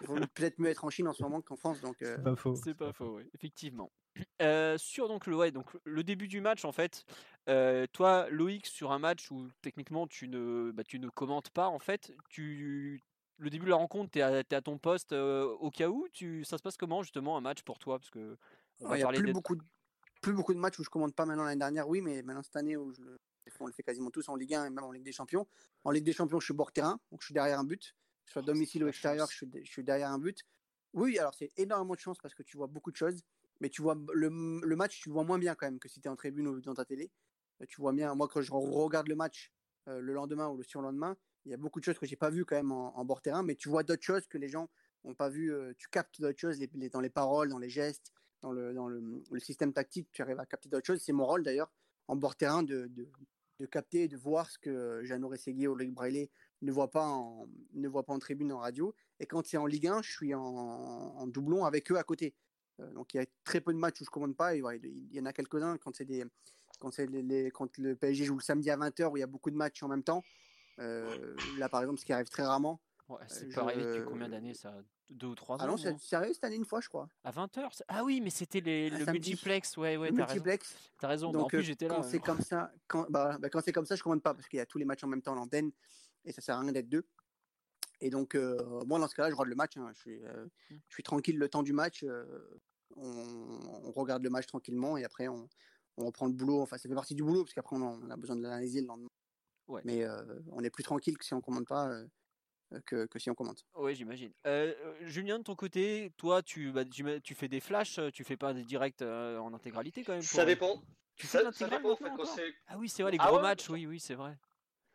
S3: il vaut peut-être mieux être en Chine en ce moment qu'en France. Donc, euh,
S4: C'est pas faux.
S1: C'est pas faux, oui, effectivement. Euh, sur donc le, ouais, donc le début du match, en fait, euh, toi, Loïc, sur un match où techniquement tu ne, bah, tu ne commentes pas, en fait, tu, le début de la rencontre, tu es, à ton poste euh, au cas où. Tu, ça se passe comment justement un match pour toi? Parce que on va
S3: il n'y a
S1: parler
S3: plus beaucoup, de, plus beaucoup de matchs où je commande pas maintenant l'année dernière, oui, mais maintenant cette année où je le, on le fait quasiment tous en Ligue 1 et même en Ligue des Champions. En Ligue des Champions, je suis bord terrain, donc je suis derrière un but. Que ce soit
S1: Oh,
S3: domicile ou extérieur, je suis, je suis derrière un but. Oui, alors c'est énormément de chance parce que tu vois beaucoup de choses, mais tu vois le, le match, tu le vois moins bien quand même que si tu es en tribune ou dans ta télé. Euh, Tu vois bien, moi quand je regarde le match euh, le lendemain ou le surlendemain, il y a beaucoup de choses que j'ai pas vues quand même en, en bord terrain, mais tu vois d'autres choses que les gens n'ont pas vues. euh, tu captes d'autres choses les- les- dans les paroles, dans les gestes, dans le, dans le, le système tactique, tu arrives à capter d'autres choses. C'est mon rôle d'ailleurs en bord terrain de, de, de capter et de voir ce que Jeannot Rességuier ou Loïc Braillet ne voient pas en, ne voient pas en tribune, en radio. Et quand c'est en Ligue 1, je suis en, en doublon avec eux à côté. Euh, donc il y a très peu de matchs où je commande pas. Et, ouais, il y en a quelques-uns quand c'est des quand c'est les, les- quand le PSG joue le samedi à 20h où il y a beaucoup de matchs en même temps. Euh, là par exemple, ce qui arrive très rarement.
S1: Ouais, c'est
S3: je-
S1: pas arrivé depuis combien d'années ça Deux ou trois ans
S3: Ah non, c'est arrivé cette année une fois, je crois.
S1: À 20h Ah oui, mais c'était les,
S3: Un
S1: le
S3: samedi.
S1: multiplex, ouais, ouais, t'as raison.
S3: multiplex.
S1: T'as raison, bah, en
S3: Donc,
S1: plus
S3: euh,
S1: j'étais là.
S3: quand
S1: ouais.
S3: c'est comme ça, quand, bah, bah, quand c'est comme ça, je commande pas parce qu'il y a tous les matchs en même temps à l'antenne et ça sert à rien d'être deux. Et donc, euh, moi, dans ce cas-là, je regarde le match. hein. Je, suis, euh,
S1: Mm.
S3: je suis tranquille le temps du match. euh, on, on regarde le match tranquillement et après, on, on reprend le boulot. Enfin, ça fait partie du boulot parce qu'après, on, en- on a besoin de l'analyser le lendemain.
S1: Ouais.
S3: Mais euh, on est plus tranquille que si on commande pas euh, que, que si on commande.
S1: Oui, j'imagine. Euh, euh, Julien, de ton côté, toi, tu, bah, tu, fais des flashs, euh, tu fais pas des directs euh, en intégralité quand même
S2: Ça dépend.
S1: Tu fais
S2: Ça, ça dépend en fait. Quand
S1: Ah oui, c'est vrai, les
S2: Ah
S1: gros
S2: ouais,
S1: matchs, oui, oui, c'est vrai.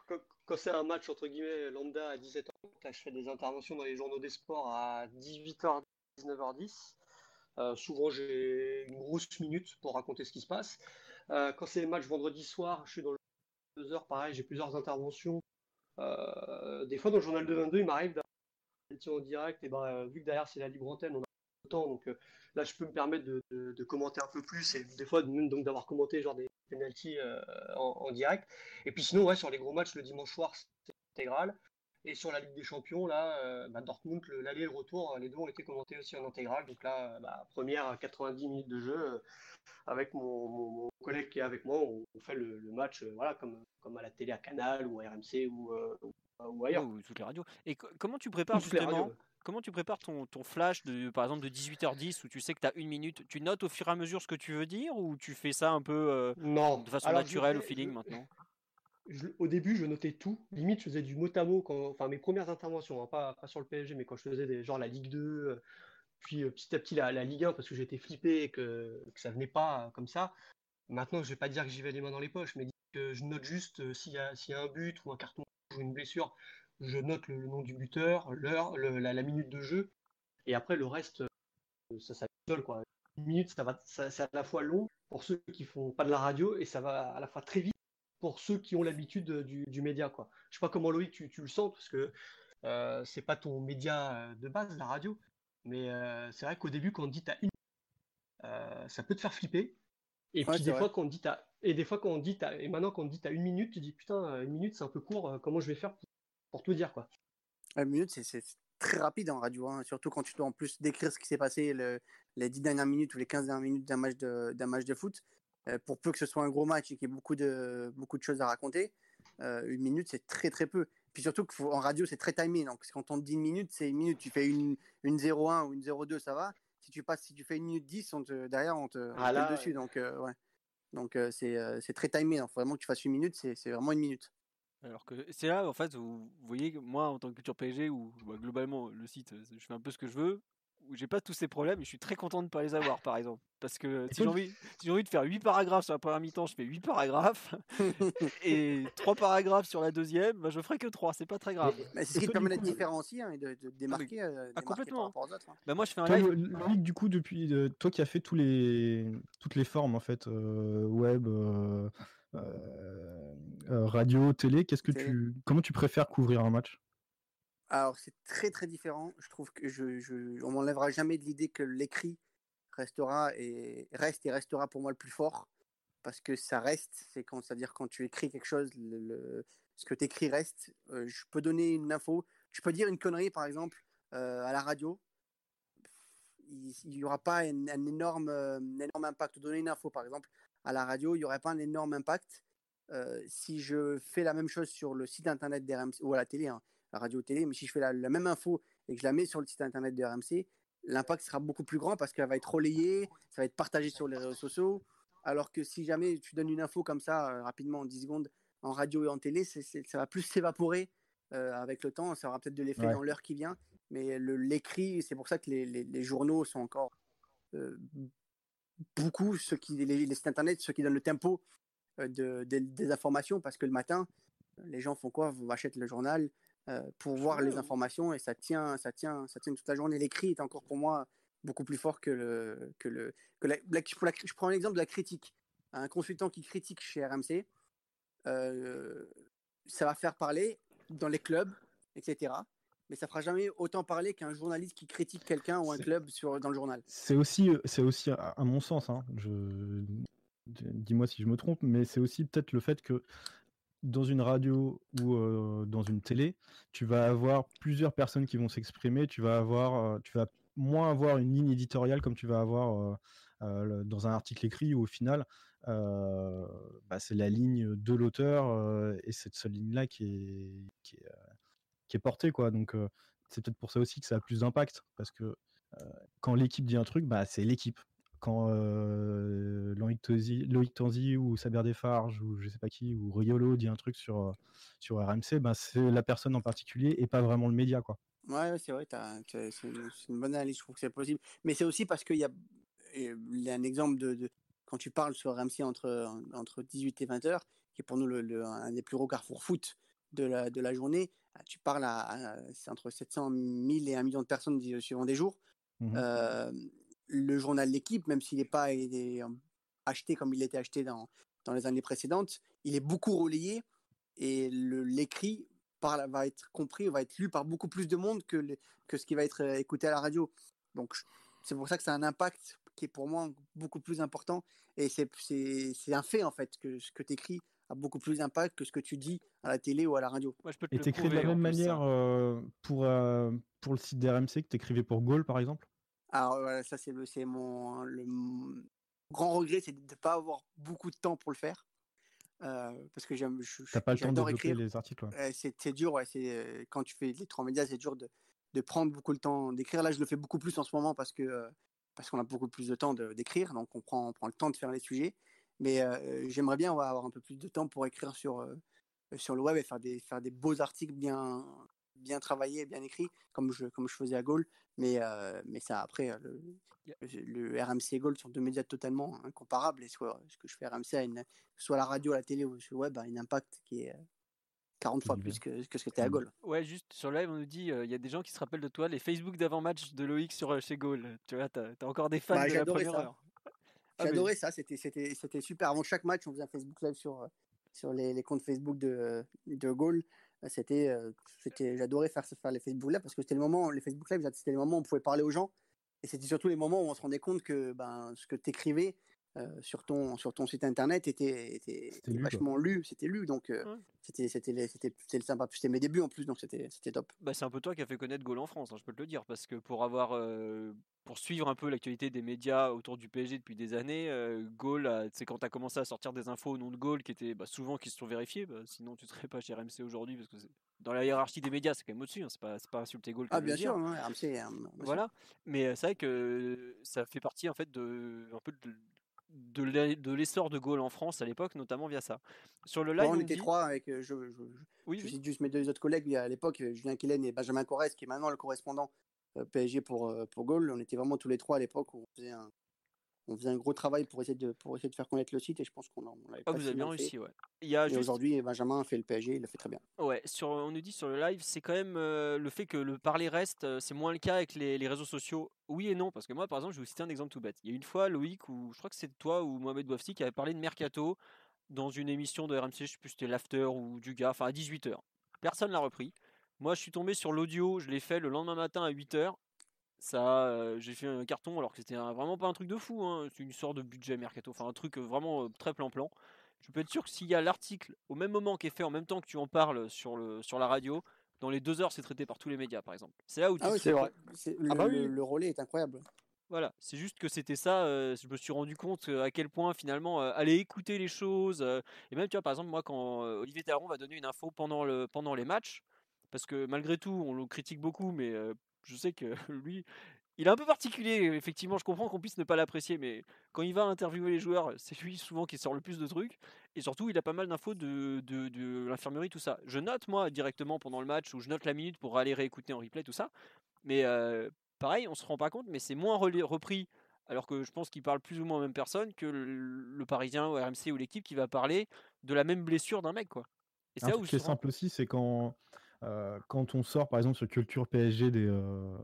S2: quand, quand c'est un match entre guillemets lambda à 17h, là, je fais des interventions dans les journaux des sports à 18h, 19h10. Euh, souvent j'ai une grosse minute pour raconter ce qui se passe. Euh, quand c'est les matchs vendredi soir, je suis dans le 2 heures, pareil, j'ai plusieurs interventions. Euh, des fois dans le journal de 22, il m'arrive d'avoir en direct, et ben, euh, vu que derrière c'est la libre antenne, on a le temps, donc euh, là je peux me permettre de, commenter un peu plus et des fois d'avoir commenté genre des penalties en, en direct. Et puis sinon, ouais, sur les gros matchs le dimanche soir, c'est intégral. Et sur la Ligue des Champions, là, euh, bah, Dortmund, le- l'aller et le retour, les deux ont été commentés aussi en intégral. Donc là, euh, bah, première 90 minutes de jeu, euh, avec mon, mon- mon collègue qui est avec moi, on, on fait le, le match voilà, comme, comme à la télé à Canal ou à RMC ou, ou, ou ailleurs.
S1: Ou toutes les radios. Et co- comment tu prépares
S2: Toutes
S1: justement. Comment tu prépares ton, ton flash de par exemple de 18h10 où tu sais que tu as une minute Tu notes au fur et à mesure ce que tu veux dire ou tu fais ça un peu euh,
S2: Non,
S1: de façon
S2: Alors,
S1: naturelle au feeling
S2: je-
S1: maintenant?
S2: Je- au début, je notais tout. Limite, je faisais du mot à mot quand, enfin, mes premières interventions, hein, pas, pas sur le PSG, mais quand je faisais des, genre la Ligue 2, euh, puis euh, petit à petit la, la Ligue 1, parce que j'étais flippé et que, que ça venait pas euh, comme ça. Maintenant, je vais pas dire que j'y vais les mains dans les poches, mais que je note juste euh, s'il y a, s'il y a un but ou un carton ou une blessure, je note le, le nom du buteur, l'heure, la, la minute de jeu, et après le reste, euh, ça s'appelle quoi. Une minute, ça va, c'est à la fois long pour ceux qui font pas de la radio et ça va à la fois très vite pour ceux qui ont l'habitude euh, du, du média quoi. Je sais pas comment Loïc tu, tu le sens parce que euh, c'est pas ton média euh, de base la radio, mais euh, c'est vrai qu'au début quand on dit t'as une, euh, ça peut te faire flipper. Et
S3: Ouais,
S2: puis des
S3: vrai.
S2: fois quand on dit t'as et des fois quand on dit t'as et maintenant quand on dit t'as une minute, tu dis putain une minute c'est un peu court, comment je vais faire pour, pour tout dire quoi?
S3: Une minute, c'est- c'est très rapide en radio, hein, surtout quand tu dois en plus décrire ce qui s'est passé le- les 10 dernières minutes ou les 15 dernières minutes d'un match de, d'un match de foot. Euh, pour peu que ce soit un gros match et qu'il y ait beaucoup de, beaucoup de choses à raconter, euh, une minute, c'est très très peu. Puis surtout qu'en radio, c'est très timé. Donc quand on te dit une minute, c'est une minute. Tu fais une, une 0-1 ou une 0-2, ça va. Si tu, passes, si tu fais une minute 10, on te, derrière, on te, on te
S2: Ah
S3: colle
S2: là,
S3: dessus.
S2: ouais.
S3: Donc, euh, ouais. donc euh, c'est, euh, c'est très timé. Il faut vraiment que tu fasses une minute. C'est, c'est vraiment une minute.
S1: Alors que c'est là, en fait, où vous voyez, que moi, en tant que culture PSG, où bah, globalement, le site, je fais un peu ce que je veux, où j'ai pas tous ces problèmes, et je suis très content de ne pas les avoir, par exemple. Parce que si j'ai envie, si j'ai envie de faire 8 paragraphes sur la première mi-temps, je fais 8 paragraphes, et 3 paragraphes sur la deuxième, bah, je ferai que 3, c'est pas très grave.
S3: Mais c'est ce qui te permet d'être
S4: coup,
S3: différencié hein, et de, de démarquer, euh, démarquer
S1: complètement.
S3: par rapport aux autres. hein.
S1: Bah, moi, je fais un
S4: Toi,
S1: live.
S4: Loïc, du coup, depuis euh, toi qui as fait tous les, toutes les formes en fait, euh, web, euh, euh, euh, radio, télé, qu'est-ce que
S3: Télé.
S4: tu, comment tu préfères couvrir un match?
S3: Alors, c'est très très différent. Je trouve que je, on m'enlèvera jamais de l'idée que l'écrit restera et reste et restera pour moi le plus fort. parce que ça reste. C'est quand, c'est-à-dire quand tu écris quelque chose, ce que tu écris reste. Euh, je peux donner une info, je peux dire une connerie par exemple euh, à la radio. Il n'y aura pas un, énorme, un énorme impact. Donner une info par exemple à la radio, il n'y aurait pas un énorme impact. si je fais la même chose sur le site internet d'RMC ou à la télé, hein, la radio-télé, mais si je fais la, même info et que je la mets sur le site internet de RMC, l'impact sera beaucoup plus grand parce qu'elle va être relayée, ça va être partagé sur les réseaux sociaux. Alors que si jamais tu donnes une info comme ça, euh, rapidement, en 10 secondes, en radio et en télé, ça va plus s'évaporer euh, avec le temps. Ça aura peut-être de l'effet dans l'heure qui vient. Mais l'écrit, c'est pour ça que les, journaux sont encore euh, beaucoup, ceux qui, les, sites internet, ceux qui donnent le tempo des informations, parce que le matin, les gens font quoi? Vous achetez le journal, pour voir les informations et ça tient, ça tient, ça tient toute la journée. L'écrit est encore pour moi beaucoup plus fort que le, que le, que la, je prends l'exemple de la critique. Un consultant qui critique chez RMC, euh, ça va faire parler dans les clubs, etc. Mais ça fera jamais autant parler qu'un journaliste qui critique quelqu'un ou un club sur, dans le journal.
S4: C'est aussi, c'est aussi à, mon sens, hein, je, dis-moi si je me trompe, mais c'est aussi peut-être le fait que dans une radio ou dans une télé, tu vas avoir plusieurs personnes qui vont s'exprimer, tu vas avoir, tu vas moins avoir une ligne éditoriale comme tu vas avoir dans un article écrit où au final, bah, c'est la ligne de l'auteur et cette seule ligne-là qui est, qui est, qui est portée. Quoi. Donc c'est peut-être pour ça aussi que ça a plus d'impact parce que quand l'équipe dit un truc, bah, c'est l'équipe quand euh, Loïc, Tanzi, ou Saber Desfarges ou je sais pas qui ou Riolo dit un truc sur, euh, sur RMC, ben c'est la personne en particulier et pas vraiment le média quoi.
S3: Ouais, c'est vrai, c'est une bonne analyse, je trouve que c'est possible. Mais c'est aussi parce qu'il y a, il y a un exemple de, quand tu parles sur RMC entre, entre 18 et 20 heures, qui est pour nous le, un des plus gros carrefours foot de la, de la journée, ah, tu parles à, c'est entre 700 000 et 1 million de personnes suivant des jours. Mmh euh, le journal L'équipe, même s'il n'est pas acheté comme il était acheté dans, dans les années précédentes, il est beaucoup relayé et l'écrit va être compris, va être lu par beaucoup plus de monde que, que ce qui va être euh, écouté à la radio. Donc c'est pour ça que ça a un impact qui est pour moi beaucoup plus important et c'est un fait en fait que ce que tu écris a beaucoup plus d'impact que ce que tu dis à la télé ou à la radio.
S4: Moi, je peux et t'écris de la même manière euh, pour, euh, pour le site d'RMC que tu écrivais pour Gaulle par exemple?
S3: Alors voilà, ça c'est c'est mon le grand regret, c'est de ne pas avoir beaucoup de temps pour le faire. Euh, parce que j'aime.
S4: T'as pas le temps d'écrire les articles.
S3: c'est dur, ouais. C'est quand tu fais les trois médias, c'est dur de, de, prendre beaucoup de temps d'écrire. Là, je le fais beaucoup plus en ce moment parce que parce qu'on a beaucoup plus de temps d'écrire, donc on prend on prend le temps de faire les sujets. Mais j'aimerais bien avoir un peu plus de temps pour écrire sur sur le web et faire des faire des beaux articles bien bien travaillé, bien écrit, comme je, comme je faisais à Gaulle. Mais, euh, mais ça, après, le, le, RMC et Gaulle sont deux médias totalement incomparables. Et soit ce que je fais RMC, a une, soit la radio, la télé ou sur le web, a un impact qui est 40 fois plus que, que ce que tu à mmh. Gaulle.
S1: Ouais, juste sur le live, on nous dit il y a des gens qui se rappellent de toi, les Facebook d'avant-match de Loïc sur, chez Gaulle. Tu vois, tu as, encore des fans bah, de la première
S3: ça. J'ai ah, adoré ça, c'était super. Avant chaque match, on faisait un Facebook Live sur, sur les, les comptes Facebook de, de Gaulle. Euh, c'était, c'était, j'adorais faire, faire les Facebook Live parce que c'était le moment, les Facebook Live, c'était les moments où on pouvait parler aux gens. Et c'était surtout les moments où on se rendait compte que ben, ce que tu écrivais euh, sur, ton, sur ton site internet était, était, vachement lu, c'était lu. Donc c'était, c'était, c'était, c'était sympa. C'était mes débuts en plus, donc c'était, top.
S1: Bah, c'est un peu toi qui as fait connaître Gaulle en France, hein, je peux te le dire. Parce que pour avoir pour suivre un peu l'actualité des médias autour du PSG depuis des années, euh, Gaulle, c'est quand tu as commencé à sortir des infos au nom de Gaulle qui étaient bah, souvent qui se sont vérifiées, bah, sinon tu serais pas chez RMC aujourd'hui parce que dans la hiérarchie des médias c'est quand même au-dessus, hein, c'est pas, pas insulter Gaulle.
S3: Ah bien sûr, RMC.
S1: Voilà, mais euh, c'est vrai que ça fait partie en fait de un peu de l'essor de Gaulle en France à l'époque, notamment via ça.
S3: Sur le live, on, était trois avec, euh, je, je, oui, je juste mes deux autres collègues à l'époque, Julien Killen et Benjamin Corrèze, qui est maintenant le correspondant euh, PSG pour, euh, pour Gaulle. On était vraiment tous les trois à l'époque où on faisait un, on faisait un gros travail pour essayer de, pour essayer de faire connaître le site et je pense qu'on l'avait
S1: ah, Vous avez bien réussi, ouais.
S3: Il y a et aujourd'hui, Benjamin fait le PSG, il le fait très bien.
S1: Ouais, sur, on nous dit sur le live, c'est quand même euh, le fait que le parler reste, c'est moins le cas avec les, les, réseaux sociaux. Oui et non, parce que moi, par exemple, je vais vous citer un exemple tout bête. Il y a une fois, Loïc, ou je crois que c'est toi ou Mohamed Bouafsi qui avait parlé de Mercato dans une émission de RMC, je sais plus si c'était l'After ou du gars, enfin à 18h. Personne l'a repris. Moi, je suis tombé sur l'audio, je l'ai fait le lendemain matin à 8h Ça, euh, j'ai fait un carton alors que c'était vraiment pas un truc de fou. Hein. C'est une sorte de budget mercato, enfin un truc euh, vraiment euh, très plan-plan. Je peux être sûr que s'il y a l'article au même moment qui est fait en même temps que tu en parles sur, le, sur la radio, dans les deux heures, c'est traité par tous les médias, par exemple. C'est là où tu
S3: Ah oui,
S2: c'est vrai.
S3: c'est- Le,
S2: Ah bah
S3: le-
S2: oui.
S3: le relais est incroyable.
S1: Voilà, c'est juste que c'était ça. euh, je me suis rendu compte à quel point finalement euh, aller écouter les choses euh, et même tu vois par exemple moi quand euh, Olivier Taron va donner une info pendant le pendant les matchs parce que malgré tout on le critique beaucoup mais euh, je sais que lui il est un peu particulier effectivement je comprends qu'on puisse ne pas l'apprécier mais quand il va interviewer les joueurs c'est lui souvent qui sort le plus de trucs et surtout il a pas mal d'infos de, de, de l'infirmerie tout ça je note moi directement pendant le match ou je note la minute pour aller réécouter en replay tout ça mais euh, pareil, on se rend pas compte, mais c'est moins repris. Alors que je pense qu'il parle plus ou moins aux mêmes personnes que le, le Parisien ou RMC ou l'équipe qui va parler de la même blessure d'un mec, quoi. Et c'est
S4: Un
S1: là où
S4: qui est simple aussi, c'est quand, euh, quand on sort par exemple sur Culture PSG des, euh,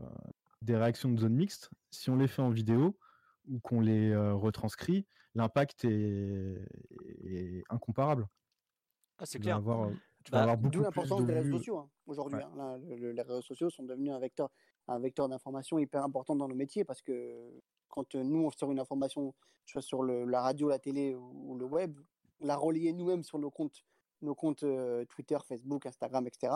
S4: des réactions de zone mixte, si on les fait en vidéo ou qu'on les euh, retranscrit, l'impact est, est incomparable.
S1: Ah, c'est
S4: Tu vas
S1: clair.
S4: avoir, euh,
S1: Bah,
S3: D'où l'importance
S4: de
S3: des réseaux sociaux hein, aujourd'hui.
S4: Ouais.
S3: hein. Le- les réseaux sociaux sont devenus un vecteur, un vecteur d'information hyper important dans nos métiers parce que quand euh, nous on sort une information, soit sur le- la radio, la télé ou, ou le web, la relayer nous-mêmes sur nos comptes, nos comptes euh, Twitter, Facebook, Instagram, etc.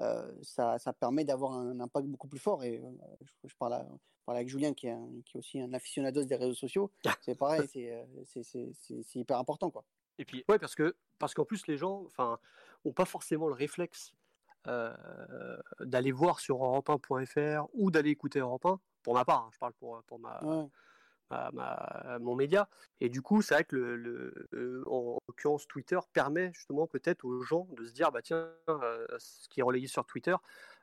S3: euh, ça, ça permet d'avoir un impact beaucoup plus fort. Et euh, je, je parle, à- je parle avec Julien qui est, un- qui est aussi un aficionados des réseaux sociaux. C'est pareil, c'est euh, c'est- hyper important quoi.
S1: Et puis,
S2: Ouais, parce que parce qu'en plus les gens, enfin, ont pas forcément le réflexe euh, d'aller voir sur europe1.fr ou d'aller écouter Europe 1. Pour ma part, hein, je parle pour pour ma,
S3: Ouais.
S2: Mon média. Et du coup, c'est vrai que le, euh, en l'occurrence Twitter permet justement peut-être aux gens de se dire, bah tiens, euh, ce qui est relayé sur Twitter,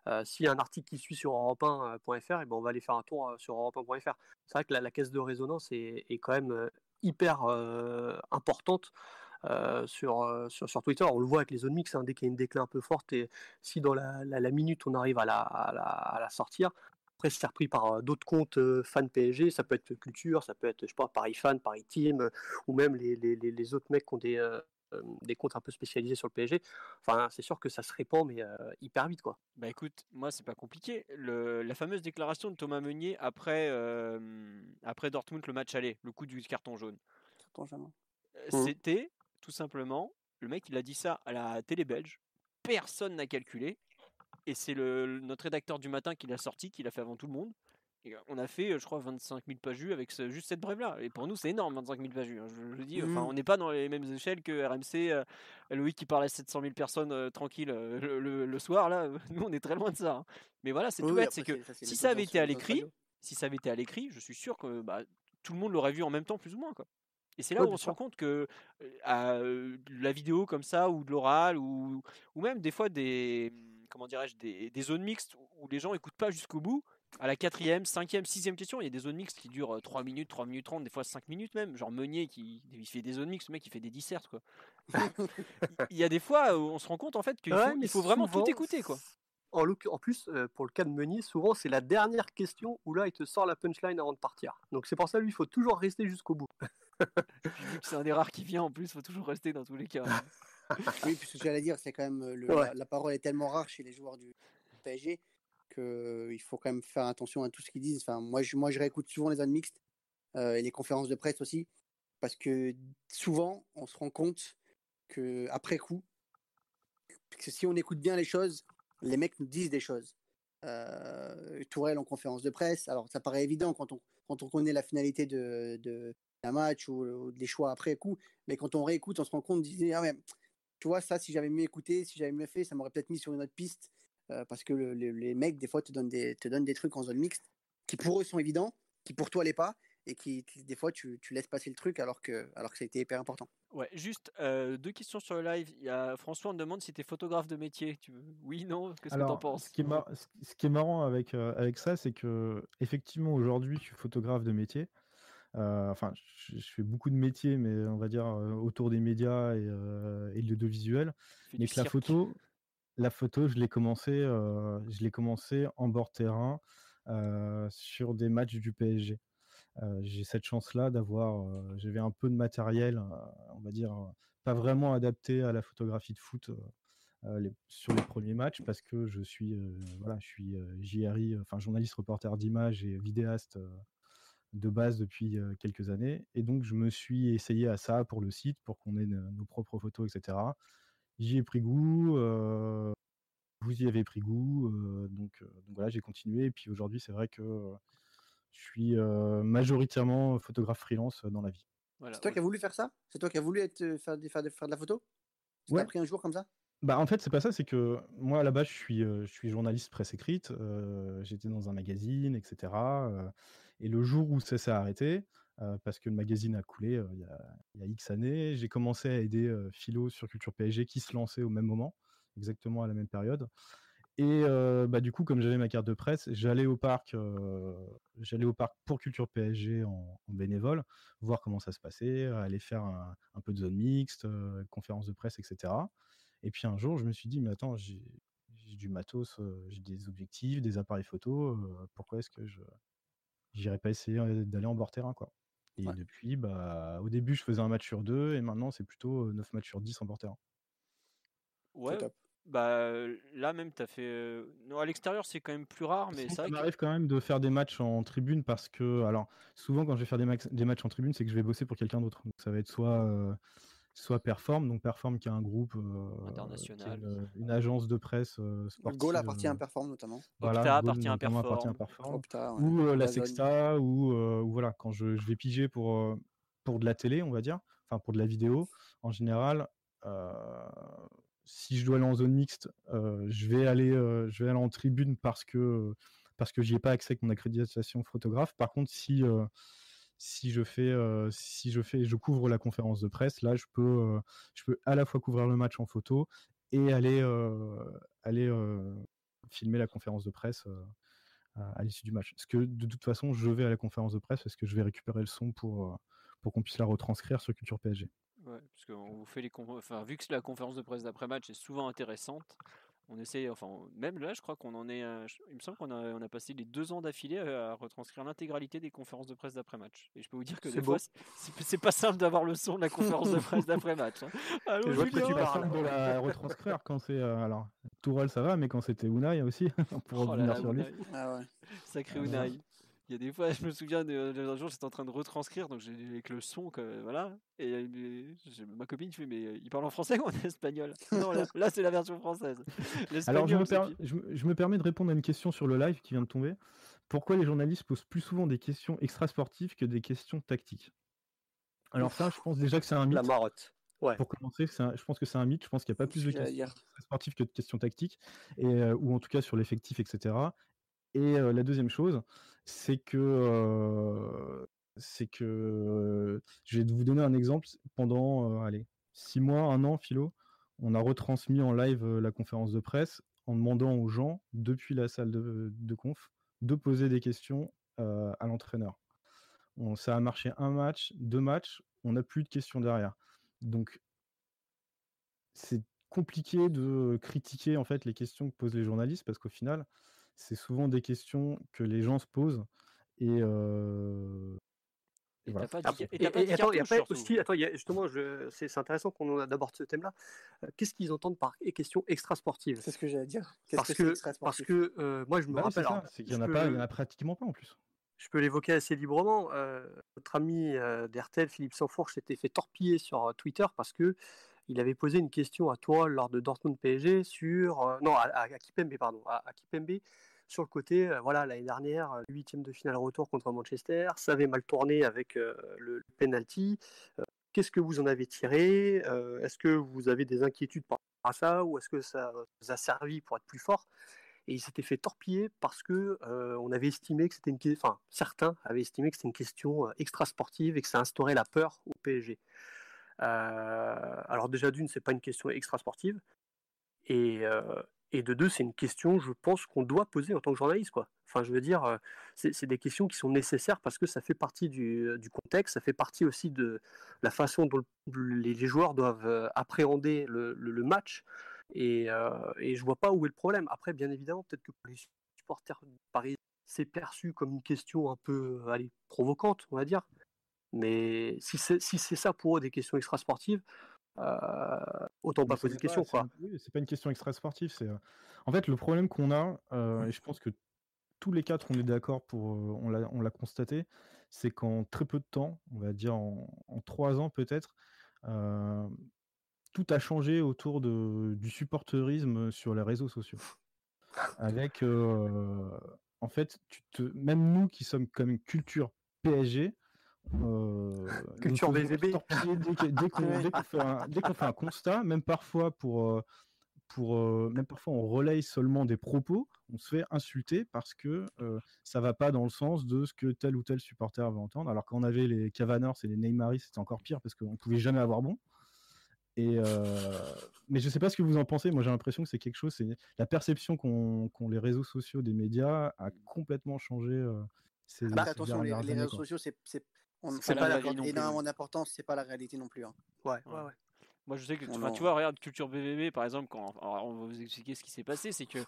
S2: euh, s'il y a un article qui suit sur europe1.fr, et ben on va aller faire un tour euh, sur europe1.fr. C'est vrai que la, caisse de résonance est, quand même euh, hyper euh, importante. euh, sur, euh, sur, sur Twitter, on le voit avec les zones mix, hein, dès qu'il une déclin un peu forte, et si dans la minute on arrive à la, à la, à la sortir, après, c'est repris par d'autres comptes fans PSG. Ça peut être Culture, ça peut être, je sais pas, Paris Fan, Paris Team, ou même les, les, les, autres mecs qui ont des, euh, des comptes un peu spécialisés sur le PSG. Enfin, c'est sûr que ça se répand, mais euh, hyper vite, quoi.
S1: bah écoute, moi c'est pas compliqué. Le- la fameuse déclaration de Thomas Meunier après, euh, après Dortmund, le match aller, le coup du carton jaune.
S3: Jamais.
S1: Euh,
S2: Mhm.
S1: C'était tout simplement, le mec il a dit ça à la télé belge, personne n'a calculé, et c'est le, notre rédacteur du matin qui l'a sorti, qui l'a fait avant tout le monde. Et on a fait, je crois, 25 000 pages vues avec ce- juste cette brève-là. Et pour nous, c'est énorme, 25 000 pages vues. hein. Je, je le dis, enfin,
S3: Mhm.
S1: on n'est pas dans les mêmes échelles que RMC, euh, Loïc qui parle à 700 000 personnes euh, tranquille euh, le, le- le soir. Là, nous, on est très loin de ça. hein. Mais voilà, c'est
S3: Oui,
S1: tout bête. C'est que si ça avait été à l'écrit, si ça avait été à l'écrit, je suis sûr que bah, tout le monde l'aurait vu en même temps, plus ou moins. Quoi. Et c'est là
S2: Ouais,
S1: où on se rend compte que la vidéo comme ça, ou de l'oral, ou, ou même des fois des, comment dirais-je, des, des zones mixtes où les gens écoutent pas jusqu'au bout. À la quatrième, cinquième, sixième question, il y a des zones mixtes qui durent euh, 3 minutes, 3 minutes 30, des fois 5 minutes même. Genre Meunier qui il fait des zones mixtes, le mec il fait des dissertes quoi. Il y a des fois où on se rend compte en fait qu'il
S2: Ouais,
S1: faut,
S2: mais
S1: il faut vraiment tout écouter quoi.
S2: En, plus, euh, pour le cas de Meunier, souvent c'est la dernière question où là il te sort la punchline avant de partir. Donc c'est pour ça lui, il faut toujours rester jusqu'au bout.
S1: C'est un des rares qui vient en plus, faut toujours rester dans tous les cas.
S3: Oui, puis ce que j'allais dire, c'est quand même euh, le-
S2: Ouais.
S3: la, la parole est tellement rare chez les joueurs du PSG qu'il faut quand même faire attention à tout ce qu'ils disent. Enfin, moi, je, moi, je réécoute souvent les zones mixtes euh, et les conférences de presse aussi, parce que souvent, on se rend compte que après coup, que si on écoute bien les choses, les mecs nous disent des choses. Euh, Tourelle en conférence de presse, alors ça paraît évident quand on, quand on connaît la finalité de, de, d'un match ou, ou des choix après coup, mais quand on réécoute, on se rend compte, disait, ah ouais, tu vois, ça, si j'avais mieux écouté, si j'avais mieux fait, ça m'aurait peut-être mis sur une autre piste. euh, parce que le- le- les mecs, des fois, te donnent, des, te donnent des trucs en zone mixte qui pour eux sont évidents, qui pour toi l'est pas, et qui, des fois, tu, tu laisses passer le truc alors que, alors que ça a été hyper important.
S1: Ouais, juste euh, deux questions sur le live. Il y a François on te demande si tu es photographe de métier. Tu veux... Oui, non Qu'est-ce que t'en
S4: Alors,
S1: penses?
S4: ce qui est, mar- ce qui- ce qui est marrant avec, euh, avec ça, c'est que effectivement aujourd'hui, je suis photographe de métier. Euh, enfin, je, je fais beaucoup de métiers, mais on va dire euh, autour des médias et, euh, et de l'audiovisuel. Mais la photo, la photo, je l'ai commencé, je l'ai commencé en bord terrain sur des matchs du PSG. J'ai cette chance-là d'avoir, j'avais un peu de matériel, on va dire, pas vraiment adapté à la photographie de foot, euh, sur les premiers matchs parce que je suis, voilà, je suis JRI, enfin journaliste, reporter d'image et vidéaste de base depuis quelques années. Et donc, je me suis essayé à ça pour le site, pour qu'on ait nos propres photos, etc. J'y ai pris goût, vous y avez pris goût, donc, donc, voilà, j'ai continué. Et puis aujourd'hui, c'est vrai que je suis majoritairement photographe freelance dans la vie.
S3: c'est toi qui as voulu faire ça? C'est toi qui as voulu être, faire, faire, faire de la photo? Tu ouais. pris un jour comme ça?
S4: Bah, en fait, c'est pas ça, c'est que moi, base, je suis, je suis journaliste presse écrite, j'étais dans un magazine, etc. et le jour où ça s'est arrêté, parce que le magazine a coulé il y a, X années, j'ai commencé à aider Philo sur Culture PSG qui se lançait au même moment, exactement à la même période. Et bah, du coup, comme j'avais ma carte de presse, j'allais au parc, j'allais au parc pour Culture PSG en, bénévole, voir comment ça se passait, aller faire un, un peu de zone mixte, conférence de presse, etc. Et puis un jour, je me suis dit, mais attends, j'ai du matos, j'ai des objectifs, des appareils photo, pourquoi est-ce que je n'irais pas essayer d'aller en bord terrain quoi? Et depuis, bah, au début, je faisais un match sur deux, et maintenant, c'est plutôt 9 matchs sur 10 en bord terrain.
S1: Ouais, bah là même, tu as fait. Non, à l'extérieur, c'est quand même plus rare, mais ça
S4: m'arrive quand même de faire des matchs en tribune parce que, alors, souvent, quand je vais faire des, des matchs en tribune, c'est que je vais bosser pour quelqu'un d'autre. Donc, ça va être soit soit Perform, donc Perform qui est un groupe
S1: euh, international,
S4: une, agence de presse euh, sportive.
S3: Goal appartient à Perform notamment.
S1: Voilà, appartient à Perform.
S4: ou la Sexta, ou, voilà, quand je, vais piger pour, pour de la télé, on va dire, enfin pour de la vidéo, en général, si je dois aller en zone mixte, je, vais aller, je vais aller en tribune parce que, parce que j'y ai pas accès avec mon accréditation photographe. Par contre, si si je fais si je fais je couvre la conférence de presse là je peux je peux à la fois couvrir le match en photo et aller aller filmer la conférence de presse à, l'issue du match parce que de toute façon je vais à la conférence de presse parce que je vais récupérer le son pour pour qu'on puisse la retranscrire sur Culture PSG.
S1: Ouais, parce vous fait les enfin, vu que la conférence de presse d'après match est souvent intéressante, on essaye, enfin, même là, je crois qu'on en est. il me semble qu'on a, on a passé les deux ans d'affilée à, retranscrire l'intégralité des conférences de presse d'après-match. Et je peux vous dire que des fois, c'est pas simple d'avoir le son de la conférence de presse d'après-match. Hein.
S4: je vois que tu parles de la retranscrire quand c'est. Euh, alors, Tourelle, ça va, mais quand c'était Unai aussi, pour oh revenir sur lui.
S3: Ah ouais.
S1: Sacré Unai. Il y a des fois, je me souviens d'un jour, j'étais en train de retranscrire, donc j'ai avec le son, que, voilà. Et ma copine fait, mais il parle en français ou en espagnol? Non, là, c'est la version française.
S4: Alors, je me, je, me, permets de répondre à une question sur le live qui vient de tomber. Pourquoi les journalistes posent plus souvent des questions extra-sportives que des questions tactiques? Alors, ça, je pense déjà que c'est un mythe.
S2: La marotte. Ouais.
S4: Pour commencer, je pense que c'est un mythe. Je pense qu'il n'y a pas plus de questions sportives que de questions tactiques, et, ou en tout cas sur l'effectif, etc. Et la deuxième chose, c'est que c'est que je vais vous donner un exemple. Pendant allez six mois, un an, philo, on a retransmis en live la conférence de presse en demandant aux gens depuis la salle de, conf de poser des questions à l'entraîneur. ça a marché un match, deux matchs, on n'a plus de questions derrière. Donc c'est compliqué de critiquer en fait les questions que posent les journalistes parce qu'au final c'est souvent des questions que les gens se posent et,
S2: et, après aussi, attends, justement, c'est intéressant qu'on aborde ce thème-là. Qu'est-ce qu'ils entendent par questions extra-sportives?
S3: C'est ce que j'allais dire.
S2: Parce que, parce que moi, je me bah rappelle.
S4: C'est qu'il n'y en, a a pratiquement pas en plus.
S2: Je peux l'évoquer assez librement. notre ami d'Hertel, Philippe Sanfourche, s'était fait torpiller sur Twitter parce que il avait posé une question à toi lors de Dortmund PSG sur. non, à, à, Kipembe, pardon. À, à Kipembe sur le côté, euh, voilà, l'année dernière, euh, huitième de finale retour contre Manchester, ça avait mal tourné avec euh, le, penalty. Qu'est-ce que vous en avez tiré? Est-ce que vous avez des inquiétudes par rapport à ça ou est-ce que ça vous a servi pour être plus fort? Et il s'était fait torpiller parce que on avait estimé que c'était une enfin certains avaient estimé que c'était une question extra sportive et que ça instaurait la peur au PSG. Alors déjà d'une c'est pas une question extra sportive et, et de deux, c'est une question, je pense, qu'on doit poser en tant que journaliste. Quoi. Enfin, je veux dire, euh, c'est des questions qui sont nécessaires parce que ça fait partie du, contexte, ça fait partie aussi de la façon dont les, joueurs doivent euh, appréhender le, match. Et, euh, et je vois pas où est le problème. Après, bien évidemment, peut-être que pour les supporters de Paris, c'est perçu comme une question un peu allez, provocante, on va dire. Mais si c'est si ça pour eux des questions extra-sportives, autant pas poser de questions. Quoi.
S4: C'est pas une question extra sportive. C'est en fait le problème qu'on a, et je pense que tous les quatre on est d'accord pour, on l'a constaté, c'est qu'en très peu de temps, on va dire en, trois ans peut-être, tout a changé autour de, du supporterisme sur les réseaux sociaux. Avec, en fait, tu te, même nous qui sommes comme une culture PSG,
S2: culture BVB,
S4: dès, qu'on fait, un constat, même parfois pour, pour même parfois on relaye seulement des propos, on se fait insulter parce que ça va pas dans le sens de ce que tel ou tel supporter va entendre. Alors quand on avait les Cavaners et les Neymaris, c'était encore pire parce qu'on pouvait jamais avoir bon. Et mais je sais pas ce que vous en pensez. Moi, j'ai l'impression que c'est quelque chose. C'est la perception qu'ont les réseaux sociaux des médias a complètement changé.
S3: Ces, bah, attention, les, réseaux sociaux, c'est on ne sait pas, pas énormément d'importance. C'est pas la réalité non plus. Hein.
S2: Ouais, ouais, ouais.
S1: Moi, je sais que, tu vois, regarde Culture BVB, par exemple, quand on va vous expliquer ce qui s'est passé, c'est que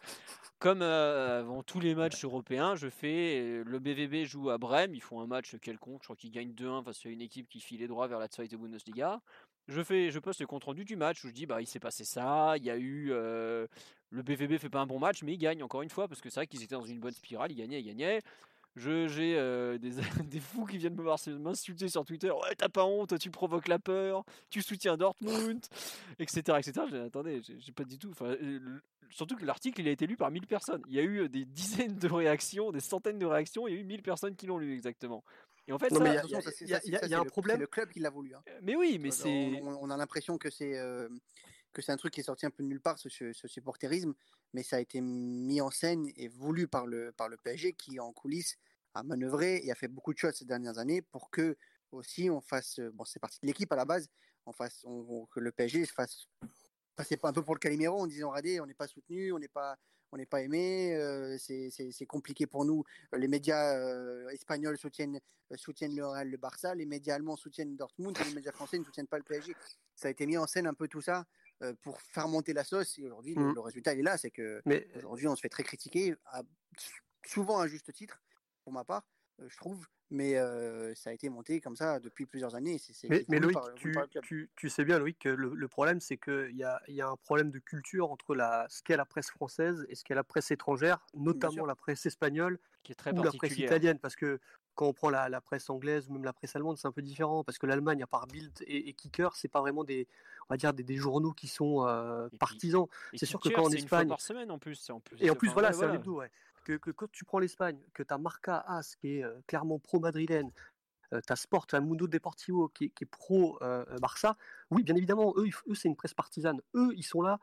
S1: comme avant tous les matchs européens, je fais le BVB joue à Brême, ils font un match quelconque, je crois qu'ils gagnent 2-1 face à une équipe qui file droit vers la Zweite Bundesliga. Je fais, je poste le compte rendu du match où je dis bah il s'est passé ça, il y a eu le BVB fait pas un bon match, mais il gagne encore une fois parce que c'est vrai qu'ils étaient dans une bonne spirale, ils gagnaient, ils gagnaient. Je, j'ai des, des, fous qui viennent me m'insulter sur Twitter. Ouais, t'as pas honte, tu provoques la peur, tu soutiens Dortmund, etc. etc. J'ai, attendez, j'ai, pas du tout. Enfin, surtout que l'article, il a été lu par 1000 personnes. Il y a eu des dizaines de réactions, des centaines de réactions. Il y a eu 1000 personnes qui l'ont lu exactement. Et en fait,
S2: il y, a un problème.
S3: C'est le club qui l'a voulu. Hein.
S1: Mais oui, mais c'est.
S3: On, a l'impression que c'est que c'est un truc qui est sorti un peu de nulle part, ce, supporterisme, mais ça a été mis en scène et voulu par le, par le PSG qui, en coulisses, a manœuvré et a fait beaucoup de choses ces dernières années pour que aussi on fasse, bon, c'est parti de l'équipe à la base, on fasse, que le PSG fasse passer un peu pour le Calimero en disant regardez, on n'est pas soutenu, on n'est pas, on n'est pas aimé, euh, c'est compliqué pour nous. Les médias euh, espagnols soutiennent, soutiennent le Real, le Barça, les médias allemands soutiennent Dortmund, les médias français ne soutiennent pas le PSG. Ça a été mis en scène un peu tout ça euh, pour faire monter la sauce. Et aujourd'hui, le, mmh. résultat, il est là. C'est que aujourd'hui, on se fait très critiquer, souvent à juste titre, pour ma part, je trouve. Mais ça a été monté comme ça depuis plusieurs années.
S2: mais, Loïc, tu, sais bien, Loïc, que le, problème, c'est qu'il y a, y a un problème de culture entre la, ce qu'est la presse française et ce qu'est la presse étrangère, notamment la presse espagnole
S1: qui est très
S2: ou la presse italienne. Parce que quand on prend la, presse anglaise ou même la presse allemande, c'est un peu différent parce que l'Allemagne, à part Bild et, Kicker, c'est pas vraiment des, on va dire des, journaux qui sont partisans. C'est sûr que quand en Espagne,
S1: par semaine en plus, en plus
S2: et en plus voilà, c'est un hebdo, ouais. Que, que, quand tu prends l'Espagne, que tu as Marca As qui est clairement pro-madrilène, euh, tu as Sport, tu as Mundo Deportivo qui, qui est pro-Barça, oui, bien évidemment, eux, eux c'est une presse partisane. Eux, ils sont là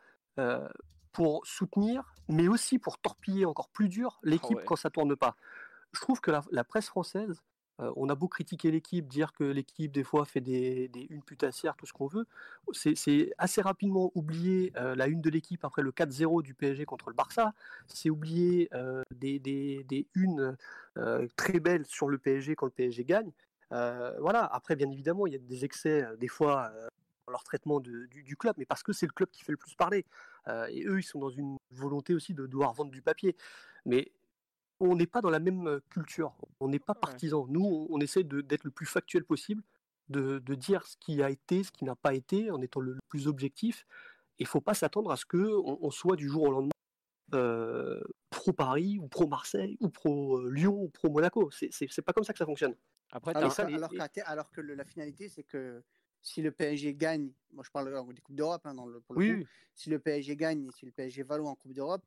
S2: pour soutenir, mais aussi pour torpiller encore plus dur l'équipe quand ça tourne pas je trouve que la, presse française, on a beau critiquer l'équipe, dire que l'équipe des fois fait des, des une putassière, tout ce qu'on veut, c'est assez rapidement oublier la une de l'équipe après le 4-0 du PSG contre le Barça, c'est oublier des, des, des, unes très belles sur le PSG quand le PSG gagne. voilà, après bien évidemment il y a des excès des fois dans leur traitement du, du, club, mais parce que c'est le club qui fait le plus parler. et eux, ils sont dans une volonté aussi de devoir vendre du papier. Mais on n'est pas dans la même culture, on n'est pas partisans. Nous, on, essaie d'être le plus factuel possible, de, dire ce qui a été, ce qui n'a pas été, en étant le, plus objectif. Il ne faut pas s'attendre à ce qu'on on soit du jour au lendemain pro Paris ou pro Marseille ou pro Lyon ou pro Monaco. C'est pas comme ça que ça fonctionne.
S3: Après, alors, alors, que la finalité, c'est que si le PSG gagne, moi je parle des Coupes d'Europe hein, le, oui. si le PSG gagne et si le PSG va loin en Coupe d'Europe,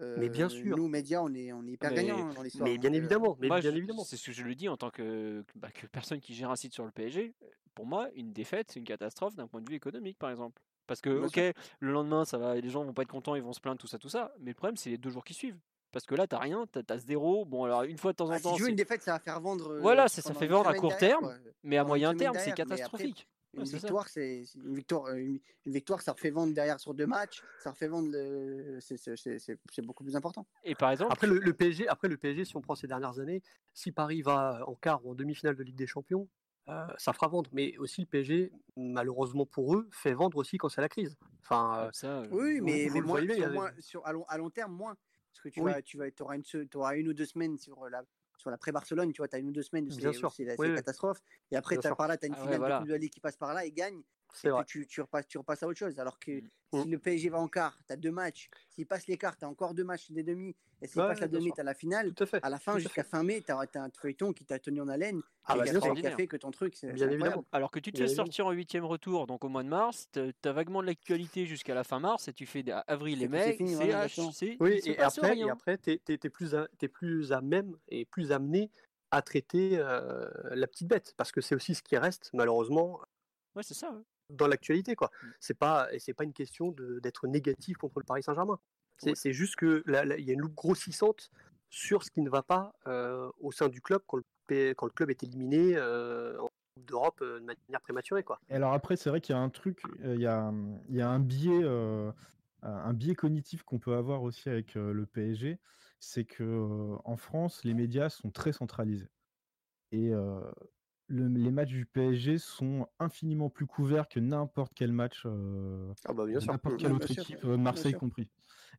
S2: mais bien sûr.
S3: Nous, médias, on est, on est hyper gagnants dans l'histoire.
S2: Mais bien évidemment. Mais bien évidemment.
S1: C'est ce que je le dis en tant que, bah, que personne qui gère un site sur le PSG. Pour moi, une défaite, c'est une catastrophe d'un point de vue économique, par exemple. Parce que, ok, le lendemain, ça va, les gens vont pas être contents, ils vont se plaindre, tout ça, tout ça. Mais le problème, c'est les deux jours qui suivent. Parce que là, t'as rien, t'as as zéro. Bon, alors une fois de temps en ah, temps.
S3: Si tu une défaite, ça va faire vendre.
S1: Voilà, ça, ça fait vendre à court terme, mais à moyen terme, c'est catastrophique.
S3: Une victoire, c'est une victoire, euh, une, victoire, ça refait vendre derrière sur deux matchs, ça refait vendre, c'est beaucoup plus important.
S1: Et par exemple,
S2: après le, PSG, après le PSG, si on prend ces dernières années, si Paris va en quart ou en demi-finale de Ligue des Champions, euh, ça fera vendre. Mais aussi le PSG, malheureusement pour eux, fait vendre aussi quand c'est la crise. Enfin,
S3: ça, oui, mais, mais moins, sur, à, long, à, long, terme, moins. Parce que tu, vas, tu vas, auras une, auras une ou deux semaines sur la, sur la pré-Barcelone, tu vois, tu as une ou deux semaines, c'est la catastrophe. Et après, as, par là, tu as une ah finale de Coupe de la Ligue qui passe par là et gagne. Et tu, tu, repasses, tu repasses à autre chose. Alors que
S2: Mm.
S3: si le PSG va en quart, tu as deux matchs. S'il passe les quarts, tu as encore deux matchs des demi. Et s'il
S2: Ouais,
S3: passe la demi, tu as la finale.
S2: Tout à fait.
S3: À la fin, jusqu'à fin mai, tu as, un feuilleton qui t'a tenu en haleine.
S2: Ah
S3: et
S2: bah,
S3: qui,
S2: bien
S3: a fait, que ton truc,
S2: Bien évidemment.
S1: Alors que tu te fais sortir en huitième retour, donc au mois de mars, tu as vaguement de l'actualité jusqu'à la fin mars, et tu fais avril et mai,
S3: fini,
S1: c'est
S2: Oui, et après, et
S1: rien.
S2: après tu es, plus, à- t'es plus à même et plus amené à traiter euh, la petite bête. Parce que c'est aussi ce qui reste, malheureusement,
S1: Ouais, c'est ça. ouais.
S2: Dans l'actualité. quoi.
S1: Mm.
S2: C'est pas, et c'est pas une question de- d'être négatif contre le Paris Saint-Germain. C'est
S1: Ouais.
S2: juste que il y a une loupe grossissante sur ce qui ne va pas euh, au sein du club quand le, P- quand le club est éliminé euh, en Coupe d'Europe euh, de manière prématurée. Quoi.
S4: Et alors après, c'est vrai qu'il y a un truc, euh, il y, a, il y a un biais, euh, un biais cognitif qu'on peut avoir aussi avec euh, le PSG, c'est que euh, en France, les médias sont très centralisés. Et euh, le- les matchs du PSG sont infiniment plus couverts que n'importe quel match euh,
S2: Ah bah
S4: n'importe quelle autre
S3: bien
S4: équipe,
S3: bien
S4: Marseille compris.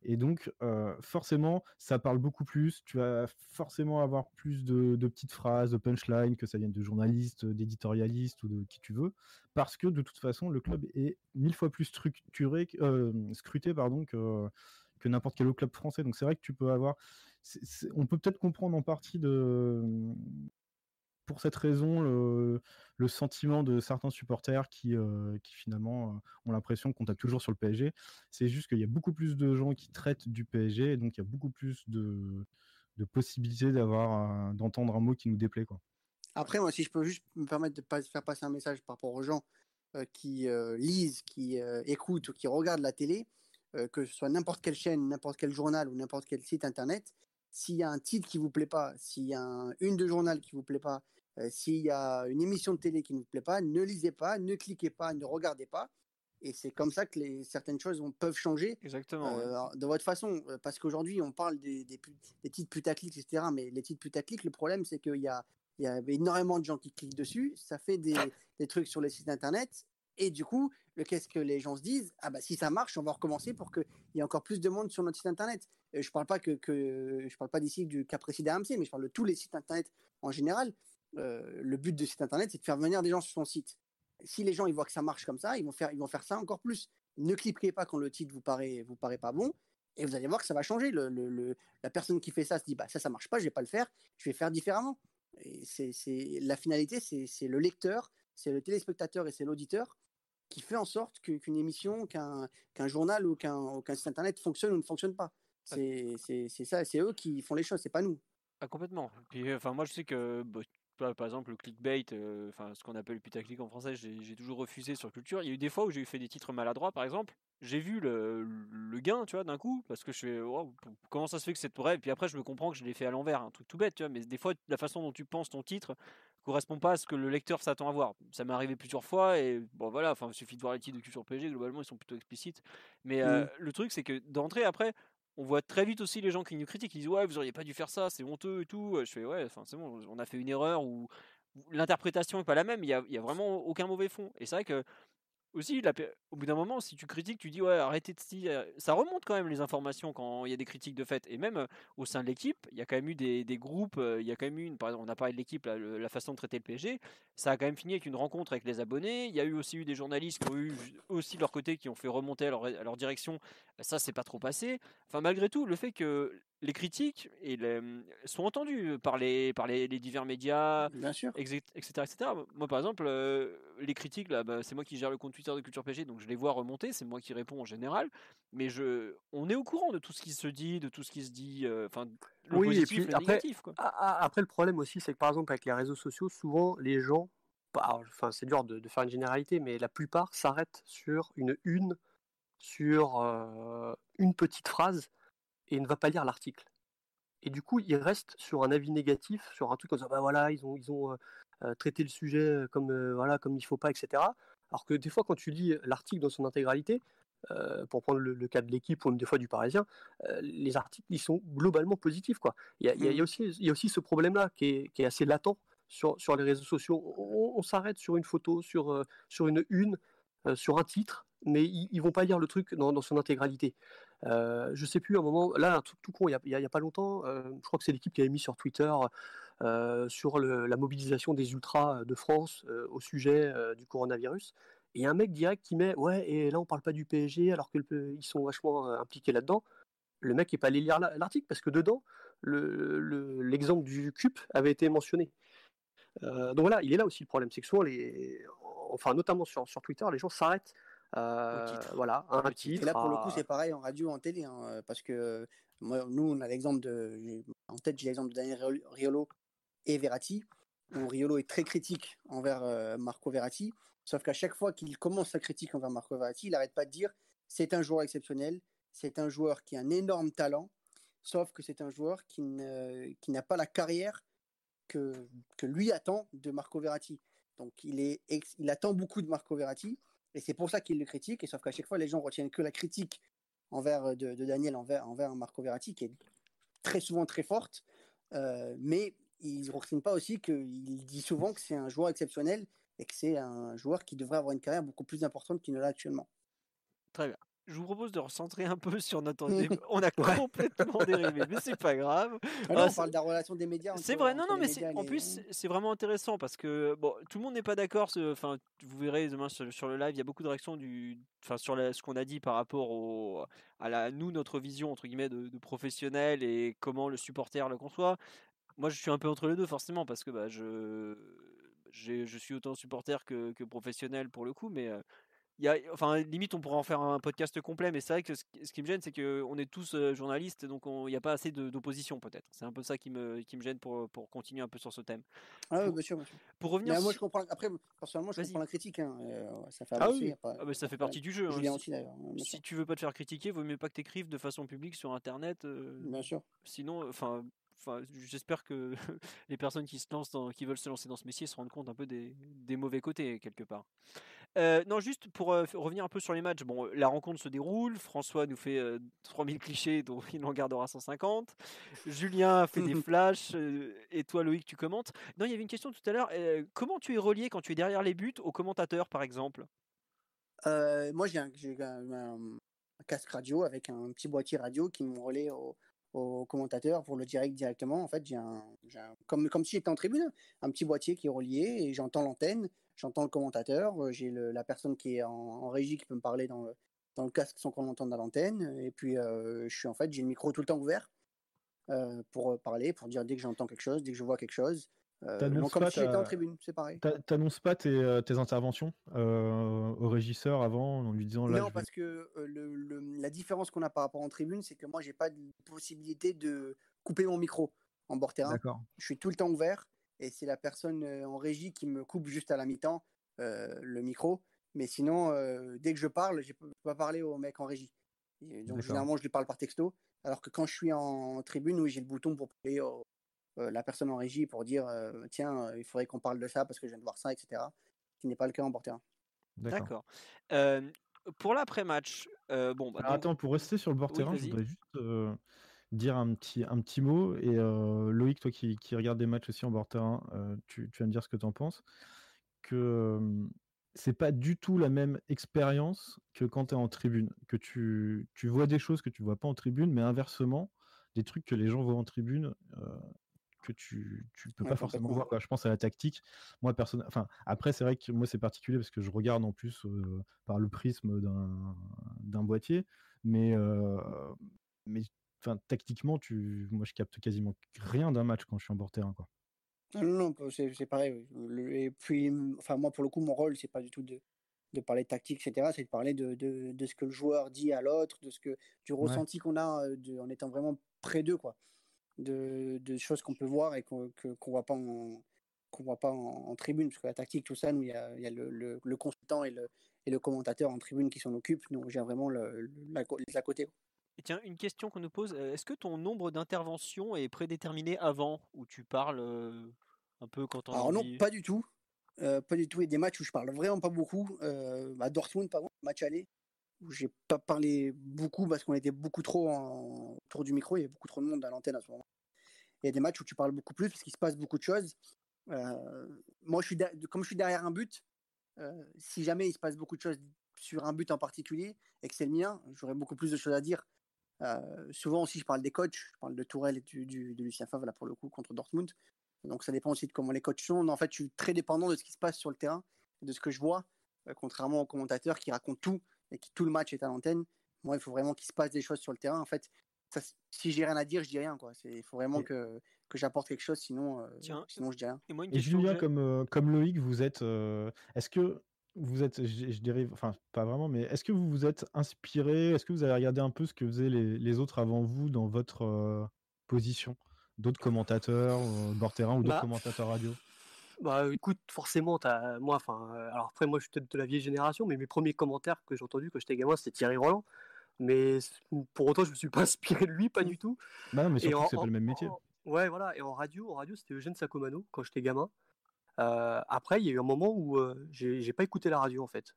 S4: Et donc, euh, forcément, ça parle beaucoup plus. Tu vas forcément avoir plus de, de petites phrases, de punchlines, que ça vienne de journalistes, d'éditorialistes ou de qui tu veux, parce que de toute façon, le club est mille fois plus structuré, euh, scruté pardon, que, que n'importe quel autre club français. Donc, c'est vrai que tu peux avoir. on peut peut-être comprendre en partie de pour cette raison le, sentiment de certains supporters qui, euh, finalement euh, ont l'impression qu'on tape toujours sur le PSG. C'est juste qu'il y a beaucoup plus de gens qui traitent du PSG, et donc il y a beaucoup plus de, possibilités d'avoir d'entendre un mot qui nous déplaît.
S3: Après, moi, si je peux juste me permettre de faire passer un message par rapport aux gens euh, qui lisent, qui écoutent ou qui regardent la télé, que ce soit n'importe quelle chaîne, n'importe quel journal ou n'importe quel site internet, s'il y a un titre qui vous plaît pas, s'il y a un- une de journal qui vous plaît pas, euh, s'il y a une émission de télé qui ne vous plaît pas, ne lisez pas, ne cliquez pas, ne regardez pas. Et c'est comme ça que les, certaines choses peuvent changer
S1: Exactement. ouais.
S3: de votre façon. Parce qu'aujourd'hui, on parle des, des, des titres putaclics, etc. Mais les titres putaclics, le problème, c'est qu'il y a, il y a énormément de gens qui cliquent dessus. Ça fait des, des trucs sur les sites internet. Et du coup, qu'est-ce que les gens se disent? Ah bah si ça marche, on va recommencer pour qu'il y ait encore plus de monde sur notre site internet. Euh, je parle pas que, que je parle pas d'ici du cas précis d'AMC, mais je parle de tous les sites internet en général. Euh, le but de site internet, c'est de faire venir des gens sur son site. Si les gens ils voient que ça marche comme ça, ils vont faire, ils vont faire ça encore plus. Ne cliquez pas quand le titre vous paraît, vous paraît pas bon, et vous allez voir que ça va changer. Le, le- le- la personne qui fait ça se dit bah ça ça marche pas, je vais pas le faire, je vais faire différemment. Et c'est, c'est la finalité, c'est, c'est le lecteur, c'est le téléspectateur et c'est l'auditeur qui fait en sorte qu'une émission, qu'un, qu'un journal ou qu'un, site internet fonctionne ou ne fonctionne pas. C'est, c'est, c'est ça, c'est eux qui font les choses, c'est pas nous.
S1: Ah, complètement. Puis, enfin, moi, je sais que, bah, par exemple, le clickbait, euh, enfin, ce qu'on appelle le putaclic en français, j'ai toujours refusé sur Culture. Il y a eu des fois où j'ai fait des titres maladroits, par exemple. J'ai vu le, le gain, tu vois, d'un coup, parce que je fais, comment ça se fait que c'est vrai? Et puis après, je me comprends que je l'ai fait à l'envers, un truc tout bête, tu vois. Mais des fois, la façon dont tu penses ton titre correspond pas à ce que le lecteur s'attend à voir. Ça m'est arrivé plusieurs fois, et bon, voilà, enfin, il suffit de voir les titres de Culture PG, globalement, ils sont plutôt explicites. Mais euh,
S3: Mhm.
S1: le truc, c'est que d'entrée, après, on voit très vite aussi les gens qui nous critiquent, ils disent ouais vous auriez pas dû faire ça, c'est honteux et tout. Je fais ouais, enfin c'est bon, on a fait une erreur ou l'interprétation est pas la même, il y y a vraiment aucun mauvais fond. Et c'est vrai que aussi au bout d'un moment, si tu critiques, tu dis ouais arrêtez de si ça remonte quand même les informations quand il y a des critiques de fait. Et même euh, au sein de l'équipe, il y a quand même eu des, groupes, euh, il y a quand même eu par exemple on a parlé de l'équipe, la façon de traiter le PSG, ça a quand même fini avec une rencontre avec les abonnés. Il y a eu aussi eu des journalistes qui ont eu aussi de leur côté qui ont fait remonter leur, à leur direction. Ça c'est pas trop passé. Enfin malgré tout, le fait que les critiques et les- sont entendues par les par les, les divers médias,
S3: Bien sûr.
S1: etc., etc.. Moi, par exemple, euh, les critiques, là, bah, c'est moi qui gère le compte Twitter de Culture PG, donc je les vois remonter, c'est moi qui réponds en général. Mais je, on est au courant de tout ce qui se dit, de tout ce qui se dit, euh, enfin, le
S2: Oui, et
S1: positif,
S2: puis
S1: le
S2: après-
S1: négatif, quoi.
S2: Après, le problème aussi, c'est que par exemple, avec les réseaux sociaux, souvent, les gens, bah, enfin, c'est dur de, de faire une généralité, mais la plupart s'arrêtent sur une une, sur euh, une petite phrase et ne va pas lire l'article. Et du coup, ils restent sur un avis négatif, sur un truc comme ça, bah voilà, ils ont, ils ont euh, traité le sujet comme, euh, voilà, comme il faut pas, etc. Alors que des fois, quand tu lis l'article dans son intégralité, euh, pour prendre le, le cas de l'équipe ou même des fois du Parisien, les articles ils sont globalement positifs. Quoi. Il, y a, il y a- il y a aussi, il y a aussi ce problème-là qui est, qui est assez latent sur, sur les réseaux sociaux. On, on s'arrête sur une photo, sur, sur une une, sur un titre, mais ils, ils vont pas lire le truc dans, dans son intégralité. Euh, je sais plus, à un moment, là, un truc tout con, il y a, pas longtemps, euh, je crois que c'est l'équipe qui avait mis sur Twitter euh, sur la mobilisation des ultras de France euh, au sujet euh, du coronavirus.
S5: il y a un mec direct qui met Ouais, et là, on parle pas du PSG alors qu'ils sont vachement impliqués là-dedans. Le mec n'est pas allé lire l'article parce que dedans, l'exemple le, du CUP avait été mentionné. donc voilà, il est là aussi le problème, c'est que les, enfin notamment sur Twitter, les gens s'arrêtent voilà, un titre.
S3: Et là, pour le coup, c'est pareil en radio, en télé, hein, parce que moi, nous, on a l'exemple de, en tête, j'ai l'exemple de Daniel Riolo et Verratti, où Riolo est très critique envers Marco Verratti, sauf qu'à chaque fois qu'il commence sa critique envers Marco Verratti, il n'arrête pas de dire c'est un joueur exceptionnel, c'est un joueur qui a un énorme talent, sauf que c'est un joueur qui, n'a pas la carrière que, que lui attend de Marco Verratti. Donc il, est, il attend beaucoup de Marco Verratti, et c'est pour ça qu'il le critique, et sauf qu'à chaque fois, les gens retiennent que la critique envers de, Daniel envers, envers Marco Verratti, qui est très souvent très forte, euh, mais ils ne retiennent pas aussi qu'il dit souvent que c'est un joueur exceptionnel et que c'est un joueur qui devrait avoir une carrière beaucoup plus importante qu'il ne l'a actuellement.
S1: Très bien je vous propose de recentrer un peu sur notre. on a complètement dérivé, mais c'est pas grave.
S3: Ah on parle de la relation des médias.
S1: C'est vrai, non, non, mais en plus, c'est vraiment intéressant parce que bon, tout le monde n'est pas d'accord. Enfin, vous verrez demain sur, le live, il y a beaucoup de réactions du, enfin, sur ce qu'on a dit par rapport au, à la, nous, notre vision entre guillemets de, de professionnel et comment le supporter le conçoit. Moi, je suis un peu entre les deux forcément parce que bah, je, je suis autant supporter que, que professionnel pour le coup, mais y a, enfin, limite, on pourrait en faire un podcast complet, mais c'est vrai que ce, qui me gêne, c'est qu'on est tous journalistes, donc il n'y a pas assez d'opposition, peut-être. C'est un peu ça qui me, qui me gêne pour, pour continuer un peu sur ce thème.
S3: Ah oui, bien sûr, Pour revenir. moi, je comprends. Après, personnellement, je comprends la critique. Hein, ça fait
S1: ah oui. ah, ça fait partie du jeu. Hein. Aussi, hein, si tu veux pas te faire critiquer, vaut mieux pas que tu écrives de façon publique sur Internet.
S3: bien sûr.
S1: Sinon, enfin. Enfin, j'espère que les personnes qui se lancent qui veulent se lancer dans ce métier se rendent compte un peu des, des mauvais côtés quelque part. Euh, non, juste pour euh, revenir un peu sur les matchs. Bon, la rencontre se déroule. François nous fait 3000 euh, clichés, dont il en gardera 150. Julien fait des flashs. et toi, Loïc, tu commentes. Non, il y avait une question tout à l'heure. comment tu es relié quand tu es derrière les buts au commentateur, par exemple?
S3: Moi, j'ai un, casque radio avec un petit boîtier radio qui me relaie au, au commentateur pour le direct directement. En fait, j'ai un, comme, comme si j'étais en tribune, un petit boîtier qui est relié et j'entends l'antenne j'entends le commentateur, euh, j'ai la personne qui est en, régie qui peut me parler dans le, dans le casque sans qu'on l'entende à l'antenne, et puis euh, je suis en fait, j'ai le micro tout le temps ouvert euh, pour parler, pour dire dès que j'entends quelque chose, dès que je vois quelque chose. donc comme si j'étais en tribune, c'est pareil.
S4: T'annonces pas tes, tes interventions au régisseur avant en lui disant là.
S3: Non, parce que le, la différence qu'on a par rapport en tribune, c'est que moi j'ai pas de possibilité de couper mon micro en bord terrain. Je suis tout le temps ouvert et c'est la personne euh, en régie qui me coupe juste à la mi-temps euh, le micro. Mais sinon, euh, dès que je parle, je ne peux pas parler au mec en régie. donc généralement, je lui parle par texto. Alors que quand je suis en tribune, oui, j'ai le bouton pour parler la personne en régie pour dire tiens, il faudrait qu'on parle de ça parce que je viens de voir ça, etc. Ce qui n'est pas le cas en porteur.
S1: D'accord. pour l'après-match, bon.
S4: Bah, attends, pour rester sur le bord terrain, je voudrais juste dire un petit, un petit mot. Et Loïc, toi qui, qui regarde des matchs aussi en bord terrain, tu, tu, vas me dire ce que tu en penses. Que c'est pas du tout la même expérience que quand tu es en tribune. Que tu, tu, vois des choses que tu vois pas en tribune, mais inversement, des trucs que les gens voient en tribune. que tu, tu peux pas forcément voir. Je pense à la tactique. Moi, personne. Enfin, après, c'est vrai que moi, c'est particulier parce que je regarde en plus par le prisme d'un boîtier. Mais, mais tactiquement, tu, moi, je capte quasiment rien d'un match quand je suis en bord terrain, quoi.
S3: Non, c'est pareil. Et puis, enfin, moi, pour le coup, mon rôle, c'est pas du tout de, de parler de tactique, etc. C'est de parler de, de, de, ce que le joueur dit à l'autre, de ce que du ressenti qu'on a de, en étant vraiment près d'eux, quoi. De, de choses qu'on peut voir et qu'on qu'on voit pas en qu'on voit pas en, tribune, parce que la tactique, tout ça, nous, il y a, y a le, le, consultant et le, et le commentateur en tribune qui s'en occupent. Nous, j'ai vraiment le, la, la côté.
S1: Et tiens, une question qu'on nous pose, est-ce que ton nombre d'interventions est prédéterminé avant, où tu parles un peu quand on
S3: Alors non, pas du tout. pas du tout. Il y a des matchs où je parle vraiment pas beaucoup. à Dortmund, par exemple, match aller, où j'ai pas parlé beaucoup parce qu'on était beaucoup trop en... autour du micro, il y avait beaucoup trop de monde à l'antenne à ce moment. Il y a des matchs où tu parles beaucoup plus parce qu'il se passe beaucoup de choses. moi, je suis comme je suis derrière un but, si jamais il se passe beaucoup de choses sur un but en particulier et que c'est le mien, j'aurais beaucoup plus de choses à dire euh, souvent aussi, je parle des coachs, je parle de Tourelle et du, de Lucien Favre, là, pour le coup, contre Dortmund. Donc ça dépend aussi de comment les coachs sont. En fait, je suis très dépendant de ce qui se passe sur le terrain, de ce que je vois. euh, contrairement aux commentateurs qui racontent tout et qui tout le match est à l'antenne. Moi, il faut vraiment qu'il se passe des choses sur le terrain. En fait, ça, si j'ai rien à dire, je dis rien. Quoi. Il faut vraiment que, que j'apporte quelque chose, sinon, euh,
S1: Tiens.
S3: sinon je dis rien.
S1: Et moi, une
S4: Et
S1: question que
S4: Julien, comme, euh, comme Loïc, vous êtes. euh, est-ce que vous êtes. Je, je dérive. Enfin, pas vraiment, mais est-ce que vous vous êtes inspiré Est-ce que vous avez regardé un peu ce que faisaient les, les autres avant vous dans votre euh, position? D'autres commentateurs, euh, bord terrain ou d'autres
S2: Bah,
S4: commentateurs radio?
S2: Bah écoute, forcément, t'as, moi, enfin, euh, alors après, moi, je suis peut-être de la vieille génération, mais mes premiers commentaires que j'ai entendus quand j'étais gamin, c'était Thierry Roland. Mais pour autant, je me suis pas inspiré de lui, pas du tout.
S4: Bah non, mais surtout c'est pas le même métier.
S2: en- ouais, voilà. Et en radio, en radio, c'était Eugène Sacomano quand j'étais gamin. Après, il y a eu un moment où j'ai pas écouté la radio en fait.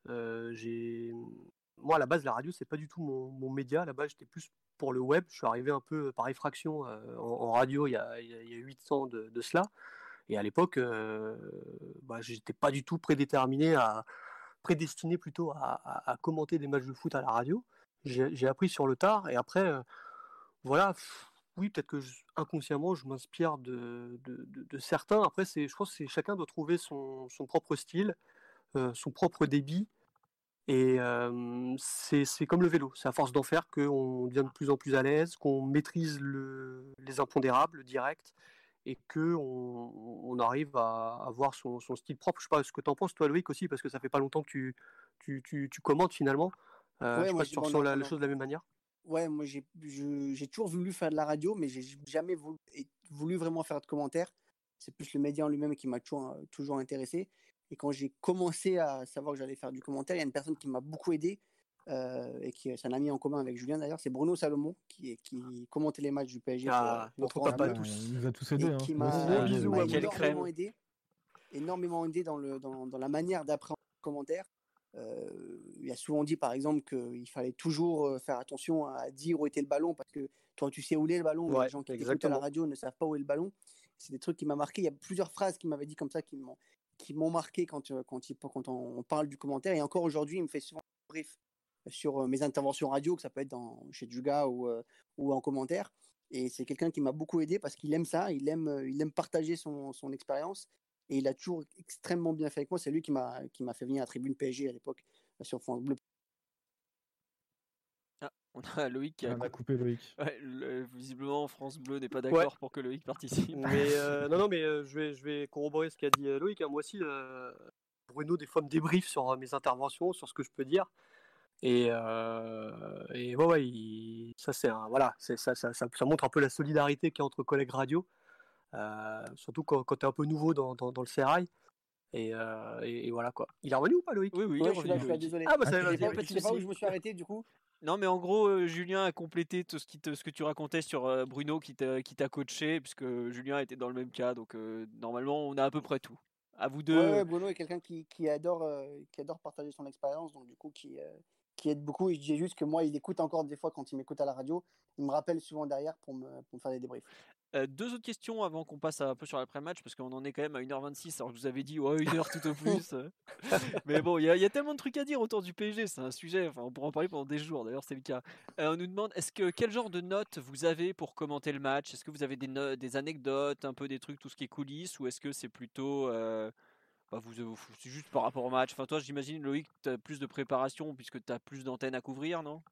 S2: Moi, à la base, la radio, c'est pas du tout mon, mon média. La base, j'étais plus pour le web. Je suis arrivé un peu par effraction en, radio il y a, il y a- il y a 8 ans de, cela. Et à l'époque, euh, bah, j'étais pas du tout prédéterminé à prédestiné plutôt à, commenter des matchs de foot à la radio. J'ai appris sur le tard et après, voilà, oui, peut-être que je- inconsciemment, je m'inspire de, de- de- de certains. Après, c'est, je pense que chacun doit trouver son, son propre style, euh, son propre débit. Et euh, c'est c'est comme le vélo, c'est à force d'en faire qu'on devient de plus en plus à l'aise, qu'on maîtrise le- les impondérables, le direct, et que on, arrive à avoir son, son style propre. Je sais pas ce que tu en penses, toi, Loïc, aussi, parce que ça fait pas longtemps que tu, tu, tu, tu commentes finalement. Euh,
S3: Ouais,
S2: je sais pas si tu ressens la, chose de la même manière.
S3: Ouais, moi j'ai toujours voulu faire de la radio, mais j'ai jamais voulu, vraiment faire de commentaires. C'est plus le média en lui-même qui m'a toujours, euh, toujours intéressé. Et quand j'ai commencé à savoir que j'allais faire du commentaire, il y a une personne qui m'a beaucoup aidé, euh, et qui c'est un ami en commun avec Julien d'ailleurs, c'est Bruno Salomon, qui, qui commentait les matchs du PSG.
S2: Ah,
S3: pour
S2: notre
S3: France
S2: papa tous.
S4: Euh, il nous a tous
S3: et
S4: aidés. hein.
S3: qui m'a énormément
S1: crème.
S3: aidé, énormément aidé dans, le, dans, dans la manière d'appréhender le commentaire. Euh, il a souvent dit par exemple qu'il fallait toujours faire attention à dire où était le ballon parce que toi tu sais où est le ballon,
S2: Ouais,
S3: les gens qui écoutent à la radio ne savent pas où est le ballon. C'est des trucs qui m'ont marqué. Il y a plusieurs phrases qu'il m'avait dit comme ça qui m'ont qui m'ont marqué quand, quand, il- quand on, parle du commentaire. Et encore aujourd'hui, il me fait souvent un brief sur mes interventions radio, que ça peut être dans, chez Juga ou, euh, ou en commentaire. Et c'est quelqu'un qui m'a beaucoup aidé parce qu'il aime ça, il aime, il aime partager son, son expérience. Et il a toujours extrêmement bien fait avec moi. C'est lui qui m'a qui m'a fait venir à Tribune PSG à l'époque sur France Bleu.
S1: Ah, on a Loïc qui a
S4: On a
S1: coupé-
S4: Loïc.
S1: Ouais, le- visiblement, France Bleu n'est pas d'accord pour que Loïc participe.
S2: Mais euh, non, non, mais euh, je, vais, je vais corroborer ce qu'a dit euh, Loïc. hein. Moi aussi, euh, Bruno, des fois, me débriefe sur euh, mes interventions, sur ce que je peux dire. Et, euh, et ouais, ouais, il- ça, c'est voilà, c'est, ça, ça, ça, ça montre un peu la solidarité qu'il y a entre collègues radio, euh, surtout quand, quand tu es un peu nouveau dans, dans, dans le sérail. Et, euh, et, et voilà quoi. Il est revenu ou pas, Loïc?
S1: Oui, oui, il est
S3: Ouais, je suis là,
S1: revenu,
S3: je suis là,
S1: Loïc.
S3: désolé.
S2: Ah, bah, ça va,
S3: Je sais
S2: vas-y,
S3: pas,
S2: vas-y,
S3: je sais pas où je me suis arrêté du coup.
S1: Non, mais en gros, euh, Julien a complété tout ce, qui te- ce que tu racontais sur euh, Bruno qui t'a qui t'a coaché, puisque Julien était dans le même cas. Donc, euh, normalement, on a à peu près tout. À vous deux.
S3: Ouais, ouais, Bruno est quelqu'un qui, qui adore, euh, qui adore partager son expérience, donc du coup qui, euh, qui aide beaucoup. Et je dis juste que moi, il écoute encore des fois quand il m'écoute à la radio. Il me rappelle souvent derrière pour me, pour me faire des débriefs.
S1: Euh, deux autres questions avant qu'on passe un peu sur l'après-match, parce qu'on en est quand même à 1h26, alors que je vous avais dit ouais, 1 heure tout au plus. Mais bon, il y, a- il y a tellement de trucs à dire autour du PSG, c'est un sujet, enfin, on pourra en parler pendant des jours, d'ailleurs c'est le cas. Euh, on nous demande, est-ce que quel genre de notes vous avez pour commenter le match? Est-ce que vous avez des, no- des anecdotes, un peu des trucs, tout ce qui est coulisses, ou est-ce que c'est plutôt... euh, bah, vous, vous- c'est juste par rapport au match? Enfin, toi, j'imagine, Loïc, tu as plus de préparation puisque tu as plus d'antennes à couvrir, non?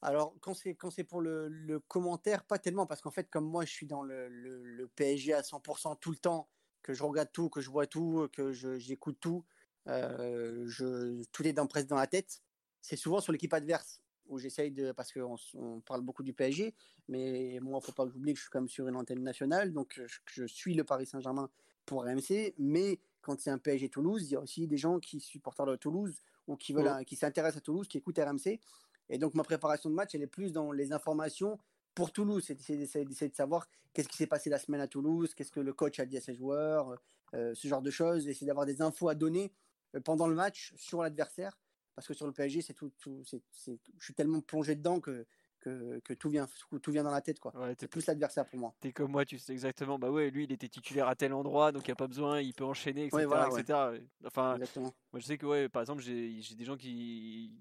S3: Alors, quand c'est quand c'est pour le, le commentaire, pas tellement, parce qu'en fait, comme moi, je suis dans le, le- le PSG à 100% tout le temps, que je regarde tout, que je vois tout, que j'écoute tout, euh, je, tout est dans, presque dans la tête. C'est souvent sur l'équipe adverse où j'essaye de, parce qu'on on parle beaucoup du PSG, mais moi, faut pas que j'oublie que je suis quand même sur une antenne nationale, donc je, je suis le Paris Saint-Germain pour RMC, mais quand c'est un PSG Toulouse, il y a aussi des gens qui supportent de Toulouse ou qui veulent, qui s'intéressent à Toulouse, qui écoutent RMC. Et donc, ma préparation de match, elle est plus dans les informations pour Toulouse. C'est d'essayer- de savoir qu'est-ce qui s'est passé la semaine à Toulouse, qu'est-ce que le coach a dit à ses joueurs, euh, ce genre de choses. Essayer d'avoir des infos à donner euh, pendant le match sur l'adversaire. Parce que sur le PSG, c'est tout, je suis tellement plongé dedans que, que, que tout, vient, tout vient dans la tête. quoi.
S1: Ouais,
S3: C'est plus l'adversaire pour moi.
S1: T'es comme moi, tu sais exactement. Bah ouais, lui, il était titulaire à tel endroit, donc il n'y a pas besoin, il peut enchaîner, etc.
S3: Ouais, voilà, ouais.
S1: etc. Enfin,
S3: Exactement.
S1: moi, je sais que, ouais, par exemple, j'ai des gens qui,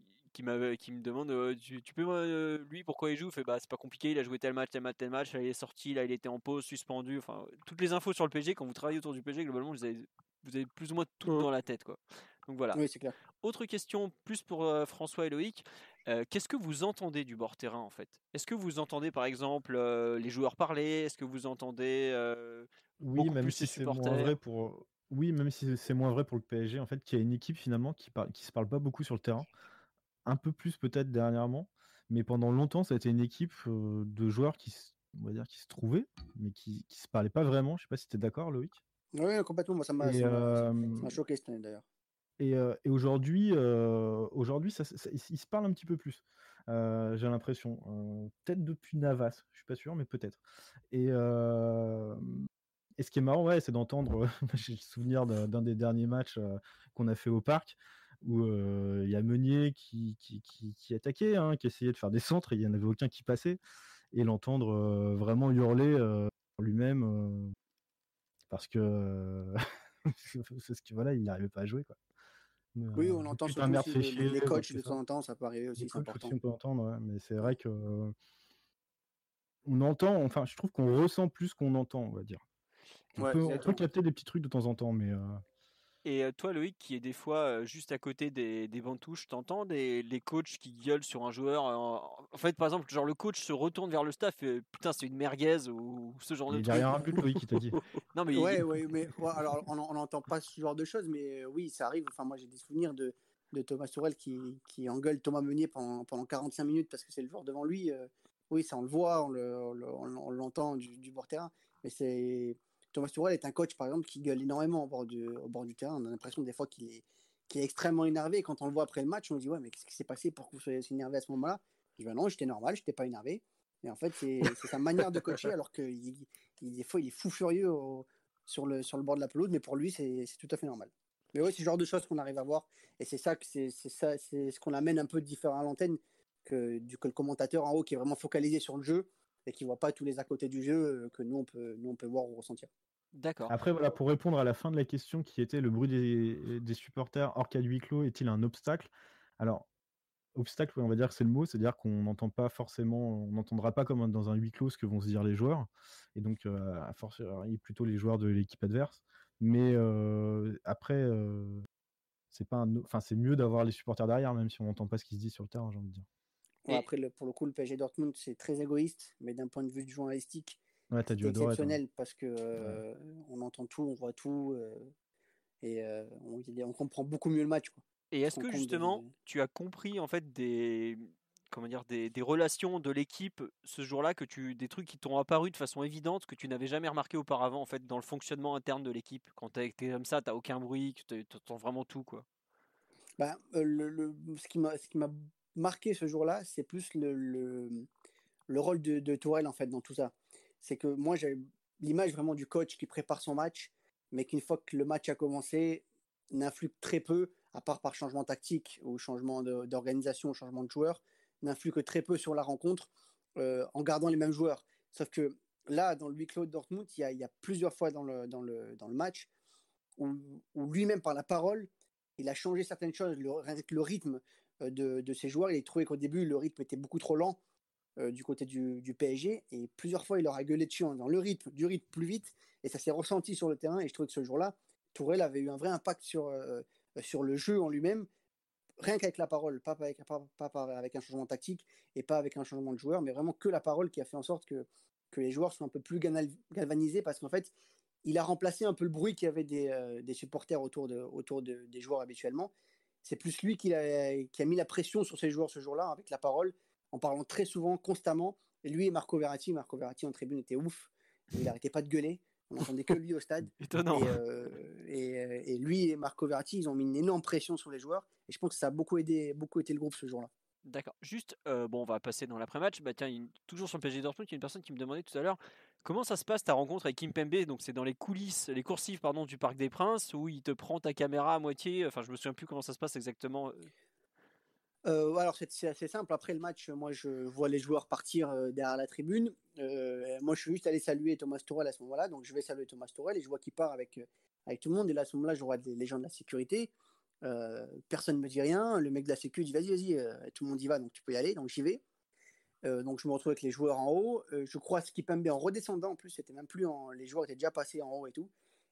S1: qui, me demandent euh, tu, tu peux, euh, lui, pourquoi il joue? Fait, bah, C'est pas compliqué, il a joué tel match, tel match, tel match, là, il est sorti, là, il était en pause, suspendu. Enfin, toutes les infos sur le PSG, quand vous travaillez autour du PSG, globalement, vous avez, vous avez plus ou moins tout
S2: Mhm.
S1: dans la tête. quoi. Donc voilà.
S3: Oui, c'est clair.
S1: Autre question, plus pour euh, François et Loïc. Euh, Qu'est-ce que vous entendez du bord terrain en fait? Est-ce que vous entendez par exemple les joueurs parler? Est-ce que vous entendez
S4: Oui, même si c'est moins vrai pour. Oui, même si c'est moins vrai pour le PSG, en fait, qui a une équipe finalement qui qui se parle pas beaucoup sur le terrain, un peu plus peut-être dernièrement, mais pendant longtemps, ça a été une équipe de joueurs qui, se- on va dire, qui se trouvaient, mais qui, qui se parlaient pas vraiment. Je sais pas si tu es d'accord, Loïc.
S3: Oui, complètement. Moi, ça m'a
S4: euh,
S3: choqué cette année d'ailleurs.
S4: Et, euh, et aujourd'hui, euh, aujourd'hui, ça, ça- ils se parlent un petit peu plus. j'ai l'impression. Peut-être depuis Navas, je suis pas sûr, mais peut-être. Et, et ce qui est marrant, ouais, c'est d'entendre. J'ai le souvenir d'un des derniers matchs qu'on a fait au parc où euh, il y a Meunier qui, qui, qui, qui attaquait, hein, qui essayait de faire des centres et il n'y en avait aucun qui passait. Et l'entendre euh, vraiment hurler euh, lui-même parce que c'est ce que voilà, il n'arrivait pas à jouer quoi.
S3: Oui, on entend surtout aussi les,
S4: chier,
S3: les coachs de temps en temps, ça peut arriver aussi, c'est important.
S4: on peut entendre, ouais, mais c'est vrai que on entend, enfin, je trouve qu'on ressent plus qu'on entend, on va dire. On,
S3: Ouais,
S4: peut, on peut
S3: exactement.
S4: capter des petits trucs de temps en temps, mais
S1: Et toi, Loïc, qui est des fois juste à côté des, des bancs touches, t'entends des les coachs qui gueulent sur un joueur En fait, par exemple, genre le coach se retourne vers le staff et putain, c'est une merguez ou ce genre de
S4: il n'y a rien un but, Loïc, qui t'a dit.
S1: Non, mais
S3: Ouais, ouais, mais ouais, alors on n'entend pas ce genre de choses, mais euh, oui, ça arrive. Enfin, moi, j'ai des souvenirs de, de Thomas Tourel qui, qui engueule Thomas Meunier pendant, pendant 45 minutes parce que c'est le joueur devant lui. euh, oui, ça, on le voit, on le- on le- on on l'entend du, du bord terrain, mais c'est Thomas Tourel est un coach, par exemple, qui gueule énormément au bord du, terrain. On a l'impression des fois qu'il est, qu'il extrêmement énervé. Et quand on le voit après le match, on se dit ouais, mais qu'est-ce qui s'est passé? Pour que vous soyez énervé à ce moment-là? Je dis bah non, j'étais normal, j'étais pas énervé. Et en fait, c'est sa manière de coacher, alors que il, il- des fois, il est fou furieux sur, le, bord de la pelouse, mais pour lui, c'est tout à fait normal. Mais oui, c'est le genre de choses qu'on arrive à voir, et c'est ça c'est ce qu'on amène un peu différent à l'antenne que, le commentateur en haut qui est vraiment focalisé sur le jeu et qui voit pas tous les à côté du jeu euh, que nous on peut, nous on peut voir ou ressentir.
S1: D'accord.
S4: Après, voilà, pour répondre à la fin de la question qui était le bruit des, des supporters hors cas de huis clos est-il un obstacle? Alors, obstacle, on va dire que c'est le mot, c'est-à-dire qu'on n'entend pas forcément, on n'entendra pas comme dans un huis clos ce que vont se dire les joueurs, et donc euh, à force, plutôt les joueurs de l'équipe adverse. Mais euh, après, euh, c'est pas, enfin c'est mieux d'avoir les supporters derrière, même si on n'entend pas ce qui se dit sur le terrain, j'ai envie de dire.
S3: Ouais, Après, le- pour le coup, le PSG Dortmund, c'est très égoïste, mais d'un point de vue journalistique,
S4: Ouais, t'as
S3: c'est
S4: dû adorer. toi.
S3: exceptionnel parce que euh, on entend tout, on voit tout, euh, et euh, on, on comprend beaucoup mieux le match. Quoi.
S1: Et est-ce que justement, tu as compris en fait des comment dire des, des relations de l'équipe ce jour-là que tu des trucs qui t'ont apparu de façon évidente que tu n'avais jamais remarqué auparavant en fait dans le fonctionnement interne de l'équipe? Quand t'es comme ça t'as aucun bruit que tu entends vraiment tout quoi
S3: Bah, euh, le, le- ce qui m'a ce qui m'a marqué ce jour-là, c'est plus le, le, le rôle de, de Tourelle en fait dans tout ça. C'est que moi j'ai l'image vraiment du coach qui prépare son match, mais qu'une fois que le match a commencé, n'influe très peu, à part par changement tactique ou changement d'organisation, changement de joueur, n'influe que très peu sur la rencontre euh, en gardant les mêmes joueurs. Sauf que là, dans le huis clos de Dortmund, il y a, plusieurs fois dans le, dans le, dans le match où, où lui-même, par la parole, il a changé certaines choses, le, le rythme euh, de, de ses joueurs. Il a trouvé qu'au début, le rythme était beaucoup trop lent euh, du côté du, PSG. Et plusieurs fois, il leur a gueulé dessus en disant le rythme, du rythme plus vite. Et ça s'est ressenti sur le terrain. Et je trouvais que ce jour-là, Tourelle avait eu un vrai impact sur, euh, sur le jeu en lui-même. Rien qu'avec la parole, pas avec, un changement tactique et pas avec un changement de joueur, mais vraiment que la parole qui a fait en sorte que, que les joueurs soient un peu plus galvanisés parce qu'en fait, il a remplacé un peu le bruit qu'il y avait des, euh, des supporters autour, de, autour de- des joueurs habituellement. C'est plus lui qui a, qui a mis la pression sur ses joueurs ce jour-là avec la parole, en parlant très souvent, constamment. Et lui et Marco Verratti, Marco Verratti en tribune était ouf. Il n'arrêtait pas de gueuler. On n'entendait que lui au stade.
S1: étonnant
S3: Et, euh, et, euh, et lui et Marco Verratti, ils ont mis une énorme pression sur les joueurs. Et je pense que ça a beaucoup aidé, beaucoup aidé le groupe ce jour-là.
S1: D'accord. Juste, euh, bon, on va passer dans l'après-match. Bah tiens, une- toujours sur le PSG Dortmund, il y a une personne qui me demandait tout à l'heure comment ça se passe ta rencontre avec Kim Pembe. Donc c'est dans les coulisses, les coursives pardon du Parc des Princes où il te prend ta caméra à moitié. Enfin, je me souviens plus comment ça se passe exactement.
S3: Euh, alors c'est assez simple. Après le match, moi je vois les joueurs partir euh, derrière la tribune. Euh, moi je suis juste allé saluer Thomas Tourelle à ce moment-là. Donc je vais saluer Thomas Tourelle et je vois qu'il part avec, avec tout le monde. Et là à ce moment-là, je vois les, gens de la sécurité. Personne ne me dit rien. Le mec de la sécu dit vas-y, vas-y, tout le monde y va, donc tu peux y aller. Donc j'y vais. Donc je me retrouve avec les joueurs en haut. Je crois Skipembe en redescendant en plus, c'était même plus en... les joueurs étaient déjà passés en haut et tout.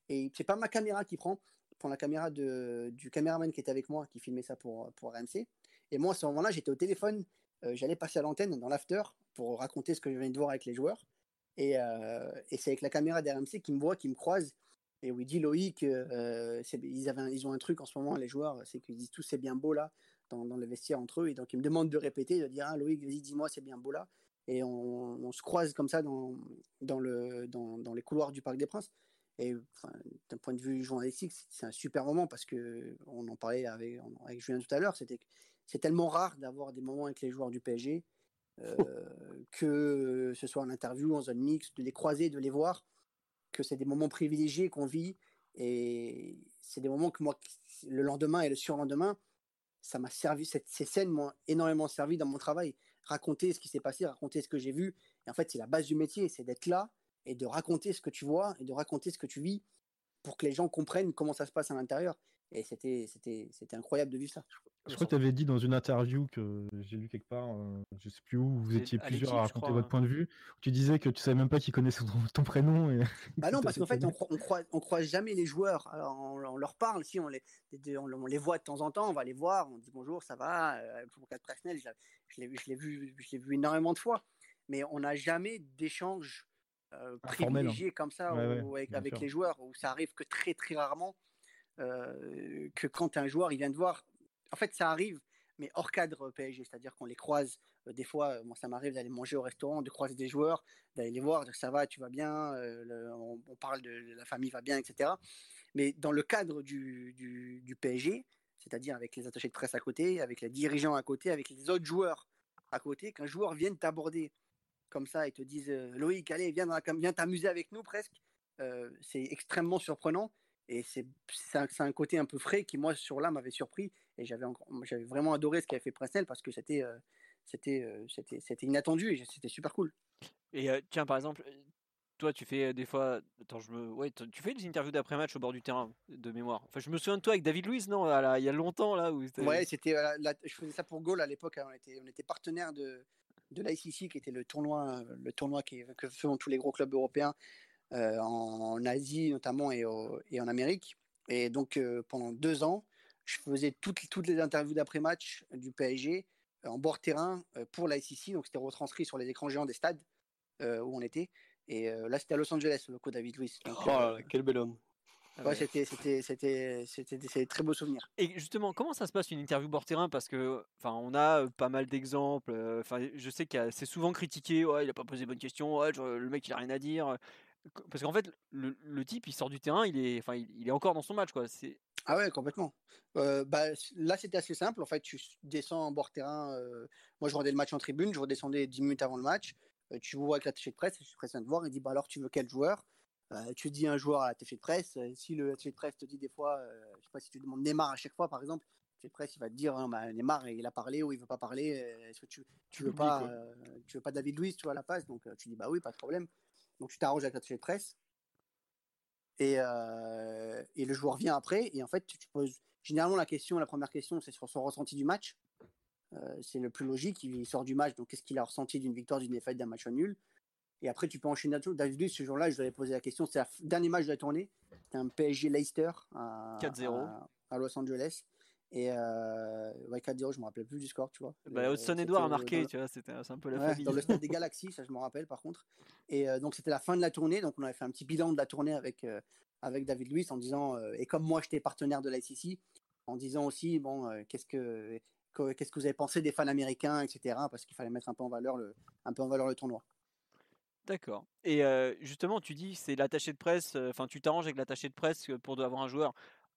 S3: Et c'est pas ma caméra qui prend, prend la caméra du caméraman qui était avec moi, qui filmait ça pour, pour RMC. Et moi, à ce moment-là, j'étais au téléphone, euh, j'allais passer à l'antenne dans l'after pour raconter ce que je venais de voir avec les joueurs. Et, euh, c'est avec la caméra d'RMC qui me voit, qui me croise, et où il dit Loïc, euh, ils, avaient ils ont un truc en ce moment, les joueurs, c'est qu'ils disent tout c'est bien beau là, dans, dans, le vestiaire entre eux. Et donc ils me demandent de répéter, de dire ah, Loïc, vas-y, dis-moi, c'est bien beau là. Et on, se croise comme ça dans, dans, le, dans les couloirs du Parc des Princes. Et d'un point de vue journalistique, c'est un super moment parce que on en parlait avec, avec Julien tout à l'heure. C'était c'est tellement rare d'avoir des moments avec les joueurs du PSG, euh, que ce soit en interview, en zone mixte, de les croiser, de les voir, que c'est des moments privilégiés qu'on vit. Et c'est des moments que moi, le lendemain et le surlendemain, ça m'a servi, cette, ces scènes m'ont énormément servi dans mon travail. Raconter ce qui s'est passé, raconter ce que j'ai vu. Et en fait, c'est la base du métier, c'est d'être là et de raconter ce que tu vois et de raconter ce que tu vis pour que les gens comprennent comment ça se passe à l'intérieur. Et c'était, c'était, c'était incroyable de vivre ça.
S4: Je crois que tu avais dit dans une interview que j'ai lu quelque part, euh, je sais plus où, vous étiez plusieurs à raconter votre point de vue. Tu disais que tu savais même pas qu'ils connaissaient ton, ton, prénom. Et...
S3: Bah non, parce qu'en fait, on, on, croise, on croise jamais les joueurs. Alors, on, on, leur parle, si on les, on, les voit de temps en temps, on va les voir, on dit bonjour, ça va. Euh, pour cas de personnel, je, je l'ai vu, je l'ai vu énormément de fois, mais on n'a jamais d'échange euh,
S4: hein.
S3: privilégié comme ça ouais, ou, avec, avec les joueurs, où ça arrive que très très rarement. Euh, que quand un joueur il vient de voir, en fait ça arrive, mais hors cadre PSG, c'est-à-dire qu'on les croise euh, des fois. Moi ça m'arrive d'aller manger au restaurant, de croiser des joueurs, d'aller les voir, dire ça va, tu vas bien, euh, on, parle de la famille va bien, etc. Mais dans le cadre du, du, PSG, c'est-à-dire avec les attachés de presse à côté, avec les dirigeants à côté, avec les autres joueurs à côté, qu'un joueur vienne t'aborder comme ça et te dise Loïc, allez, viens, viens t'amuser avec nous presque, euh, c'est extrêmement surprenant. Et c'est un, un, côté un peu frais qui, moi, sur là, m'avait surpris. Et j'avais vraiment adoré ce qu'avait fait Presnel parce que c'était euh, c'était euh, c'était inattendu et c'était super cool.
S1: Et euh, tiens, par exemple, toi, tu fais des fois. Attends, je me. Ouais, tu fais des interviews d'après-match au bord du terrain, de mémoire. Enfin, je me souviens de toi avec David Luiz, non là, Il y a longtemps, là où
S3: Ouais, c'était. Je faisais ça pour Gaulle à l'époque. Hein, on, était, on était partenaire de, de l'ICC, qui était le tournoi, le tournoi qui, que font tous les gros clubs européens euh, en, Asie notamment et, au, et, en Amérique. Et donc euh, pendant deux ans, je faisais toutes, toutes les interviews d'après-match du PSG euh, en bord terrain pour la SEC. Donc c'était retranscrit sur les écrans géants des stades où on était. Et là, c'était à Los Angeles, le co David Luiz.
S2: Donc, oh, quel bel homme.
S3: Ouais, c'était, c'était, c'était, c'était des très beaux souvenirs.
S1: Et justement, comment ça se passe une interview bord terrain? Parce que, enfin, on a pas mal d'exemples. Enfin, je sais que c'est souvent critiqué. Ouais, il a pas posé bonne question. Ouais, le mec, il a rien à dire parce qu'en fait, le, le, type, il sort du terrain, il est, enfin, il, il est encore dans son match, quoi. C'est
S3: ah ouais, complètement. Euh, bah, là, c'était assez simple. En fait, tu descends en bord terrain. Euh, moi, je regardais le match en tribune. Je redescendais 10 minutes avant le match. Euh, tu vois avec l'attaché de presse. Je suis pressé de voir. Il dit bah, alors, tu veux quel joueur? Tu dis un joueur à l'attaché de presse. si le attaché de presse te dit des fois, je sais pas si tu demandes Neymar à chaque fois, par exemple, l'attaché de presse, il va te dire hein, bah, Neymar, il a parlé ou il veut pas parler. Est-ce que tu, tu veux pas, tu veux pas David Luiz, tu vois, à la passe? Donc, tu dis bah oui, pas de problème. Donc tu t'arranges avec l'attaché de presse. Et, euh, et, le joueur vient après. Et en fait, tu, poses généralement la question, la première question, c'est sur son ressenti du match. Euh, c'est le plus logique. Il sort du match, donc qu'est-ce qu'il a ressenti d'une victoire, d'une défaite, d'un match nul? Et après, tu peux enchaîner là-dessus. David Luiz, ce jour-là, je lui avais posé la question. C'est le dernier match de la tournée. C'était un PSG Leicester à, à, à, Los Angeles. Et euh, 4-0, je me rappelle plus du score, tu vois.
S1: Bah, Hudson Edouard a marqué, le... tu vois, c'était un peu la
S3: ouais, Dans le stade des Galaxies, ça je me rappelle par contre. Et euh, donc c'était la fin de la tournée, donc on avait fait un petit bilan de la tournée avec, euh, avec David Luiz en disant, euh, et comme moi j'étais partenaire de l'ICC, en disant aussi, bon, euh, qu'est-ce que qu'est-ce que vous avez pensé des fans américains, etc. Parce qu'il fallait mettre un peu en valeur le, un peu en valeur le tournoi.
S1: D'accord. Et euh, justement, tu dis c'est l'attaché de presse, enfin tu t'arranges avec l'attaché de presse pour avoir un joueur.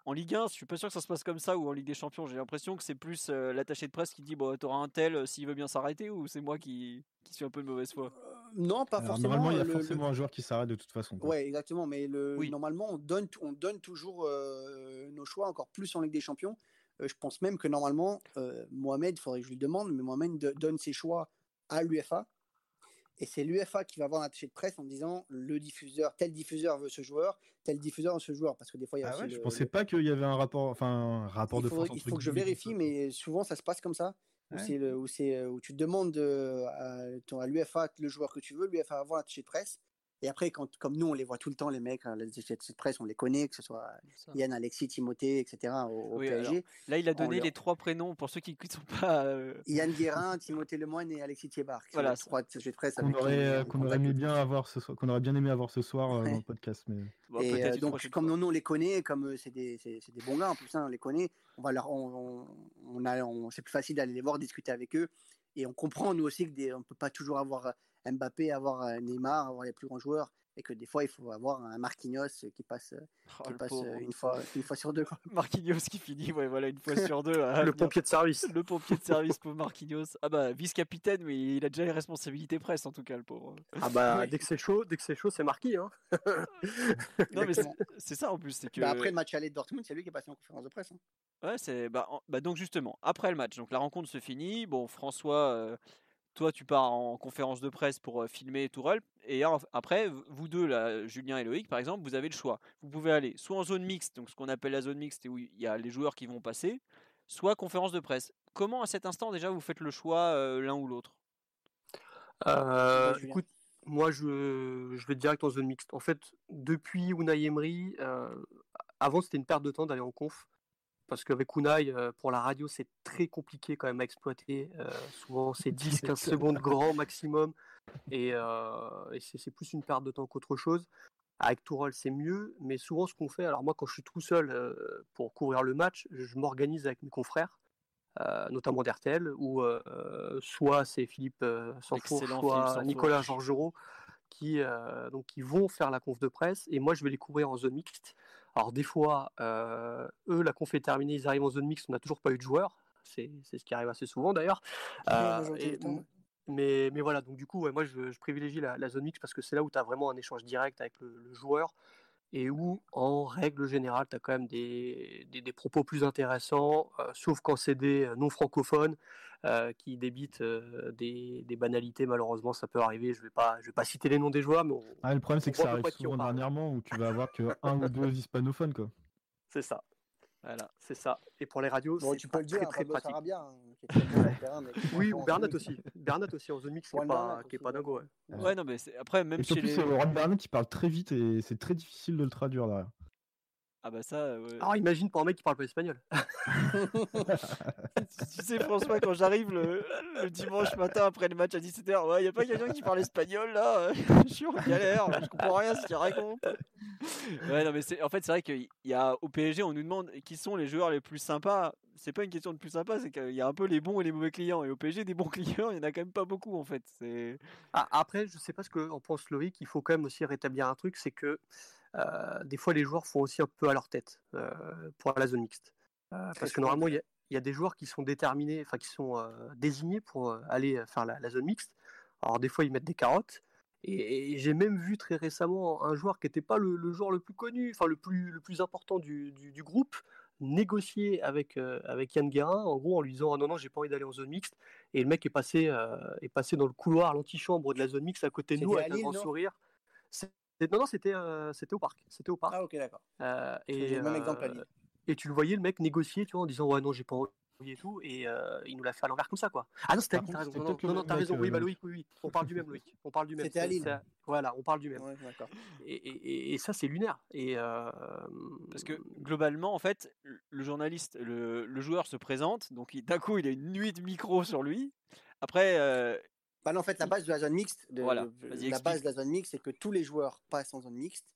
S1: En Ligue 1, je suis pas sûr que ça se passe comme ça ou en Ligue des Champions. J'ai l'impression que c'est plus euh, l'attaché de presse qui dit bon, t'auras un tel euh, s'il veut bien s'arrêter ou c'est moi qui, qui, suis un peu de mauvaise foi?
S3: Euh, non, pas
S4: Alors,
S3: forcément.
S4: Normalement, il y a le, forcément le... un joueur qui s'arrête de toute façon.
S3: Quoi. Ouais, exactement. Mais le, oui. normalement, on donne, on donne toujours euh, nos choix, encore plus en Ligue des Champions. Euh, je pense même que normalement, Mohamed, il faudrait que je lui demande, mais Mohamed donne ses choix à l'UFA. Et c'est l'UFA qui va avoir un attaché de presse en disant le diffuseur, tel diffuseur veut ce joueur, tel diffuseur veut ce joueur. Parce que des fois, il y a
S4: ah
S3: aussi
S4: ouais,
S3: le,
S4: je pensais
S3: le...
S4: pas qu'il y avait un rapport, enfin, un rapport
S3: il
S4: de
S3: faut,
S4: force.
S3: Il faut que je vérifie, mais souvent ça se passe comme ça. Où, ouais. où, où, tu demandes à, à l'UFA le joueur que tu veux, l'UFA va avoir un attaché de presse, Et après, quand, comme nous, on les voit tout le temps, les mecs, hein, les de presse, on les connaît, que ce soit. Yann, Alexis, Timothée, etc. au, au
S1: Oui,
S3: PSG.
S1: alors, Là, il a
S3: On
S1: donné
S3: leur-
S1: les trois prénoms pour ceux qui ne sont pas. euh,
S3: Yann Guérin, Timothée Lemoine et Alexis Thiebar.
S1: Voilà,
S3: les trois de presse
S4: Qu'on
S3: on
S4: aurait, euh, qu'on aurait aimé bien avoir ce soir, qu'on aurait bien aimé avoir ce soir euh,
S3: Ouais.
S4: dans le podcast. Mais
S1: bon,
S3: Et euh, donc, comme nous, on les connaît, comme c'est des, des bons gars en plus, hein, on les connaît, on va leur, on, on, on a, on- c'est plus facile d'aller les voir, discuter avec eux. Et on comprend, nous aussi, qu'on ne peut pas toujours avoir Mbappé, avoir euh, Neymar, avoir les plus grands joueurs. Et que des fois, il faut avoir un Marquinhos qui passe, euh,
S1: Oh,
S3: qui passe euh, une, fois, une fois sur deux. quoi.
S1: Marquinhos qui finit, ouais, voilà, une fois sur deux. à
S2: Le pompier de service.
S1: Le pompier de service pour Marquinhos. Ah bah, vice-capitaine, mais il a déjà les responsabilités presse, en tout cas, le pauvre.
S2: Ah bah, dès que c'est chaud, dès que c'est chaud, c'est marqué. Hein.
S1: Non, mais c'est ça en plus, c'est que.
S3: Bah, après le match aller de Dortmund, c'est lui qui est passé en conférence de presse. hein.
S1: Ouais, c'est bah, en- bah, donc justement, après le match, donc la rencontre se finit. Bon, François, euh, toi tu pars en conférence de presse pour filmer Tourelle, et après vous deux, là, Julien et Loïc par exemple, vous avez le choix. Vous pouvez aller soit en zone mixte, donc ce qu'on appelle la zone mixte, et où il y a les joueurs qui vont passer, soit conférence de presse. Comment à cet instant déjà vous faites le choix euh, l'un ou l'autre?
S2: Euh, écoute, moi je, je vais direct en zone mixte. En fait, depuis Unai Emery, euh, avant c'était une perte de temps d'aller en conf. Parce qu'avec Unai, euh, pour la radio, c'est très compliqué quand même à exploiter. Euh, souvent, c'est 10-15 secondes grand maximum. Et, euh, et c'est plus une perte de temps qu'autre chose. Avec Tourelle, c'est mieux. Mais souvent, ce qu'on fait, alors moi, quand je suis tout seul euh, pour couvrir le match, je m'organise avec mes confrères, notamment d'RTL, où soit c'est Philippe
S1: Excellent
S2: soit
S1: Philippe.
S2: Nicolas Georgerot, qui, donc, qui vont faire la conf de presse. Et moi, je vais les couvrir en zone mixte. Alors des fois, euh, eux, la conf est terminée, ils arrivent en zone mixte, on n'a toujours pas eu de joueurs. C'est c'est ce qui arrive assez souvent d'ailleurs. Euh,
S3: ouais.
S2: mais, mais voilà, donc du coup, ouais, moi je, je privilégie la, la zone mixte parce que c'est là où tu as vraiment un échange direct avec le, le joueur et où, en règle générale, tu as quand même des, des, des propos plus intéressants, euh, sauf quand c'est des euh, non francophones euh, qui débitent euh, des, des banalités, malheureusement, ça peut arriver. Je vais pas, je vais pas citer les noms des joueurs, mais on-
S4: Ah, le problème, c'est que ça arrive souvent dernièrement où tu vas avoir que un ou deux hispanophones. Quoi.
S2: c'est ça.
S1: Voilà.
S2: C'est ça. Et pour les radios,
S3: Bon,
S2: c'est
S3: tu
S2: pas
S3: peux le dire,
S2: très
S3: hein,
S2: très
S3: Pablo
S2: pratique.
S3: Sarabia, hein, qui est terrain, mais
S2: Oui, ou Bernat
S3: mixte.
S2: aussi. Bernat aussi en zone mix, qui est
S3: Juan
S2: pas,
S3: Bernat
S2: qui est
S3: aussi,
S2: pas
S3: ouais.
S2: dingo. Ouais.
S4: Ouais.
S1: Ouais, non, mais c'est- après, même
S4: Et
S1: chez
S4: surtout,
S1: les.
S4: c'est Ron Bernard qui parle très vite et c'est très difficile de le traduire derrière.
S1: Ah bah ça, euh, ouais.
S2: Alors imagine pour un mec qui parle pas espagnol.
S1: tu sais, François, quand j'arrive le, le dimanche matin après le match à 17h, ouais, y a pas quelqu'un qui parle espagnol là? Je suis en galère, je comprends rien ce qu'il raconte. Ouais, non, mais c'est, en fait, c'est vrai qu'il y a au PSG, on nous demande qui sont les joueurs les plus sympas. C'est pas une question de plus sympa, c'est qu'il y a un peu les bons et les mauvais clients. Et au PSG, des bons clients, il y en a quand même pas beaucoup en fait. C'est...
S2: Ah, après, je sais pas ce qu'en pense Loïc, il faut quand même aussi rétablir un truc, c'est que euh, des fois les joueurs font aussi un peu à leur tête euh, pour la zone mixte. Euh, parce que normalement, il y, a- il y a des joueurs qui sont déterminés, enfin qui sont euh, désignés pour euh, aller faire la, la zone mixte. Alors des fois, ils mettent des carottes. Et, et j'ai même vu très récemment un joueur qui n'était pas le, le joueur le plus connu, enfin le plus, le plus important du, du- du groupe, négocier avec, euh, avec Yann Guérin, en gros en lui disant Ah non, non, j'ai pas envie d'aller en zone mixte. Et le mec est passé, euh, est passé dans le couloir, l'antichambre de la zone mixte à côté de nous avec un grand sourire. C'est- Non, non, c'était euh, c'était au parc. C'était au parc.
S3: Ah, ok, d'accord.
S2: Euh,
S3: J'ai
S2: et,
S3: le même exemple à
S2: euh,
S3: Lille.
S2: et tu le voyais le mec négocier, tu vois, en disant ouais non j'ai pas envie et tout, et euh, il nous l'a fait à l'envers comme ça quoi. Ah non c'était à Lille, t'as raison. Non, non, non, t'as raison.
S4: euh,
S2: Oui bah
S4: Loïc.
S2: Oui, oui. On parle du même Loïc. On parle du même.
S3: C'était à Lille.
S2: Voilà, on parle du même.
S3: Ouais, d'accord.
S2: Et, et- et ça c'est lunaire. Et euh,
S1: Parce que globalement, en fait, le journaliste, le, le joueur se présente, donc d'un coup, il a une nuit de micro sur lui. Après, euh,
S3: Bah non, en fait, la base de la zone mixte, de-
S1: Voilà,
S3: de- la
S1: explique.
S3: base de la zone mixte, c'est que tous les joueurs passent en zone mixte.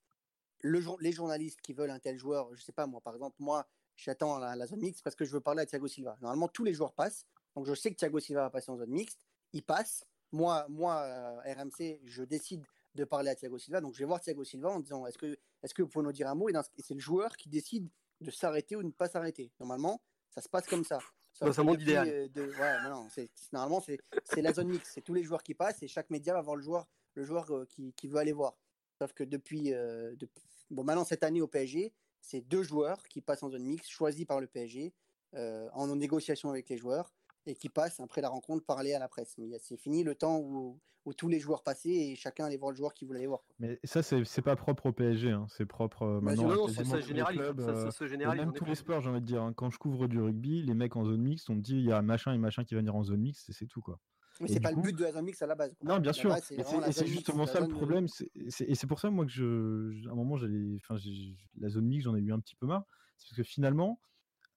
S3: Le les journalistes qui veulent un tel joueur, je sais pas moi, par exemple, moi, j'attends la, la zone mixte parce que je veux parler à Thiago Silva. Normalement, tous les joueurs passent. Donc, je sais que Thiago Silva va passer en zone mixte. Il passe. Moi, moi euh, RMC, je décide de parler à Thiago Silva. Donc, je vais voir Thiago Silva en disant est-ce que, est que vous pouvez nous dire un mot? Et, dans ce- et c'est le joueur qui décide de s'arrêter ou de ne pas s'arrêter. Normalement, ça se passe comme ça. Sauf
S2: Dans un
S3: que
S2: monde
S3: depuis,
S2: idéal.
S3: de- ouais, mais non, c'est- normalement, c'est c'est la zone mixte. C'est tous les joueurs qui passent et chaque média va voir le joueur, le joueur euh, qui, qui veut aller voir. Sauf que depuis, euh, depuis- bon, maintenant cette année au PSG, c'est deux joueurs qui passent en zone mixte, choisis par le PSG, euh, en négociation avec les joueurs et qui passent après la rencontre parler à la presse. Mais c'est fini le temps où, où tous les joueurs passaient et chacun allait voir le joueur qui voulait aller voir.
S4: Mais ça, c'est c'est pas propre au PSG, hein. c'est propre euh,
S3: Bah,
S4: maintenant.
S2: non,
S4: à
S2: non, ça, généralise.
S4: clubs,
S2: ça,
S4: euh,
S2: ça
S4: même tous les sports, j'ai envie de dire. hein. Quand je couvre du rugby, les mecs en zone mixte, on me dit il y a machin et machin qui va venir en zone mixte et c'est tout quoi.
S3: Mais c'est pas le but de la zone mix à la base. quoi.
S4: Non, bien
S3: La
S4: sûr.
S3: base, c'est
S4: c'est c'est justement ça le problème. c'est- c'est- Et c'est pour ça, moi, que je, je- à un moment, j'allais, enfin, j'ai- la zone mix, j'en ai eu un petit peu marre. C'est parce que finalement,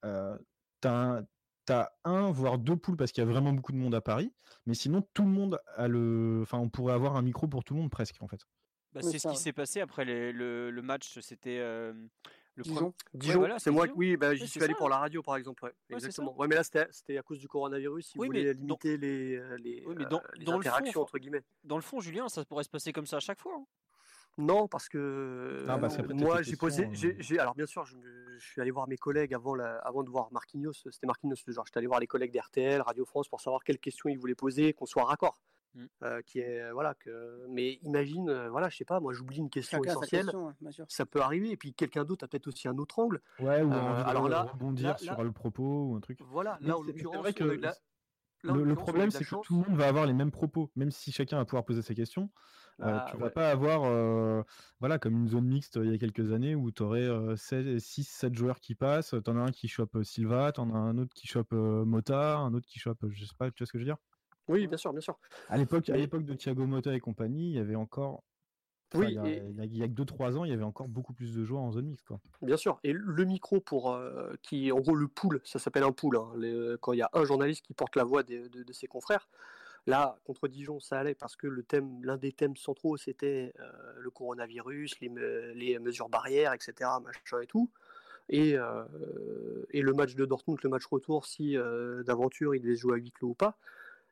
S4: euh, t'as un, t'as un, voire deux poules parce qu'il y a vraiment beaucoup de monde à Paris. Mais sinon, tout le monde a le, enfin, on pourrait avoir un micro pour tout le monde presque, en fait.
S1: Bah, c'est ce qui s'est passé après les- le, le match. C'était euh, le
S3: Dijon.
S2: Dijon,
S1: voilà,
S2: c'est moi.
S1: Dijon.
S2: Oui, bah, j'y
S1: Ouais,
S2: suis allé
S1: ça.
S2: pour la radio, par exemple. Ouais, exactement. Ouais, mais là, c'était à cause du coronavirus. Ils
S1: Oui,
S2: voulaient
S1: mais dans-
S2: limiter les, euh, les,
S1: Oui, mais
S2: euh,
S1: dans-
S2: les
S1: dans le fond,
S2: interactions, entre guillemets.
S1: Dans le fond, Julien, ça pourrait se passer comme ça à chaque fois. hein.
S2: Non, parce que
S4: Non,
S2: euh, moi, j'ai posé.
S4: euh.
S2: alors, bien sûr, je, suis allé voir mes collègues avant, la- avant de voir Marquinhos. C'était Marquinhos le genre. J'étais allé voir les collègues d'RTL, Radio France, pour savoir quelles questions ils voulaient poser, qu'on soit raccord.
S1: Mm.
S2: Euh, qui est voilà que. Mais imagine, euh, voilà, je sais pas, moi, j'oublie une question
S3: Chacun
S2: essentielle.
S3: question, ouais.
S2: Ça peut arriver, et puis quelqu'un d'autre a peut-être aussi un autre angle.
S4: Ouais, ou
S2: Euh, alors là-
S4: rebondir
S2: là-
S4: sur
S2: là-
S4: le propos ou un truc.
S2: Voilà, là, en l'occurrence,
S4: Le, le problème, c'est que tout le monde va avoir les mêmes propos, même si chacun va pouvoir poser ses questions.
S2: Bah,
S4: tu vas
S2: ouais.
S4: pas avoir, voilà, comme une zone mixte il y a quelques années où tu aurais 6-7 joueurs qui passent. T'en as un qui chope Silva, t'en as un autre qui chope Mota, un autre qui chope, je sais pas, tu vois ce que je veux dire?
S2: Oui, bien sûr, bien sûr.
S4: À l'époque, à l'époque de Thiago Mota et compagnie, il y avait encore. enfin,
S2: Oui,
S4: il y a,
S2: et-
S4: il y a- il y a que 2-3 ans, il y avait encore beaucoup plus de joueurs en zone mixte. Quoi.
S2: Bien sûr. Et le micro pour euh, qui, en gros, le pool, ça s'appelle un pool. hein, les- quand il y a un journaliste qui porte la voix des- de, de ses confrères. Là, contre Dijon, ça allait parce que l'un des thèmes centraux, c'était euh, le coronavirus, les, me- les mesures barrières, etc., euh, et le match de Dortmund, le match retour, si euh, d'aventure il devait se jouer à huis clos ou pas.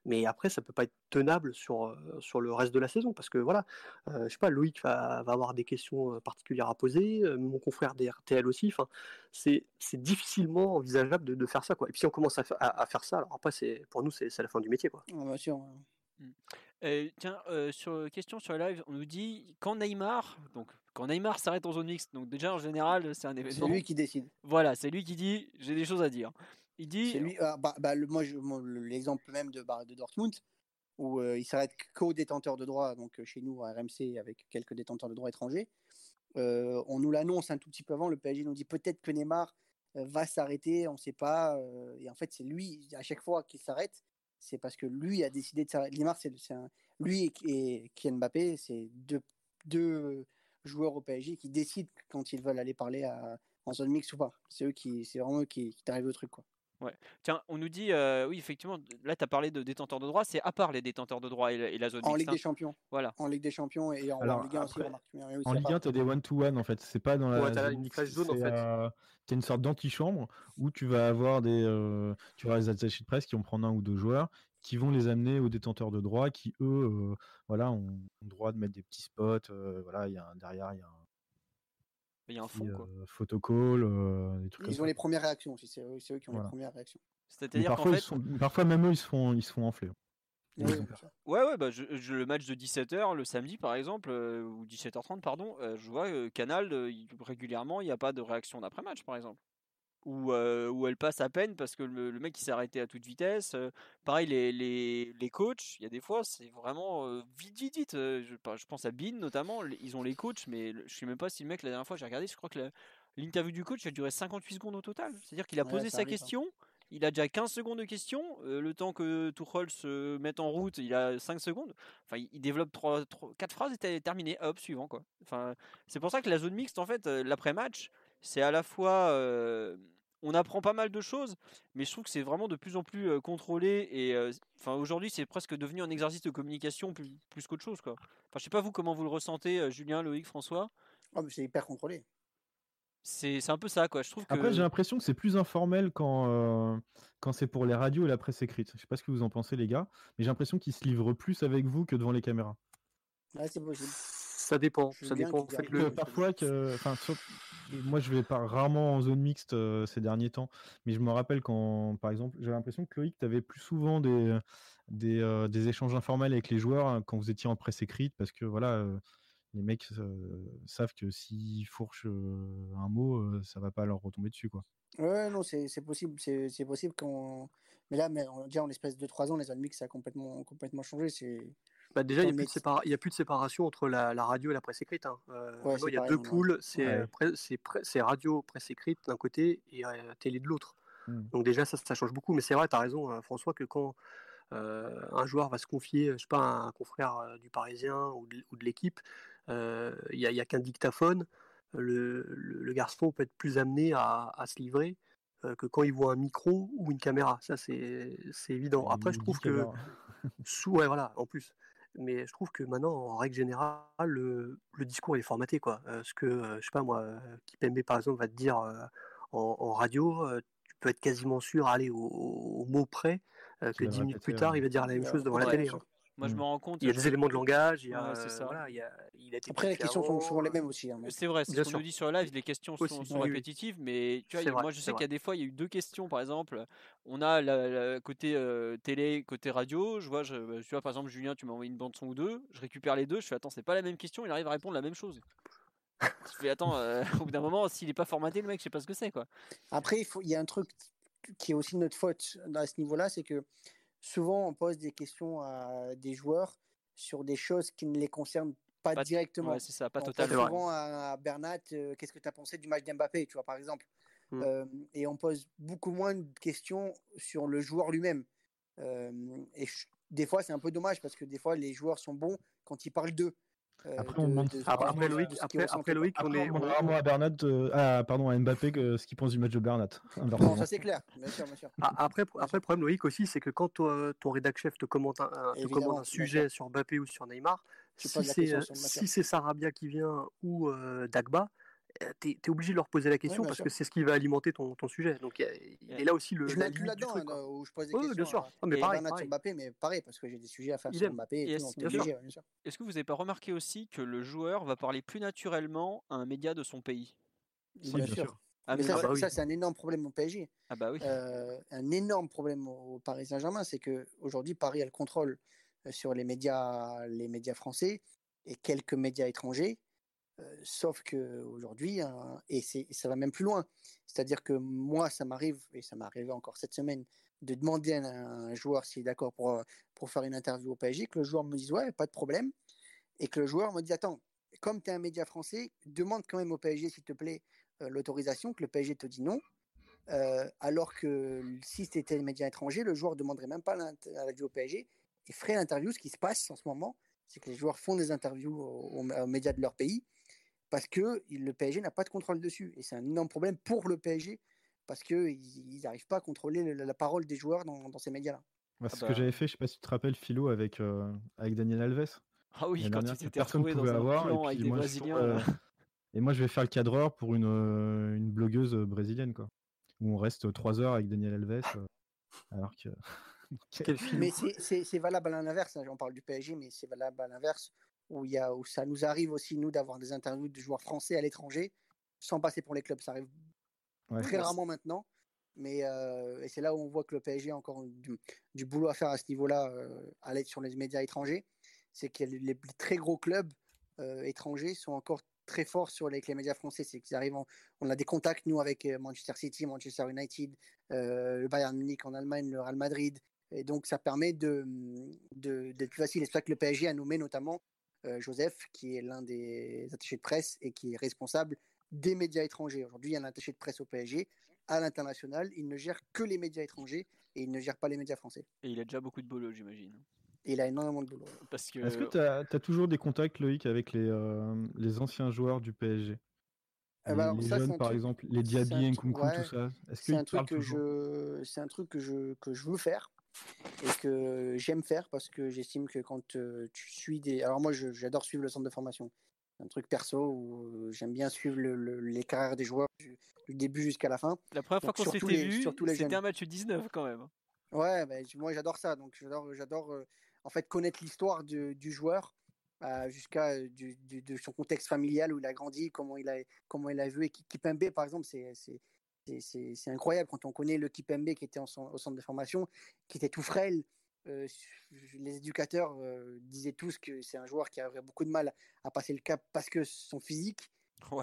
S2: Mais après, ça peut pas être tenable sur, euh, sur le reste de la saison parce que voilà, euh, je sais pas, Loïc va, va avoir des questions euh, particulières à poser, euh, mon confrère des RTL aussi. Enfin, c'est c'est difficilement envisageable de, de faire ça quoi. Et puis si on commence à, à- à faire ça, alors après c'est pour nous c'est c'est la fin du métier quoi.
S3: Ouais, bien sûr.
S1: Euh, tiens, euh, sur question sur le live, on nous dit quand Neymar, donc quand Neymar s'arrête en zone mixte, donc déjà en général c'est un
S3: C'est
S1: événement.
S3: lui qui décide.
S1: Voilà, c'est lui qui dit j'ai des choses à dire. Il dit
S3: ah, bah, bah, moi, l'exemple même de, bah, de Dortmund, où euh, il s'arrête qu'aux détenteurs de droit, donc chez nous à RMC avec quelques détenteurs de droit étrangers. Euh, on nous l'annonce un tout petit peu avant. Le PSG nous dit peut-être que Neymar euh, va s'arrêter, on ne sait pas. et en fait, c'est lui à chaque fois qu'il s'arrête, c'est parce que lui a décidé de s'arrêter. Neymar, c'est lui et, et Mbappé, c'est deux, deux joueurs au PSG qui décident quand ils veulent aller parler à, en zone mixte ou pas. C'est eux qui, c'est vraiment eux qui, qui t'arrivent au truc quoi.
S1: Tiens, on nous dit, euh, oui, effectivement, là, tu as parlé de détenteurs de droit, c'est à part les détenteurs de droit et la, et la zone
S3: En Ligue
S1: hein.
S3: des Champions.
S1: Voilà.
S3: En Ligue des Champions et en,
S4: Alors,
S3: Ligue 1 aussi,
S4: après, En Ligue
S3: pas-
S4: 1, tu as des one-to-one en fait. C'est pas dans la
S2: Ouais,
S4: zone
S2: une jaune, en fait.
S4: euh, t'as une sorte d'antichambre où tu vas avoir des, euh, tu vas des attachés de presse qui vont prendre un ou deux joueurs qui vont les amener aux détenteurs de droit qui eux, euh, voilà, ont, ont le droit de mettre des petits spots. euh, voilà, il y a un- derrière, il y a un
S1: Il y a un fond, quoi.
S4: euh, photocall, euh, des trucs
S3: Ils ont les premières réactions aussi. C'est eux, c'est eux qui ont
S4: Voilà.
S3: les premières réactions.
S4: Mais
S1: C'est-à-dire qu'en
S4: parfois,
S1: fait,
S4: ils sont- parfois même eux, ils se font, ils se font enfler.
S3: Oui, bien sûr.
S1: Ouais, ouais, bah, je, je- le match de 17h, le samedi par exemple, euh, ou 17h30, pardon, euh, je vois euh, Canal, euh, il- régulièrement, il n'y a pas de réaction d'après-match par exemple. Euh, où elle passe à peine parce que le, le mec il s'est arrêté à toute vitesse. euh, pareil, les, les, les coachs, il y a des fois, c'est vraiment euh, vite, vite, vite. je, pense à Bean notamment, ils ont les coachs, mais je sais même pas si le mec, la dernière fois, j'ai regardé, je crois que l'interview du coach a duré 58 secondes au total. C'est-à-dire qu'il a
S3: Ouais,
S1: posé sa
S3: arrive, hein.
S1: question, il a déjà 15 secondes de question, le temps que Tuchel se mette en route, il a 5 secondes. Enfin, il développe 3, 4 phrases et terminé, hop, suivant quoi. Enfin, c'est pour ça que la zone mixte, en fait, l'après-match, c'est à la fois. euh, on apprend pas mal de choses, mais je trouve que c'est vraiment de plus en plus euh, contrôlé. Et euh, enfin, aujourd'hui, c'est presque devenu un exercice de communication plus, plus qu'autre chose. Quoi. Enfin, je sais pas vous comment vous le ressentez, euh, Julien, Loïc, François.
S3: Oh, mais c'est hyper contrôlé.
S1: C'est c'est un peu ça, quoi. Je trouve que.
S4: Après, j'ai l'impression que c'est plus informel quand, euh, quand c'est pour les radios et la presse écrite. Je sais pas ce que vous en pensez, les gars, mais j'ai l'impression qu'ils se livrent plus avec vous que devant les caméras.
S3: Ouais, c'est possible.
S2: Ça dépend, ça dépend. En fait,
S4: Que
S2: le,
S4: parfois, que, moi je vais pas rarement en zone mixte euh, ces derniers temps, mais je me rappelle quand, par exemple, j'avais l'impression que Loïc, tu avais plus souvent des, des, euh, des échanges informels avec les joueurs hein, quand vous étiez en presse écrite, parce que voilà, euh, les mecs euh, savent que s'ils fourchent euh, un mot, euh, ça va pas leur retomber dessus, quoi.
S3: Ouais, non, c'est possible. C'est possible. Mais là, mais on, déjà en l'espace de 3 ans, les zones mixtes, ça a complètement, complètement changé. C'est.
S2: Bah, déjà, il n'y a, plus de sépara- il y a plus de séparation entre la, la radio et la presse écrite. hein. Euh,
S3: Ouais,
S2: il y a
S3: pareil,
S2: deux poules, c'est
S4: Ouais.
S2: euh, c'est radio, presse écrite d'un côté et euh, télé de l'autre.
S4: Hmm.
S2: Donc déjà, ça, ça change beaucoup. Mais c'est vrai, tu as raison, hein, François, que quand un joueur va se confier, je sais pas, à un confrère du Parisien ou de, l'équipe, il n'y a, qu'un dictaphone, le, garçon peut être plus amené à, se livrer que quand il voit un micro ou une caméra. Ça, c'est évident. Après, je trouve que. Sous, ouais, voilà, en plus. Mais je trouve que maintenant, en règle générale, le, discours est formaté. Quoi. ce que, je sais pas moi, Kipembe par exemple va te dire en, radio, tu peux être quasiment sûr, aller au, mot près, que dix minutes plus tard, il va dire la même chose devant la télé. Hein.
S1: Moi, je mmh. me rends compte.
S2: Il y a des éléments de langage. Il y a, ça. Voilà, il, y a,
S3: il a Après, les questions sont souvent les mêmes aussi. Hein,
S1: c'est vrai, c'est ce qu'on nous dit sur live. Les questions sont, répétitives, mais tu vois, moi, je sais qu'il y a des fois, il y a eu deux questions, par exemple. On a la, côté euh, télé, côté radio. Je vois, je, bah, tu vois, par exemple, Julien, tu m'as envoyé une bande son ou deux. Je récupère les deux. Je fais, attends, c'est pas la même question. Il arrive à répondre la même chose. je fais, attends, euh, au bout d'un moment, s'il est pas formaté, le mec, je sais pas ce que c'est, quoi.
S3: Après, il, faut, il y a un truc qui est aussi notre faute à ce niveau-là, c'est que souvent on pose des questions à des joueurs sur des choses qui ne les concernent pas, directement.
S1: c'est ça, pas totalement.
S3: Souvent à Bernat, euh, qu'est-ce que tu as pensé du match d'Mbappé, tu vois, par exemple. Hmm. Euh, et on pose beaucoup moins de questions sur le joueur lui-même. Euh, et des fois, c'est un peu dommage parce que des fois, les joueurs sont bons quand ils parlent d'eux.
S2: Euh, après, on demande après, Loïc, après, après Loïc, on est.
S4: On à Bernat, euh, pardon, à Mbappé que ce qu'il pense du match de Bernat.
S3: Non, ça c'est clair, bien sûr, bien sûr.
S2: Ah, après, après, le problème, Loïc aussi, c'est que quand toi, ton rédac chef te commente un, te commente un sujet sur Mbappé ou sur Neymar, si c'est si Sarabia qui vient ou euh, Dagba, euh, tu es, obligé de leur poser la question parce que c'est ce qui va alimenter ton, ton sujet. Donc il est là aussi le.
S3: Je plus là-dedans, hein, où je pose des questions.
S2: bien sûr.
S3: À, mais pareil, Mbappé, mais pareil, parce que j'ai des sujets à faire sur Mbappé. Et Est-ce
S1: que vous n'avez pas remarqué aussi que le joueur va parler plus naturellement à un média de son pays?
S3: Bien sûr. Ah, mais ça, bah ça c'est un énorme problème au PSG.
S1: Ah bah oui.
S3: Euh, un énorme problème au Paris Saint-Germain, c'est que aujourd'hui Paris a le contrôle euh, sur les médias, les médias français et quelques médias étrangers. Euh, sauf que aujourd'hui, hein, et, ça va même plus loin, c'est-à-dire que moi, ça m'arrive, et ça m'est arrivé encore cette semaine, de demander à un, joueur s'il est d'accord pour, euh, pour faire une interview au PSG, que le joueur me dise ouais, pas de problème, et que le joueur me dit attends, comme tu es un média français, demande quand même au PSG, s'il te plaît, euh, l'autorisation, que le PSG te dit non. alors que si c'était un média étranger, le joueur ne demanderait même pas l'interview au PSG et ferait l'interview. Ce qui se passe en ce moment, c'est que les joueurs font des interviews aux médias de leur pays parce que le PSG n'a pas de contrôle dessus. Et c'est un énorme problème pour le PSG parce qu'ils n'arrivent pas à contrôler la, parole des joueurs dans, ces médias-là.
S4: Bah, c'est ce que bah j'avais fait, je sais pas si tu te rappelles, Philo, avec, euh, avec Daniel Alves.
S1: Ah oui, quand tu t'étais retrouvé dans un avoir, plan avec des Brésiliens. Euh,
S4: et moi, je vais faire le cadreur pour une, euh, une blogueuse brésilienne, quoi. Où on reste trois heures avec Daniel Alves, alors que...
S3: mais c'est valable à l'inverse, hein, on parle du PSG, mais c'est valable à l'inverse où, y a, où ça nous arrive aussi, nous, d'avoir des interviews de joueurs français à l'étranger, sans passer pour les clubs. Ça arrive très rarement maintenant. Mais euh, et c'est là où on voit que le PSG a encore du, boulot à faire à ce niveau-là, euh, à l'aide sur les médias étrangers. C'est que les, très gros clubs euh, étrangers sont encore très forts sur les, les médias français. C'est qu'ils arrivent, on a des contacts nous avec Manchester City, Manchester United, le Bayern Munich en Allemagne, le Real Madrid. Et donc ça permet de, d'être plus facile. C'est ça que le PSG a nommé notamment euh, Joseph, qui est l'un des attachés de presse et qui est responsable des médias étrangers. Aujourd'hui, il y a un attaché de presse au PSG. À l'international, il ne gère que les médias étrangers et il ne gère pas les médias français.
S1: Et il a déjà beaucoup de boulot, j'imagine.
S3: il a énormément de boulot.
S1: Parce que...
S4: Est-ce que tu as, toujours des contacts, Loïc, avec les, euh, les anciens joueurs du PSG eh ben, les, jeunes, par exemple, les Diaby, Nkunku, tout ça.
S3: C'est un, truc que je... c'est un truc que je, que je veux faire et que j'aime faire parce que j'estime que quand euh, tu suis des. Alors, moi, j'adore suivre le centre de formation. C'est un truc perso où euh, j'aime bien suivre les carrières des joueurs du, début jusqu'à la fin.
S1: La première fois qu'on s'était vu, c'était un match 19 quand même.
S3: Ouais, bah, moi j'adore ça. Donc j'adore, euh, en fait connaître l'histoire du, joueur jusqu'à de son contexte familial où il a grandi, comment il a, comment il a vu. Et Kipembe, par exemple, c'est c'est incroyable quand on connaît le Kipembe qui était au centre de formation, qui était tout frêle. Euh, les éducateurs euh, disaient tous que c'est un joueur qui avait beaucoup de mal à passer le cap parce que son physique.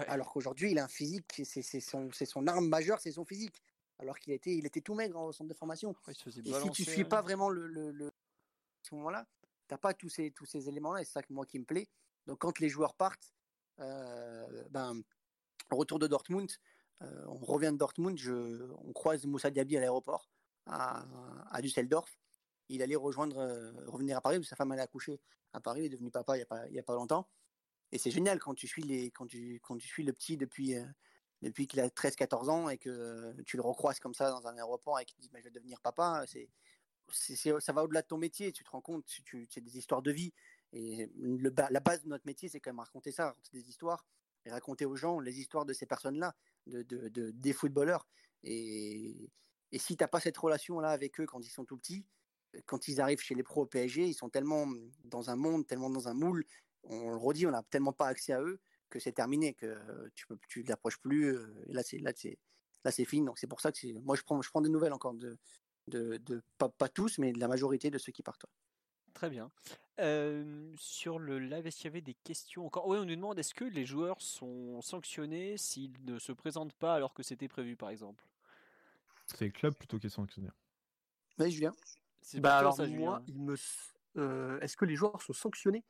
S3: Alors qu'aujourd'hui, il a un physique, c'est son, son, arme majeure, c'est son physique. Alors qu'il était, il était tout maigre au centre de formation. Et si tu suis pas vraiment le, le, ce moment-là, t'as pas tous ces, tous ces éléments-là. Et c'est ça que moi qui me plaît. Donc quand les joueurs partent, euh, ben, retour de Dortmund, euh, on revient de Dortmund, on croise Moussa Diaby à l'aéroport, à, Düsseldorf. il allait rejoindre, euh, revenir à Paris, que sa femme allait accoucher à Paris, il est devenu papa il n'y a, pas, y a pas longtemps. Et c'est génial quand tu suis, les, quand tu, quand tu suis le petit depuis, euh, depuis qu'il a 13-14 ans et que tu le recroises comme ça dans un aéroport et qu'il dit je vais devenir papa, c'est, ça va au-delà de ton métier, tu te rends compte, c'est des histoires de vie. Et le, la base de notre métier, c'est quand même raconter ça, raconter des histoires et raconter aux gens les histoires de ces personnes-là, de, de, de- des footballeurs. Et, et si tu n'as pas cette relation-là avec eux quand ils sont tout petits, quand ils arrivent chez les pros au PSG, ils sont tellement dans un monde, tellement dans un moule, on le redit, on n'a tellement pas accès à eux que c'est terminé, que tu peux, tu l'approches plus. euh, là, c'est là, c'est là, c'est fini. Donc c'est pour ça que moi, je prends, je prends des nouvelles encore de, de, pas tous, mais de la majorité de ceux qui partent.
S1: Très bien. Euh, sur le live, est-ce qu'il y avait des questions encore Oui, on nous demande est-ce que les joueurs sont sanctionnés s'ils ne se présentent pas alors que c'était prévu, par exemple?
S4: C'est le club plutôt qui est sanctionné.
S3: Oui, Julien.
S2: Bah alors
S1: ça,
S2: moi,
S1: Julien.
S2: il me, s- euh, est-ce que les joueurs sont sanctionnés?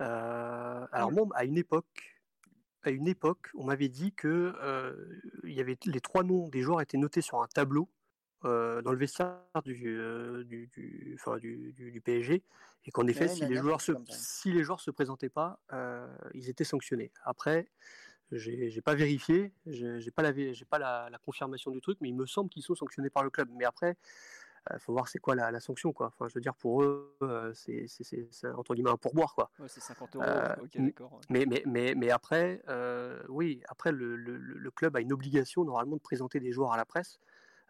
S2: Euh, Alors moi, à une époque, à une époque, on m'avait dit que euh, il y avait les trois noms des joueurs étaient notés sur un tableau euh, dans le vestiaire du, euh, du, du, enfin, du, du- PSG et qu'en effet, si les joueurs se, si les joueurs se présentaient pas, euh, ils étaient sanctionnés. Après. J'ai pas vérifié, j'ai pas, la, pas la, la confirmation du truc, mais il me semble qu'ils sont sanctionnés par le club. Mais après, il faut voir c'est quoi la, la sanction quoi. Enfin, je veux dire pour eux, c'est entre guillemets un pourboire quoi.
S1: Ouais, c'est 50 euros. Ok, d'accord.
S2: Mais mais mais mais après, oui, après le- le club a une obligation normalement de présenter des joueurs à la presse.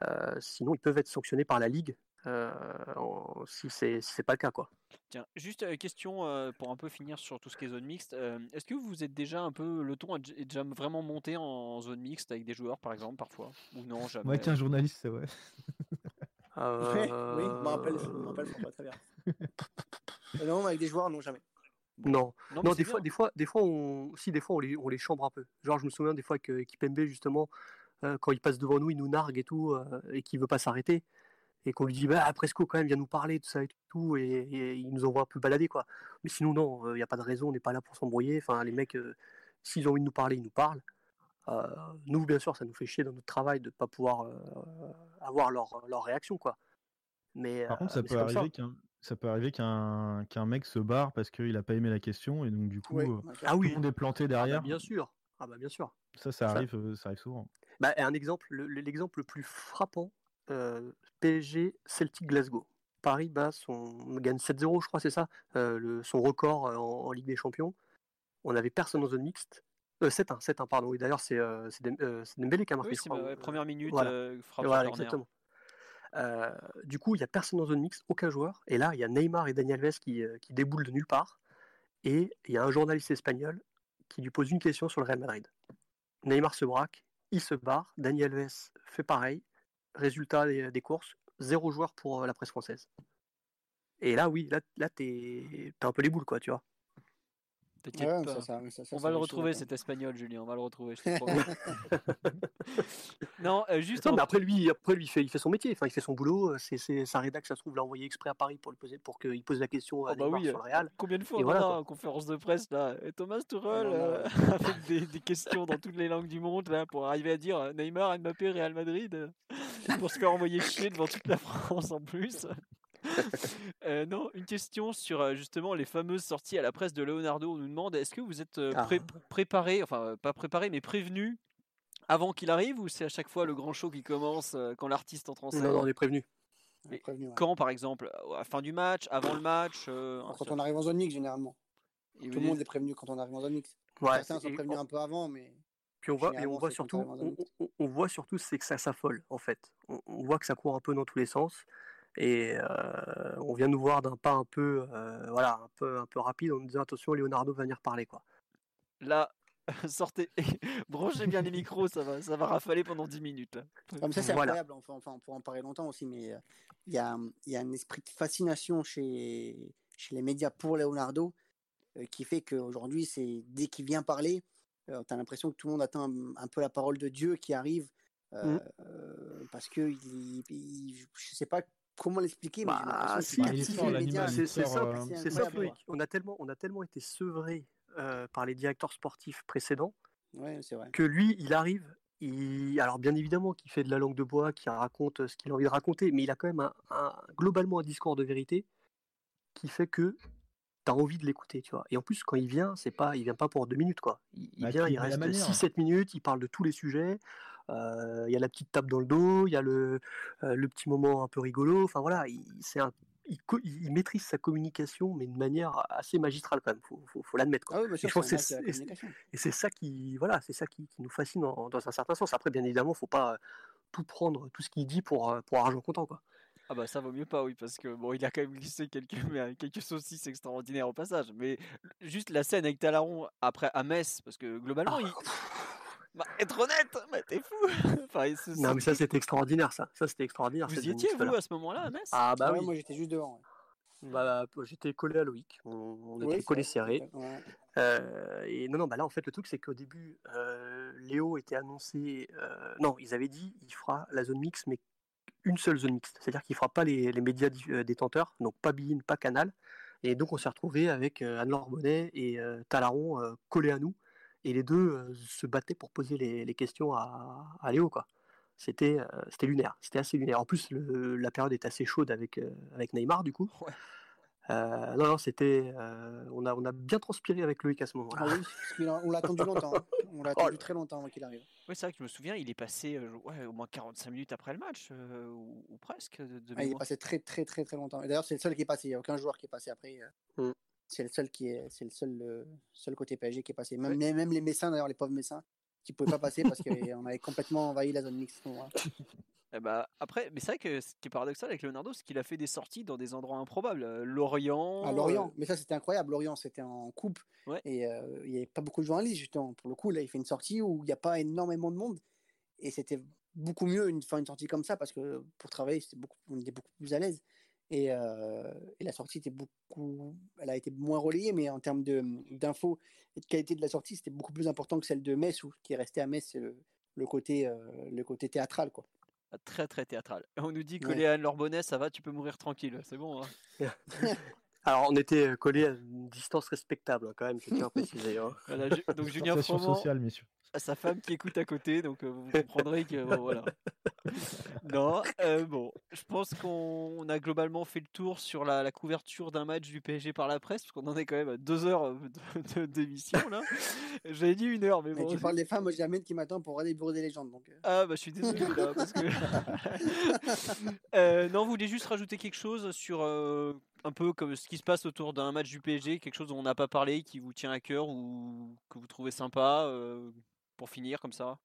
S2: Euh, sinon, ils peuvent être sanctionnés par la ligue euh, en- si c'est si c'est pas le cas quoi.
S1: Tiens, juste euh, question euh, pour un peu finir sur tout ce qui est zone mixte. euh, Est-ce que vous êtes déjà un peu le ton est déjà vraiment monté en zone mixte avec des joueurs, par exemple, parfois? Ou non, jamais?
S4: Moi, qu'un journaliste, c'est. Ouais,
S3: oui, je me rappelle, je me rappelle, rappelle très bien. Non, avec des joueurs, non, jamais.
S2: Non,
S1: Non,
S2: des fois, des fois, des fois, on, si des fois on les, on les chambre un peu. Genre, je me souviens des fois que Kipembe justement, euh, quand il passe devant nous, il nous nargue et tout, euh, et qu'il veut pas s'arrêter, et qu'on lui dit, bah Presco quand même, viens nous parler de ça et tout, et, et il nous envoie un peu balader quoi. Mais sinon non, il n'y a pas de raison, on n'est pas là pour s'embrouiller. Enfin, les mecs, euh, s'ils ont envie de nous parler, ils nous parlent. Euh, nous, bien sûr, ça nous fait chier dans notre travail de pas pouvoir euh, avoir leur, leur réaction quoi. Mais,
S4: Par contre,
S2: euh,
S4: ça peut
S2: ça.
S4: arriver qu'un ça peut arriver qu'un qu'un mec se barre parce qu'il a pas aimé la question et donc du coup
S3: Ouais,
S4: euh.
S2: Ah
S4: tout
S2: oui,
S4: le monde est planté
S2: ah bah,
S4: derrière.
S2: bien sûr. Ah bah bien sûr.
S4: Ça, ça
S2: Ça-
S4: arrive, euh, ça arrive souvent.
S2: Bah, un exemple, le- le- l'exemple le plus frappant, euh, PSG Celtic Glasgow. Paris bat son gagne 7-0, je crois, c'est ça, euh, le, son record euh, en, en Ligue des Champions. On n'avait personne en zone mixte. Euh, 7-1, 7-1, pardon. Oui, d'ailleurs, c'est c'est Dem- c'est Dembélé qui a marqué,
S1: Oui,
S2: je crois.
S1: ma- première minute,
S2: voilà.
S1: frappe
S2: Voilà, exactement. Du coup, il n'y a personne en zone mixte, aucun joueur. Et là, il y a Neymar et Daniel Alves qui, qui déboulent de nulle part. Et il y a un journaliste espagnol qui lui pose une question sur le Real Madrid. Neymar se braque, il se barre, Daniel Alves fait pareil. Résultat des, des courses, zéro joueur pour euh, la presse française. Et là, oui, là, là t'es un peu les boules, quoi, tu vois.
S1: T'inquiète
S3: Ouais,
S1: pas.
S3: ça, ça, ça, ça,
S1: on
S3: ça
S1: va le retrouver
S3: souvent,
S1: cet espagnol, Julien. On va le retrouver, je non, euh, juste.
S2: Non,
S1: en-
S2: mais après lui, après lui, il fait, il fait son métier, enfin, il fait son boulot. C'est, c'est sa rédac, ça se trouve, l'a envoyé exprès à Paris pour lui poser, pour qu'il pose la question à
S1: Oh bah oui,
S2: sur le Real.
S1: Combien de fois
S2: Et
S1: on
S2: voilà,
S1: en a
S2: quoi.
S1: en conférence de presse là? Et Thomas Tuchel
S3: On en a,
S1: euh, avec des, des questions dans toutes les langues du monde là pour arriver à dire euh, Neymar, Mbappé, Real Madrid euh, pour se faire envoyer chier devant toute la France en plus. Euh, non, une question sur euh, justement les fameuses sorties à la presse de Leonardo. On nous demande est-ce que vous êtes euh, pré-
S2: Ah.
S1: préparé, enfin pas préparé, mais prévenu avant qu'il arrive ou c'est à chaque fois le grand show qui commence quand l'artiste entre en scène
S2: Non, non, on est prévenu.
S3: On est prévenu, ouais.
S1: Quand par exemple À la fin du match, avant le match euh,
S3: Quand on arrive en zone mixte, généralement.
S1: et
S3: Tout le monde est prévenu quand on arrive en zone mixte.
S2: Ouais,
S3: Certains sont prévenus un peu avant, mais
S2: Puis on voit, et on voit surtout, on, on- on voit surtout c'est que ça s'affole en fait. On, on voit que ça court un peu dans tous les sens et euh, on vient nous voir d'un pas un peu, euh, voilà, un peu, un peu rapide en nous disant attention, Leonardo va venir parler quoi.
S1: Là, sortez, branchez bien les micros, ça va, ça va rafaler pendant 10 minutes. là.
S3: Comme ça, c'est
S2: Voilà.
S3: incroyable. Enfin, enfin, on pourra en parler longtemps aussi, mais euh, il y, a, il y a un esprit de fascination chez, chez les médias pour Leonardo euh, qui fait qu'aujourd'hui, c'est dès qu'il vient parler, tu as l'impression que tout le monde attend un, un peu la parole de Dieu qui arrive euh, parce que il, il- je sais pas comment l'expliquer,
S2: Bah, si, C'est simple,
S4: euh,
S2: c'est simple. On a tellement, on a tellement été sevré euh, par les directeurs sportifs précédents
S3: Ouais, c'est vrai.
S2: que lui, il arrive, il, alors bien évidemment qu'il fait de la langue de bois, qu'il raconte ce qu'il a envie de raconter, mais il a quand même un, globalement un discours de vérité qui fait que tu as envie de l'écouter, tu vois. Et en plus, quand il vient, c'est pas, il vient pas pour deux minutes, quoi. Il, bah, vient, il reste 6-7 minutes, il parle de tous les sujets. Il y a la petite tape dans le dos, il y a le, le petit moment un peu rigolo. Enfin voilà, c'est un il, maîtrise sa communication, mais de manière assez magistrale quand même. Faut, faut, l'admettre.
S3: Ah oui,
S2: et c'est ça qui, voilà, c'est ça qui, nous fascine dans un certain sens. Après, bien évidemment, faut pas tout prendre, tout ce qu'il dit pour pour argent comptant, quoi.
S1: Ah bah ça vaut mieux pas, oui, parce que bon, il a quand même glissé quelques, quelques saucisses extraordinaires au passage. Mais juste la scène avec Talaron après à Metz, parce que globalement, ah, il, bah, être honnête, mais t'es fou.
S2: enfin, non, mais ça c'était extraordinaire, ça. Ça c'était extraordinaire.
S1: Vous y étiez vous à ce moment-là à Metz?
S2: Ah bah oui.
S3: moi j'étais juste devant.
S2: Bah, j'étais collé à Loïc, on, était collé serré. Euh, et non, non, bah là en fait le truc c'est qu'au début, euh, Léo était annoncé. Euh, non, ils avaient dit il fera la zone mix, mais une seule zone mixte, c'est-à-dire qu'il fera pas les, les médias détenteurs, donc pas Bein, pas Canal. Et donc on s'est retrouvé avec Anne-Laure Bonnet et Talaron collés à nous et les deux se battaient pour poser les, questions à, Léo. Quoi. C'était, c'était lunaire, c'était assez lunaire. En plus, la période est assez chaude avec, avec Neymar, du coup. non, non, c'était. on, a, on a bien transpiré avec Loïc à ce moment-là.
S3: Ah oui, on l'a attendu longtemps. Hein. On l'a oh attendu très longtemps avant qu'il arrive.
S1: Oui, c'est vrai que je me souviens, il est passé au moins 45 minutes après le match, ou, presque. De,
S3: ah, il est passé très, très, très, très longtemps. d'ailleurs, c'est le seul qui est passé. Il n'y a aucun joueur qui est passé après. Mmh c'est le seul qui est, c'est le seul, seul côté PSG qui est passé. Même, même les Messins, d'ailleurs, les pauvres Messins, qui pouvaient pas passer parce qu'on avait complètement envahi la zone mixte.
S1: Eh bah, après, mais c'est vrai que ce qui est paradoxal avec Leonardo, c'est qu'il a fait des sorties dans des endroits improbables. Euh, Lorient.
S3: Ah, Lorient, euh, mais ça c'était incroyable. Lorient, c'était en coupe. Et euh, il n'y avait pas beaucoup de journalistes, justement. Pour le coup, là, il fait une sortie où il n'y a pas énormément de monde. Et c'était beaucoup mieux une, faire une sortie comme ça parce que pour travailler, beaucoup, on était beaucoup plus à l'aise. Et, et, la sortie était beaucoup, elle a été moins relayée, mais en termes d'infos et de qualité de la sortie, c'était beaucoup plus important que celle de Metz, où qui est resté à Metz, c'est le, côté, le côté théâtral, quoi.
S1: Ah, très très théâtral. On nous dit que ouais. Léa Lorbonnet, ça va, tu peux mourir tranquille, c'est bon. Hein.
S2: Alors, on était collés à une distance respectable, hein, quand même, je tiens à préciser. Hein.
S1: donc, Julien Froment, sociale, messieurs à sa femme qui écoute à côté, donc euh, vous comprendrez que voilà. Non, euh, bon, je pense qu'on a globalement fait le tour sur la, couverture d'un match du PSG par la presse, parce qu'on en est quand même à deux heures d'émission là. J'avais dit une heure, mais bon.
S3: tu parles des femmes, moi j'ai qui m'attend pour regarder Bureau des légendes, donc. Euh.
S1: Ah bah je suis désolé là, parce que. non, vous voulez juste rajouter quelque chose sur un peu comme ce qui se passe autour d'un match du PSG, quelque chose dont on n'a pas parlé, qui vous tient à cœur ou que vous trouvez sympa pour finir comme ça?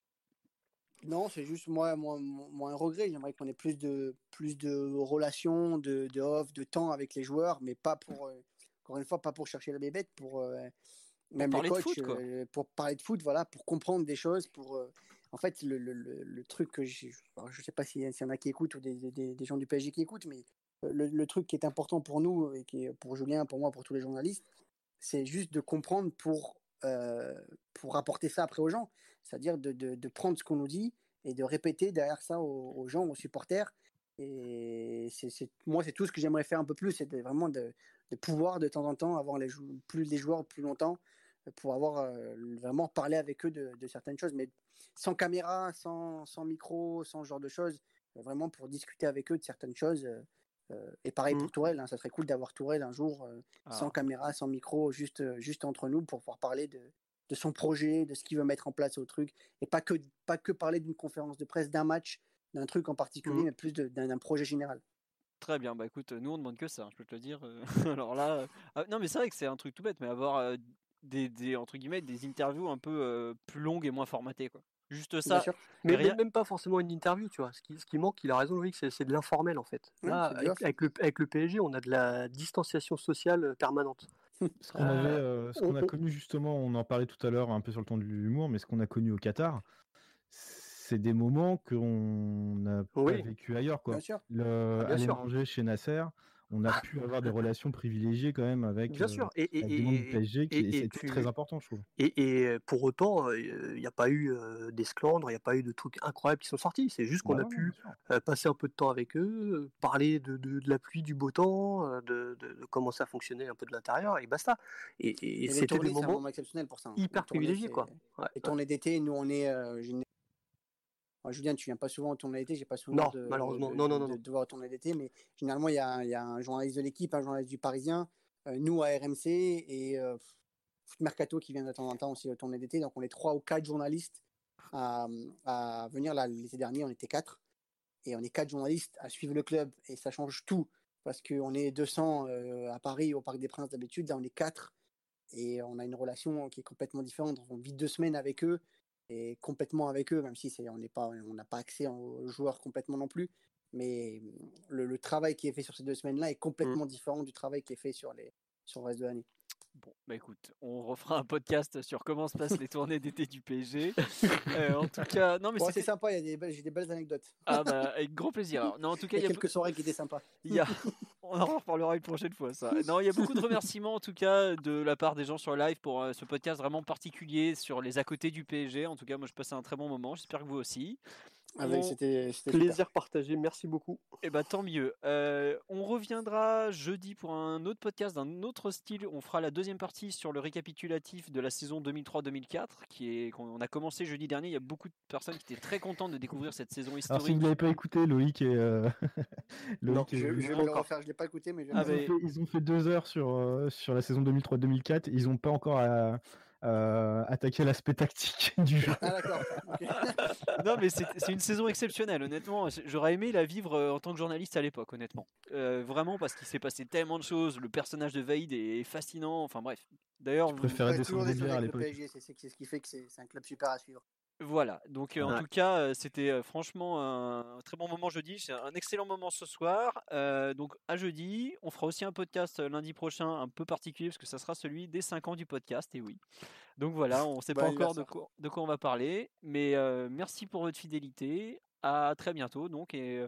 S3: Non, c'est juste moi, moi, moi un regret. J'aimerais qu'on ait plus de, plus de relations, de, de off, de temps avec les joueurs, mais pas pour, euh, encore une fois, pas pour chercher la bébête, pour euh, même les coachs, euh, pour parler de foot, voilà, pour comprendre des choses, pour en fait, le, le, le, truc que je ne sais pas s'il y en a qui écoutent ou des, des, des, gens du PSG qui écoutent, mais le, truc qui est important pour nous et qui est pour Julien, pour moi, pour tous les journalistes, c'est juste de comprendre pour, pour rapporter ça après aux gens c'est-à-dire de, de, prendre ce qu'on nous dit et de répéter derrière ça aux, gens, aux supporters. Et c'est, moi, c'est tout ce que j'aimerais faire un peu plus, c'est vraiment de, de, pouvoir de temps en temps avoir les plus les joueurs plus longtemps pour avoir euh, vraiment parlé avec eux de, de, certaines choses, mais sans caméra, sans, sans, micro, sans ce genre de choses, vraiment pour discuter avec eux de certaines choses. Euh, et pareil pour mmh. Tourelle, hein, ça serait cool d'avoir Tourelle un jour euh, sans ah. caméra, sans micro, juste, juste entre nous pour pouvoir parler de, de son projet, de ce qu'il veut mettre en place au truc, et pas que, pas que parler d'une conférence de presse, d'un match, d'un truc en particulier, mmh. mais plus d'un projet général.
S1: Très bien, bah écoute, nous on demande que ça, hein, je peux te le dire. Euh, alors là, euh, ah, non mais c'est vrai que c'est un truc tout bête, mais avoir euh, des, des, entre guillemets des interviews un peu plus longues et moins formatées quoi. Juste ça.
S2: Mais, même pas forcément une interview, tu vois. Ce qui, ce qui manque, il a raison, Loïc, c'est de l'informel en fait. Là, avec, le, avec le PSG, on a de la distanciation sociale permanente.
S4: Ce qu'on euh, ce qu'on a connu justement, on en parlait tout à l'heure un peu sur le ton de l'humour, mais ce qu'on a connu au Qatar, c'est des moments qu'on n'a pas vécu ailleurs. Quoi.
S3: Bien sûr.
S4: Le,
S3: ah,
S4: aller manger chez Nasser, on a pu avoir des relations privilégiées quand même avec,
S2: Bien sûr.
S4: Et, et, du PSG, qui c'était très important, je trouve.
S2: Et, pour autant, il n'y a pas eu d'esclandre, il n'y a pas eu de trucs incroyables qui sont sortis. C'est juste qu'on bah a pu passer un peu de temps avec eux, parler de, de, la pluie, du beau temps, de, de, comment ça fonctionnait un peu de l'intérieur, et basta. Et, c'était des moments
S3: exceptionnels pour ça. Hein.
S2: Hyper privilégiés, quoi.
S3: Ouais, les tournées d'été, nous on est Alors, Julien, tu viens pas souvent au tournoi d'été, j'ai pas souvent
S5: Non,
S3: de,
S5: malheureusement.
S3: de,
S5: Non, non, non,
S3: de voir au tournoi d'été, mais généralement, il y a, il y a un journaliste de l'équipe, un journaliste du Parisien, euh, nous à RMC et euh, Foot Mercato qui vient de temps en temps aussi au tournoi d'été. Donc, on est trois ou quatre journalistes à, à venir. Là, l'été dernier, on était quatre. Et on est quatre journalistes à suivre le club. Et ça change tout. Parce qu'on est 200 euh, à Paris, au Parc des Princes d'habitude. Là, on est quatre. Et on a une relation qui est complètement différente. On vit deux semaines avec eux et complètement avec eux, même si c'est, on n'est pas, on n'a pas accès aux joueurs complètement non plus. Mais le, le travail qui est fait sur ces deux semaines-là est complètement différent du travail qui est fait sur, les, sur le reste de l'année.
S1: Bon, bah écoute, on refera un podcast sur comment se passent les tournées d'été du PSG. Euh, en tout cas, non mais
S3: Bon, c'est sympa, il y a des belles- j'ai des belles anecdotes.
S1: ah bah avec grand plaisir. Alors, non, en tout
S3: Il
S1: cas,
S3: y
S1: il
S3: a
S1: y a,
S3: quelques soirées qui étaient sympas.
S1: il y a- on en reparlera une prochaine fois ça. Non, il y a beaucoup de remerciements en tout cas de la part des gens sur live pour euh, ce podcast vraiment particulier sur les à côté du PSG. En tout cas, moi je passais un très bon moment. J'espère que vous aussi.
S3: Avec, c'était, c'était super.
S5: Plaisir partagé, merci beaucoup.
S1: Eh ben tant mieux. Euh, on reviendra jeudi pour un autre podcast d'un autre style. On fera la deuxième partie sur le récapitulatif de la saison 2003-2004, qui est qu'on a commencé jeudi dernier. Il y a beaucoup de personnes qui étaient très contentes de découvrir cette saison
S4: Alors si
S1: historique.
S4: vous ne l'avez pas écouté, Loïc et euh, Loïc et
S3: Je, je vais le
S5: encore.
S3: refaire, je l'ai pas écouté, mais je vais
S1: Ah
S3: le
S4: ils,
S1: ben,
S4: ont fait, ils ont fait deux heures sur, euh, sur la saison 2003-2004. Ils n'ont pas encore euh, euh, attaqué l'aspect tactique du jeu.
S3: Ah d'accord.
S1: non, mais c'est c'est une saison exceptionnelle, honnêtement. J'aurais aimé la vivre euh, en tant que journaliste à l'époque, honnêtement. Euh, vraiment, parce qu'il s'est passé tellement de choses. Le personnage de Vaïd est fascinant. Enfin bref. D'ailleurs,
S4: Je
S1: vous-
S4: préférais descendre
S3: des
S4: à l'époque.
S3: PSG, c'est, c'est- c'est ce qui fait que c'est, c'est un club super à suivre.
S1: Voilà, donc euh, en
S5: Ouais.
S1: tout cas, euh, c'était euh, franchement un, un très bon moment jeudi. C'est un excellent moment ce soir. Euh, donc à jeudi, on fera aussi un podcast euh, lundi prochain un peu particulier parce que ça sera celui des 5 ans du podcast. Et oui. Donc voilà, on ne sait pas encore de quoi, de quoi on va parler. Mais euh, merci pour votre fidélité. À très bientôt. Donc, et euh,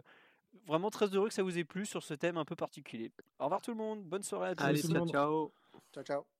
S1: vraiment très heureux que ça vous ait plu sur ce thème un peu particulier. Au revoir tout le monde. Bonne soirée à tous.
S5: Allez, ciao, ciao.
S3: Ciao, ciao.